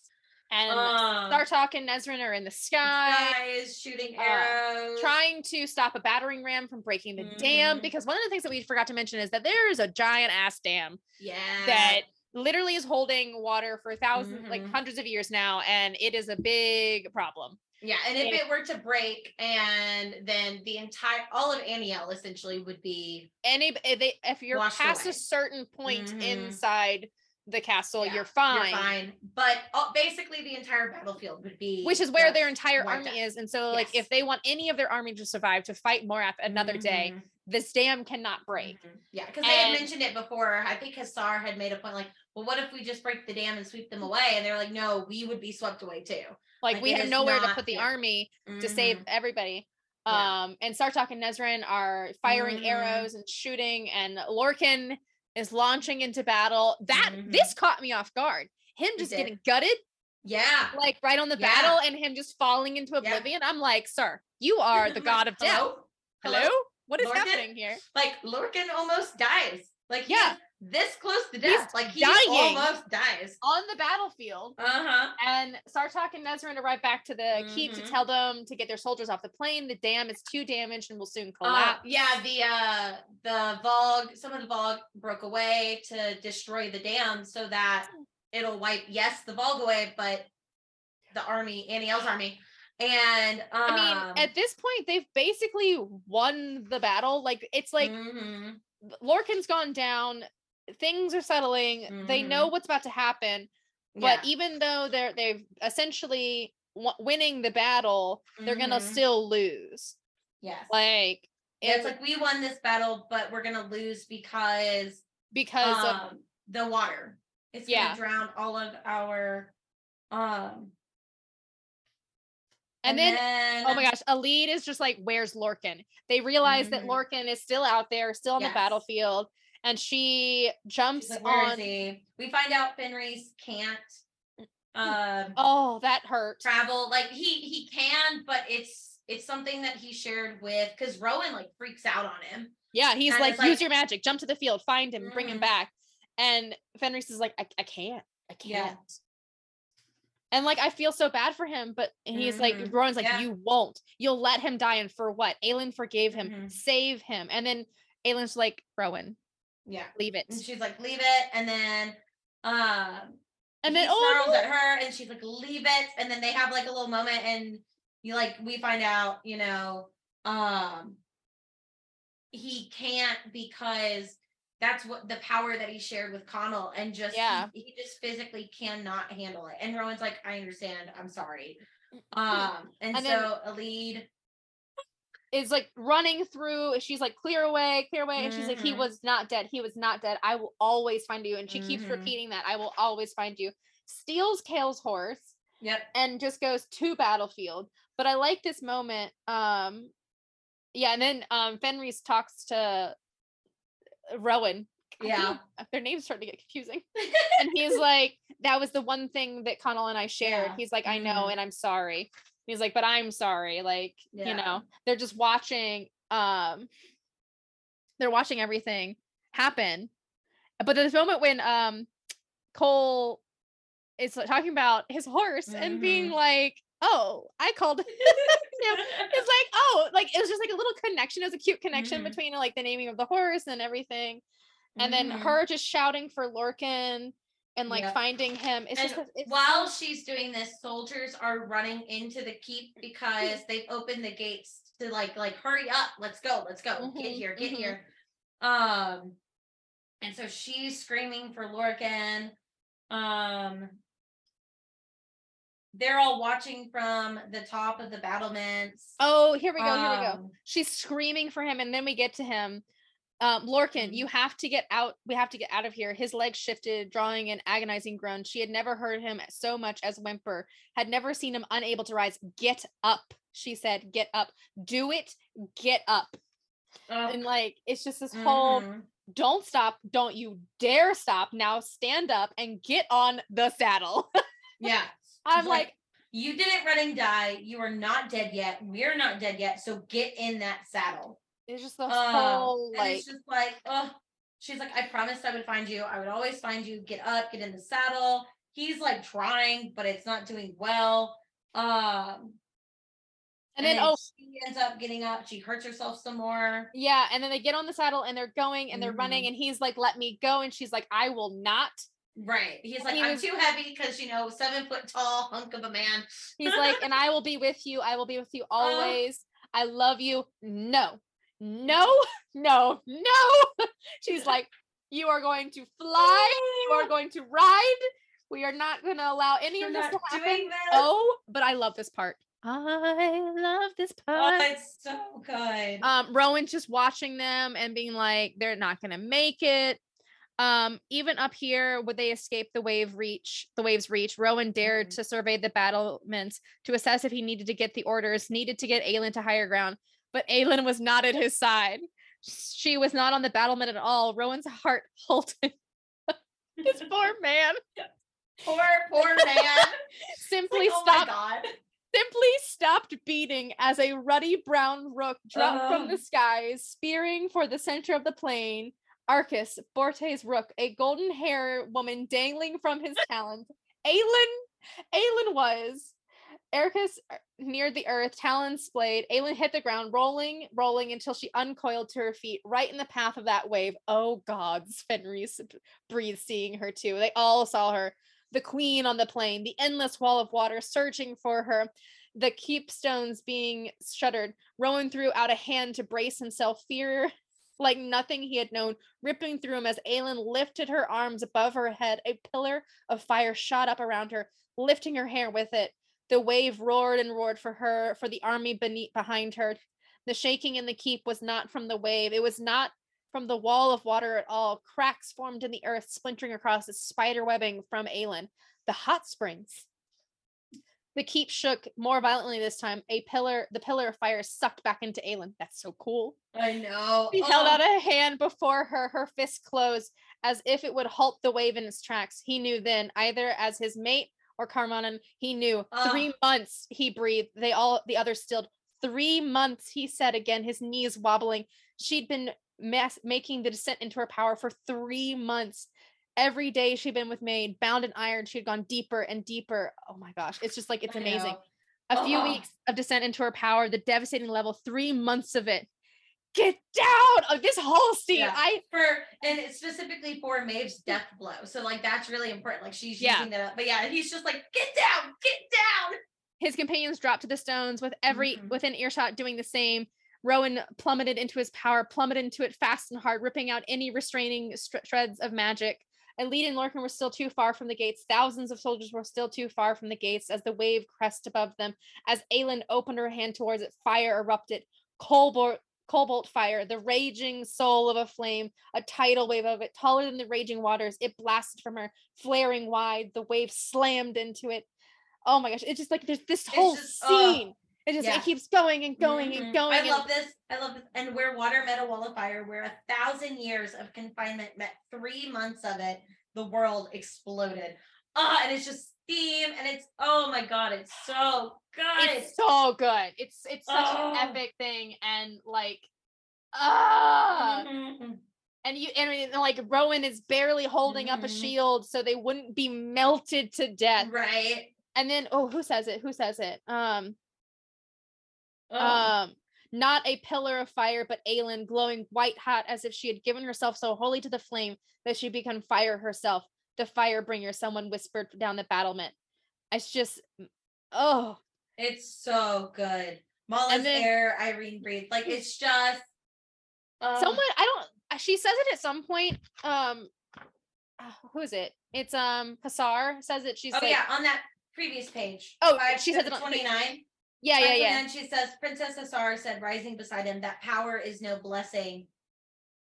And Um, Sartaq and Nesryn are in the sky, guys shooting uh, arrows. trying to stop a battering ram from breaking the dam. Mhm. Because one of the things that we forgot to mention is that there's a giant ass dam Yeah. that literally is holding water for 1000s like Mhm. hundreds of years now, and it is a big problem. Yeah, and if it were to break, and then the entire all of Anielle essentially would be Any if they if you're past away. a certain point Mhm. inside the castle, yeah, you're fine. You're fine, but uh, basically the entire battlefield would be Which is where their entire army out. is. And so, like, Yes. if they want any of their army to survive to fight Morath another day, Mhm, this dam cannot break. mhm. Yeah, because they had mentioned it before. I think Hasar had made a point like, well, what if we just break the dam and sweep them away? And they're like, no, we would be swept away too. Like, Like, we have nowhere to put the yeah. army to save Mhm. everybody. Yeah. Um, and Sartaq and Nesryn are firing Mhm. arrows and shooting, and Lorcan is launching into battle. That Mhm. this caught me off guard. Him just getting gutted, Yeah. like right on the Yeah. battle, and him just falling into oblivion. I'm like, sir, you are the god of death. Hello? Hello? What is Lorcan? happening here? Like Lorcan almost dies. Like Yeah. This close to He's death. like he dying. almost dies. on the battlefield. Uh-huh. And Sartaq and Nesryn arrive back to the keep to Mhm. tell them to get their soldiers off the plane. The dam is too damaged and will soon Uh, collapse. yeah, the uh the Valg, some of the Valg broke away to destroy the dam so that it'll wipe yes the Valg away, but the army, Anielle's army. And um I mean, at this point, they've basically won the battle. Like it's like mhm, Lorcan's gone down, things are settling, they know what's about to happen. But yeah, even though they're they've essentially w- winning the battle, they're gonna mhm, still lose. yes. Like Yeah, it's like we won this battle, but we're gonna lose because because of um the water. It's Yeah. gonna drown all of our um and, then, oh my gosh, Elide is just like, where's Lorcan? They realize that Mhm. Lorcan is still out there, still on Yes. the battlefield, and she jumps like, on. We find out Fenrys can't um Oh, that hurt. travel. Like he he can, but it's it's something that he shared with because Rowan like freaks out on him. Yeah, he's And like, use your magic, jump to the field, find him, bring him Mhm. back. And Fenrys is like, I, I can't, I can't. Yeah. And like, I feel so bad for him, but he's like, Mhm. Rowan's like, Yeah. you won't. You'll let him die, and for what? Aelin forgave him. Mhm. Save him. And then Aelin's like, Rowan, Yeah. leave it. And she's like, leave it. And then um And then he oh, snarls at her and she's like, leave it. And then they have like a little moment and you like we find out, you know, um he can't because that's what the power that he shared with Connall and just Yeah. he, just physically cannot handle it. And Rowan's like, I understand, I'm sorry. Um and, And then- so Elide is like running through. She's like, clear away, clear away. And she's like, he Mhm. was not dead. He was not dead. I will always find you. And she keeps Mhm. repeating that. I will always find you. Steals Chaol's horse. Yep. and just goes to battlefield. But I like this moment. Um yeah, and then um Fenrys talks to Rowan. Yeah. Their names start to get confusing. And he's like, that was the one thing that Connall and I shared. Yeah. He's like, I know, Mhm. and I'm sorry. He's like, but I'm sorry. Like, you know, they're just watching um they're watching everything happen. But there's this moment when um Chaol is talking about his horse and being Mhm. like, "Oh, I called him." It's like, "Oh, like it was just like a little connection. It was a cute connection Mhm. between like the naming of the horse and everything." And then Mhm. her just shouting for Lorcan and like finding him. It's and just it's while so- she's doing this, soldiers are running into the keep because they've opened the gates to like like hurry up, let's go, let's go, get Mhm, here, get mhm. here. Um, and so she's screaming for Lorcan. Um, they're all watching from the top of the battlements. Oh, here we go, here we go. Um, She's screaming for him, and then we get to him. Um, Lorcan, Mhm. you have to get out. We have to get out of here. His legs shifted, drawing an agonizing groan. She had never heard him so much as whimper, had never seen him unable to rise. Get up, she said. Get up. Do it. Get up. oh, And like, it's just this whole mhm. don't stop. Don't you dare stop. Now stand up and get on the saddle. yeah. I'm She's like, you didn't run and die. You are not dead yet. We're not dead yet. So get in that saddle. It's just the Um, whole like, it's just like, oh, she's like, I promised I would find you. I would always find you. Get up, get in the saddle. He's like trying, but it's not doing well. Um, and then oh, she ends up getting up. She hurts herself some more. Yeah, and then they get on the saddle and they're going and they're running, Mhm. and he's like, "Let me go," and she's like, "I will not." Right. He's like, He I'm was- too heavy because you know, seven foot tall hunk of a man. He's like, "And I will be with you. I will be with you always. I love you." No, no, no, no. She's like, "You are going to fly. You are going to ride. We are not going to allow any We're of this to happen." this. Oh, but I love this part. I love this Oh, part. it's so good. um rowan just watching them and being like they're not gonna make it um even up here would they escape the wave reach the waves reach rowan dared Mhm. to survey the battlements to assess if he needed to get the orders needed to get aelin to higher ground but aelin was not at his side she was not on the battlement at all rowan's heart halted this poor man poor, poor man. simply Like, oh my stopped god. simply stopped beating as a ruddy brown ruk dropped from the skies, spearing for the center of the plain. Arcas, Borte's ruk, a golden hair woman dangling from his talons. Aelin, Aelin was. Arcas uh, neared the earth, talons splayed. Aelin hit the ground, rolling, rolling until she uncoiled to her feet, right in the path of that wave. Oh gods, Fenrys breathed, seeing her too. They all saw her. The queen on the plain, the endless wall of water surging for her, the keepstones being shuttered. Rowan threw out a hand to brace himself, fear like nothing he had known, ripping through him as Aelin lifted her arms above her head. A pillar of fire shot up around her, lifting her hair with it. The wave roared and roared for her, for the army beneath behind her. The shaking in the keep was not from the wave. It was not from the wall of water at all. Cracks formed in the earth, splintering across the spider webbing from Aelin. The hot springs. The keep shook more violently this time. A pillar, the pillar of fire sucked back into Aelin. That's so cool. I know. He oh. held out a hand before her, her fist closed, as if it would halt the wave in its tracks. He knew then, either as his mate or carranam, he knew. Uh. Three months, he breathed. They all, the others stilled. Three months, he said again, his knees wobbling. She'd been mass- making the descent into her power for three months every day she'd been with Maeve, bound in iron, she had gone deeper and deeper. Oh my gosh, it's just like it's amazing. A few weeks of descent into her power, the devastating level, three months of it. Get down! Oh, this whole scene, yeah. I for and specifically for Maeve's death blow. So like that's really important. Like she's yeah. using that, up. but yeah, he's just like, get down, get down. His companions dropped to the stones with every mm-hmm. within earshot doing the same. Rowan plummeted into his power, plummeted into it fast and hard, ripping out any restraining shreds of magic. Elide and Lorcan were still too far from the gates. Thousands of soldiers were still too far from the gates as the wave crest above them. As Aelin opened her hand towards it, fire erupted. Cobalt, cobalt fire, the raging soul of a flame, a tidal wave of it, taller than the raging waters. It blasted from her, flaring wide. The wave slammed into it. Oh my gosh! It's just like there's this whole just, scene. It just yeah. it keeps going and going mm-hmm. and going. I and... love this. I love this. And where water met a wall of fire, where a thousand years of confinement met three months of it, the world exploded. Ah, and it's just steam, and it's oh my god, it's so good. It's so good. It's it's such oh. an epic thing, and like ah. Mm-hmm. And you and like Rowan is barely holding mm-hmm. up a mm-hmm. shield so they wouldn't be melted to death. Right. And then oh, who says it? Who says it? Um Oh. Um, not a pillar of fire, but Aelin glowing white hot as if she had given herself so wholly to the flame that she become fire herself. The fire bringer, someone whispered down the battlement. It's just, oh. It's so good. Mala's then, air, Yrene breathed. Like it's just. Um, someone, I don't, uh, she says it at some point. Um, uh, who is it? It's um Hasar says that She's oh like, yeah, on that previous page. Oh, she says it on 29. Yeah, yeah, yeah. And then she says, Princess Hasar said, rising beside him, that power is no blessing.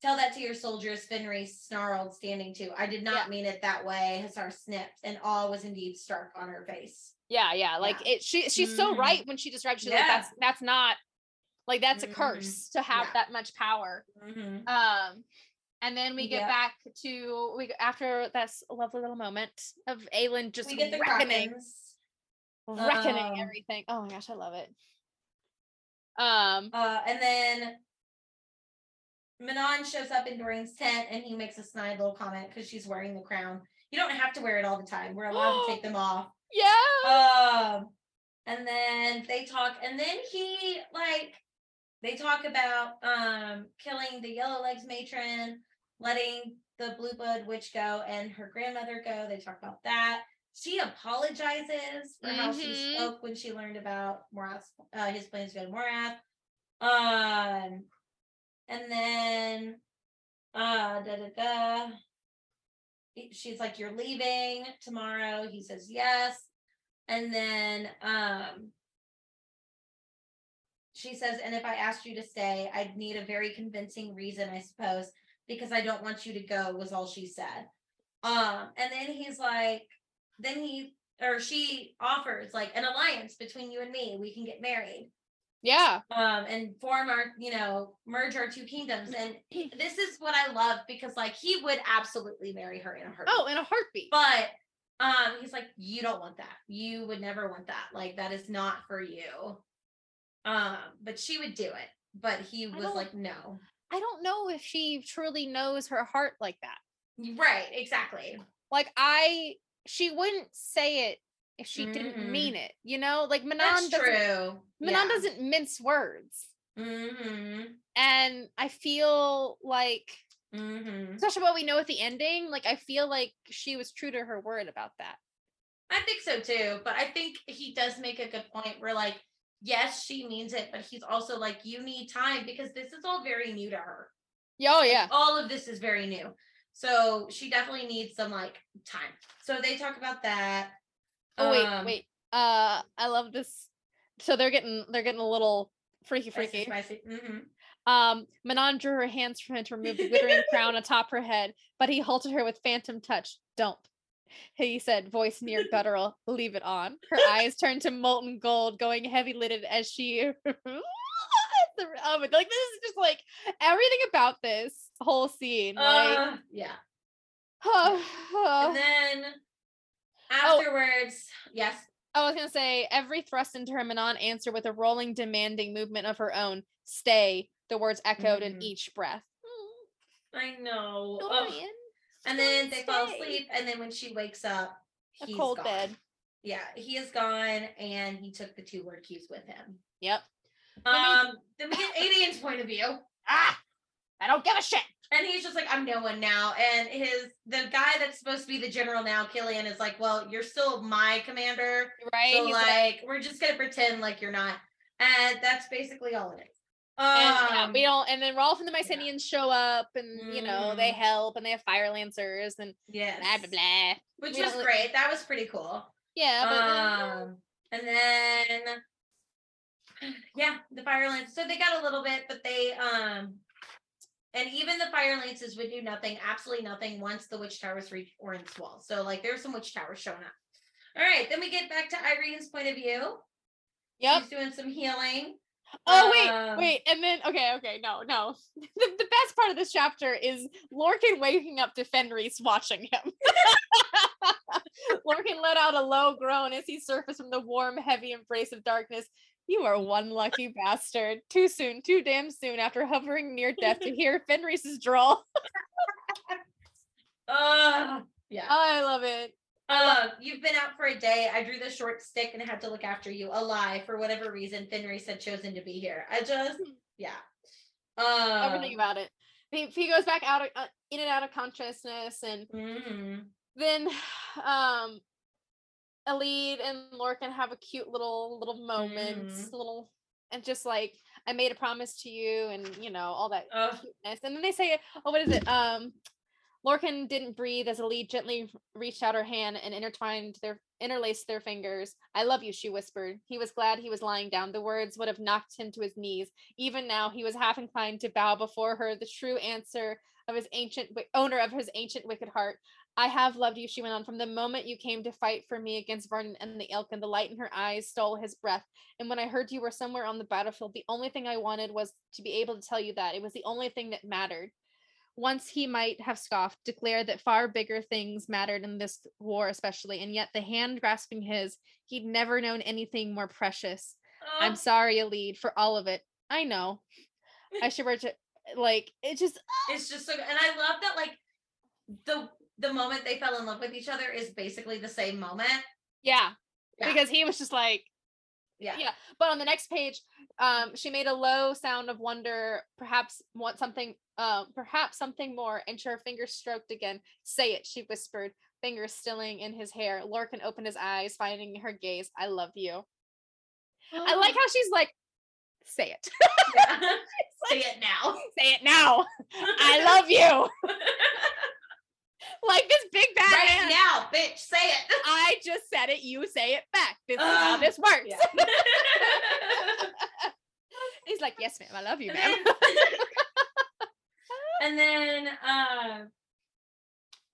Tell that to your soldiers, Fenrys snarled, standing to. I did not yeah. mean it that way. Hasar snipped, and awe was indeed stark on her face. Yeah, yeah. Like yeah. it she she's mm-hmm. so right when she describes she's yeah. like, that's that's not like that's mm-hmm. a curse to have that much power. Mm-hmm. Um and then we get back to we after this lovely little moment of Aelin just we get the reckoning. Crochans reckoning um, everything. Oh my gosh, I love it. Um uh and then Manon shows up in Dorian's tent and he makes a snide little comment because she's wearing the crown. You don't have to wear it all the time. We're allowed to take them off. Yeah. Um and then they talk and then he like they talk about um killing the yellow legs matron, letting the blue blood witch go and her grandmother go. They talk about that she apologizes for mm-hmm. how she mm-hmm. spoke when she learned about Morath, uh, his plans to go to Morath. Um, and then, uh, da da da. She's like, "You're leaving tomorrow." He says, "Yes." And then, um, she says, "And if I asked you to stay, I'd need a very convincing reason, I suppose, because I don't want you to go." Was all she said. Um, and then he's like, then he or she offers like an alliance between you and me. We can get married. Yeah. Um, and form our, you know, merge our two kingdoms. And this is what I love because like he would absolutely marry her in a heartbeat. Oh, in a heartbeat. But um, he's like, you don't want that. You would never want that. Like that is not for you. Um, but she would do it. But he was like, no. I don't know if she truly knows her heart like that. Right, exactly. Like I she wouldn't say it if she didn't Mhm. mean it, you know? Like Manon That's doesn't true. Manon doesn't mince words. Mm-hmm. And I feel like Mm-hmm. especially what we know at the ending, like I feel like she was true to her word about that. I think so too, but I think he does make a good point where like, yes, she means it, but he's also like, you need time because this is all very new to her. Yeah, oh yeah. All of this is very new. So she definitely needs some like time. So they talk about that. Oh wait, Um, wait. Uh I love this. So they're getting they're getting a little freaky spicy, freaky. spicy. Mhm. Um Manon drew her hands from him to remove the glittering crown atop her head, but he halted her with phantom touch. Don't. He said, voice near guttural, leave it on. Her eyes turned to molten gold, going heavy lidded as she Oh, like this is just like everything about this whole scene. Like Uh, yeah. oh, And then afterwards, yes. I was gonna say every thrust into her Manon answered with a rolling, demanding movement of her own. Stay. The words echoed in Mhm. each breath. I know. Mm, Ugh. And then they fall asleep, and then when she wakes up, A cold gone. bed. Yeah, he is gone, and he took the two Wyrdkeys with him. Yep. Um, then we get Aedion's point of view, Ah, I don't give a shit. And he's just like, "I'm no one now." And his the guy that's supposed to be the general now, Kyllian, is like, "Well, you're still my commander, Right? so He's like, we're just gonna pretend like you're not." And that's basically all it is. Um, and, yeah, we don't. And then Rolfe and the Mycenians show up, and you know they Mhm. help, and they have fire lancers, and yeah, blah blah blah. which We was great. That was pretty cool. Yeah, but um, and then yeah, the fire lance. So they got a little bit, but they um, and even the fire lances would do nothing, absolutely nothing, once the witch towers reach Orynth's wall. So like, there's some witch towers showing up. All right, then we get back to Yrene's point of view. yep. She's doing some healing. Oh wait, Um, wait, and then okay, okay, no, no. The, the best part of this chapter is Lorcan waking up to Fenrys watching him. Lorcan let out a low groan as he surfaced from the warm, heavy embrace of darkness. You are one lucky bastard. Too soon, too damn soon after hovering near death to hear Fenrys's drawl. Uh, yeah. I love it. Um, you've been out for a day. I drew the short stick and had to look after you. A lie for whatever reason. Fenris had chosen to be here. I just, yeah. Um, Everything about it. He, he goes back out of, uh, in and out of consciousness and mhm. then um Elide and Lorcan have a cute little little moments, Mhm. little and just like I made a promise to you and you know all that Ugh. cuteness. And then they say, oh, what is it? Um Lorcan didn't breathe as Elide gently reached out her hand and intertwined their interlaced their fingers. I love you, she whispered. He was glad he was lying down. The words would have knocked him to his knees. Even now, he was half inclined to bow before her, the true answer of his ancient owner of his ancient wicked heart. I have loved you, she went on, from the moment you came to fight for me against Vernon and the Ilken, and the light in her eyes stole his breath. And when I heard you were somewhere on the battlefield, the only thing I wanted was to be able to tell you that. It was the only thing that mattered. Once he might have scoffed, declared that far bigger things mattered in this war, especially, and yet the hand grasping his, he'd never known anything more precious. I'm sorry, Elide, for all of it. I know. I should wear to like it just it's just so good. And I love that like the the moment they fell in love with each other is basically the same moment. yeah, Yeah. because he was just like Yeah. yeah but on the next page um she made a low sound of wonder perhaps want something uh perhaps something more and her fingers stroked again say it she whispered fingers stilling in his hair lorcan opened his eyes finding her gaze i love you i like how she's like say it Yeah. Say it now. say it now i love you like this big bad right man now, bitch. Say it. i just said it you say it back this is how this works Yeah. he's like yes ma'am i love you ma'am and then uh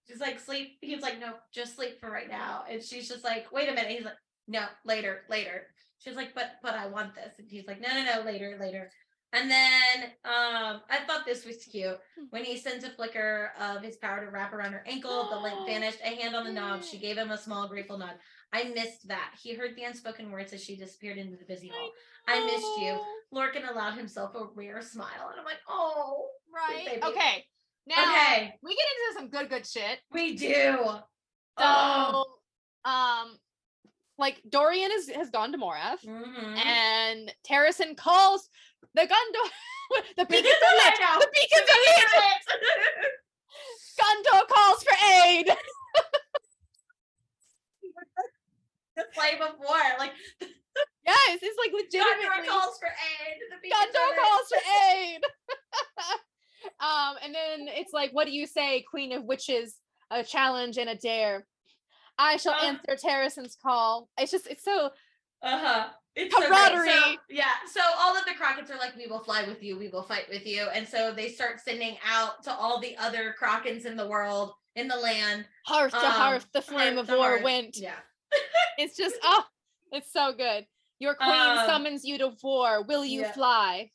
just like sleep. He's like, no, just sleep for right now. And she's just like, wait a minute. He's like, no, later, later. She's like, but but I want this. And he's like, no, no, no, later, later. And then um, I thought this was cute. Hmm. When he sends a flicker of his power to wrap around her ankle, the lamp vanished, a hand on the knob. She gave him a small, grateful nod. I missed that. He heard the unspoken words as she disappeared into the busy hall. I missed you. Lorcan allowed himself a rare smile, and I'm like, oh, Right. Okay. Now okay, we get into some good, good shit. we do. So, Oh. um, like Dorian is, has gone to Morath, Mhm. and Terrasen calls the Gondor. the beacons are I lit. The beacons are lit. Gondor calls for aid. the flame of war, like Yes, it's like legitimately. Gondor calls for aid. The Gondor calls for aid. um, and then it's like, what do you say, Queen of Witches? A challenge and a dare. I shall Uh. answer Terrasen's call. It's just, it's so Uh-huh. It's so great. So, yeah. So all of the Crochans are like, we will fly with you, we will fight with you. And so they start sending out to all the other Crochans in the world, in the land. hearth to Um, hearth, the flame hearth of war hearth. went. Yeah. It's just, oh, it's so good. Your queen Um, summons you to war. Will you yeah. fly?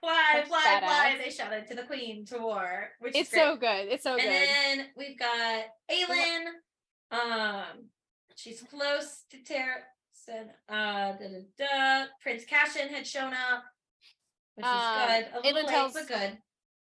Fly, That's fly, fly. They shouted to the queen to war, which It's is great. so good. It's so and good. And then we've got Aelin. Um, she's close to Terrasen. Uh, da, da, da. Prince Kashin had shown up, which is Um, good. A little late, tells- but good.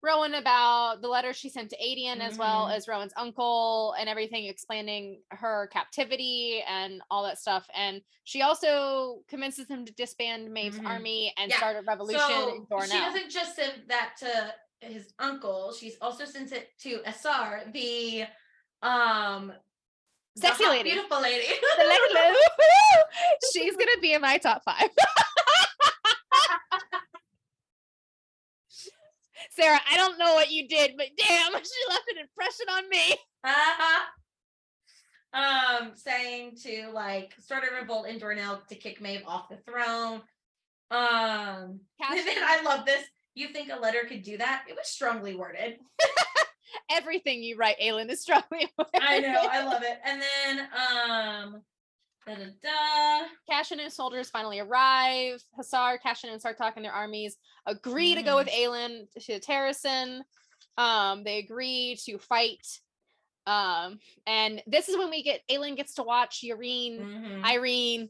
Rowan about the letter she sent to Aedion as well Mhm. as Rowan's uncle and everything explaining her captivity and all that stuff. And she also convinces him to disband Maeve's Mhm. army and Yeah. start a revolution So in Doranelle. she doesn't just send that to his uncle. She's also sent it to Hasar, the um the Sexy lady. beautiful lady. The lady lives. She's gonna be in my top five. Sarah, I don't know what you did, but damn, she left an impression on me. uh-huh. Um, saying to like start a revolt in Doranelle to kick Maeve off the throne. Um, and then I love this. You think a letter could do that? It was strongly worded. Everything you write, Aelin, is strongly I know, I love it. And then um, da da da. Kashin and his soldiers finally arrive. Hasar, Kashin, and Sartaq and their armies agree to go with Aelin to Terrasen. Um, they agree to fight. Um, and this is when we get Aelin gets to watch Yrene, Mhm. Yrene,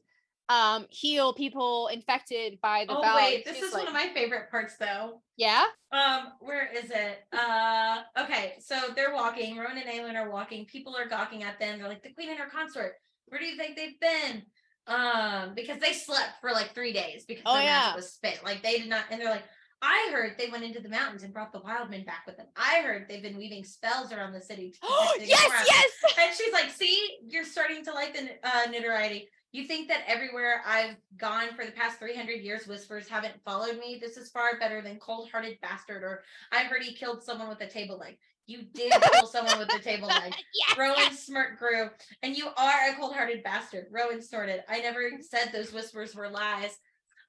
um, heal people infected by the Oh Valg. wait, this is like, one of my favorite parts though. yeah. Um, where is it? Uh okay, so they're walking, Rowan and Aelin are walking, people are gawking at them. They're like, the queen and her consort, where do you think they've been? Um, because they slept for like three days because Oh, their yeah. was spent. Like they did not, and they're like, I heard they went into the mountains and brought the wild men back with them. I heard they've been weaving spells around the city. to Oh yes, Ignoramus." yes. And she's like, see, you're starting to like the uh, notoriety. You think that everywhere I've gone for the past 300 years, whispers haven't followed me? This is far better than cold hearted bastard, or I heard he killed someone with a table leg. You did kill someone with a table leg. yes. Rowan's smirk grew, and you are a cold hearted bastard. Rowan snorted. I never said those whispers were lies.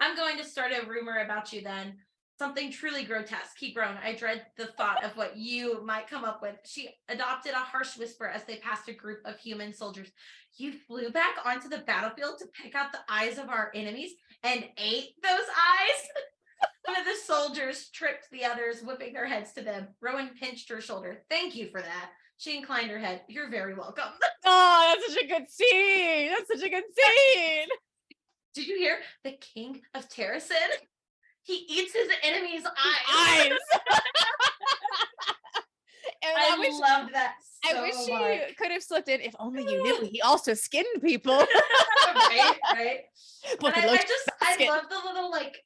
I'm going to start a rumor about you then. Something truly grotesque. Keep growing. I dread the thought of what you might come up with. She adopted a harsh whisper as they passed a group of human soldiers. You flew back onto the battlefield to pick out the eyes of our enemies and ate those eyes? One of the soldiers tripped the others, whipping their heads to them. Rowan pinched her shoulder. Thank you for that. She inclined her head. You're very welcome. Oh, that's such a good scene. That's such a good scene. Did you hear? The king of Terrasen? He eats his enemy's eyes. Eyes. and I, I wish loved that so I wish much. could have slipped in. If only you knew he also skinned people. right, right. The I, I just. I love the little like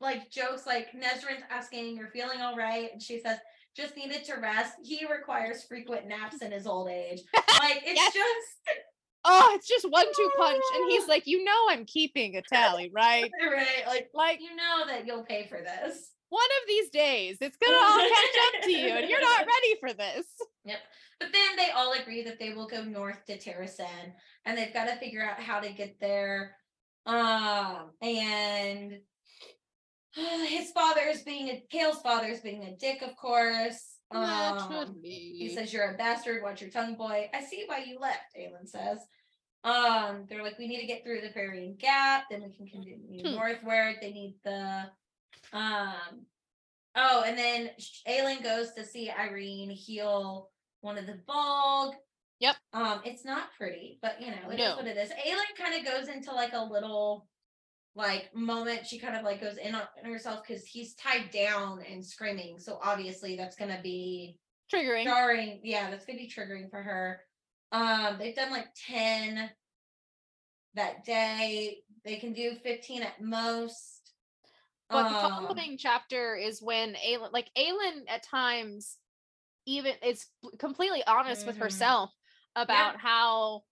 like jokes like Nesryn's asking, You're feeling all right? And she says, just needed to rest. He requires frequent naps in his old age. Like it's Yes. just oh, it's just one two punch, and he's like, you know, I'm keeping a tally, right? right. Like Like you know that you'll pay for this. one of these days, it's gonna all catch up to you, and you're not ready for this. Yep. But then they all agree that they will go north to Terrasen and they've got to figure out how to get there. Um, and his father's being a Chaol's father is being a dick, of course. Um, he says, You're a bastard, watch your tongue, boy. I see why you left, Aelin says. Um, they're like, we need to get through the Ferian Gap, then we can continue Hmm. northward. They need the um oh, and then Aelin goes to see Yrene heal one of the Valg. Yep. Um, it's not pretty, but you know, it is No. what it is. Aelin kind of goes into like a little like moment. She kind of like goes in on herself because he's tied down and screaming. So obviously that's gonna be Triggering. jarring. Yeah, that's gonna be triggering for her. Um, they've done like 10 that day. They can do 15 at most. But the Um, following chapter is when Aelin, like Aelin, at times, even is completely honest with Mhm. herself about how,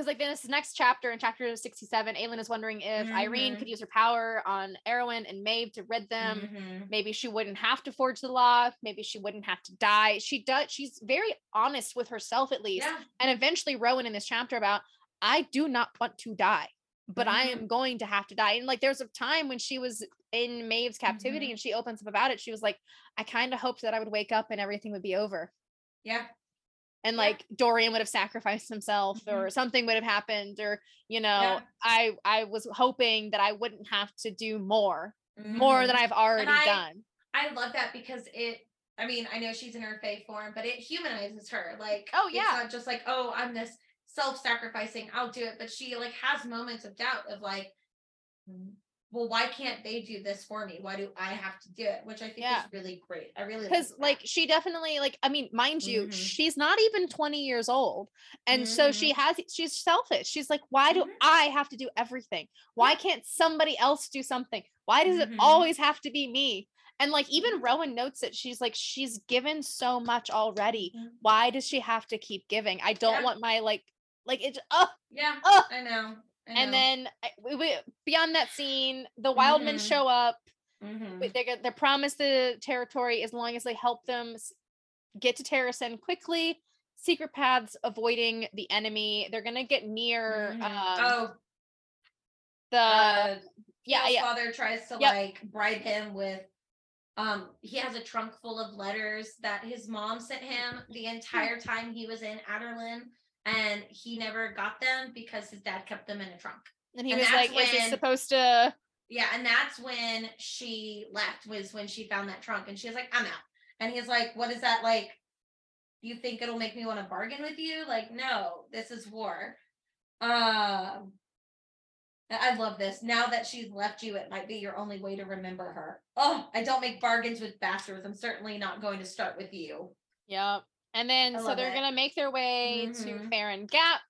because like this next chapter in chapter sixty-seven, Aelin is wondering if Yrene Mhm. could use her power on Erawan and Maeve to rid them. mhm. Maybe she wouldn't have to forge the law. Maybe she wouldn't have to die. She does. She's very honest with herself, at least. Yeah. And eventually, Rowan in this chapter about, I do not want to die, but I Mhm. am going to have to die. And like, there's a time when she was in Maeve's captivity Mhm. and she opens up about it. She was like, I kind of hoped that I would wake up and everything would be over. Yeah. And Yeah. like Dorian would have sacrificed himself Mhm. or something would have happened. Or, you know, Yeah. I I was hoping that I wouldn't have to do more, more than Mhm. I've already I- done. I love that because it I mean, I know she's in her Fae form, but it humanizes her. Like, Oh, it's yeah. not just like, oh, I'm this self-sacrificing, I'll do it. But she like has moments of doubt of like, "Mm, well, why can't they do this for me? Why do I have to do it? Which I think Yeah. is really great. I really because that. like she definitely like i mean mind you Mhm. she's not even 20 years old and so she has she's selfish she's like why do Mhm. i have to do everything why can't somebody else do something why does it Mhm. always have to be me and like even Mhm. rowan notes it she's like she's given so much already Mhm. why does she have to keep giving i don't Yeah. want my like like it oh yeah, oh, I know. And then we, we, beyond that scene the wild men Mhm. show up Mhm. They're they're promised the territory as long as they help them get to Terrasen quickly. Secret paths, avoiding the enemy. They're gonna get near Mhm. um, oh, the uh, yeah yeah father tries to Yep. like bribe him with um he has a trunk full of letters that his mom sent him the entire time he was in Adarlan and he never got them because his dad kept them in a trunk. and he and was like, "Is this when- supposed to?" Yeah, and that's when she left was when she found that trunk and she was like, I'm out. And he's like, What is that like? You think it'll make me want to bargain with you? Like, no, this is war. Um I I love this. Now that she's left you, it might be your only way to remember her. Oh, I don't make bargains with bastards. I'm certainly not going to start with you. Yep. And then so they're it. gonna make their way to Mhm. Ferian Gap.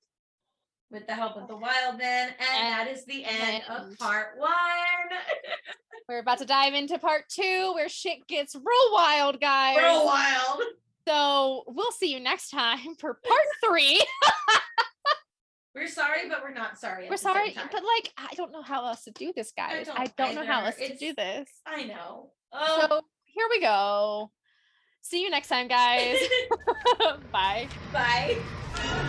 With the help of the wild men. And, that is the end of part one. We're about to dive into part two, where shit gets real wild, guys. Real wild. So we'll see you next time for part three. We're sorry, but we're not sorry. We're sorry, but like I don't know how else to do this, guys. I don't don't, know how else to do this. I know. Oh. So here we go. See you next time, guys. Bye. Bye.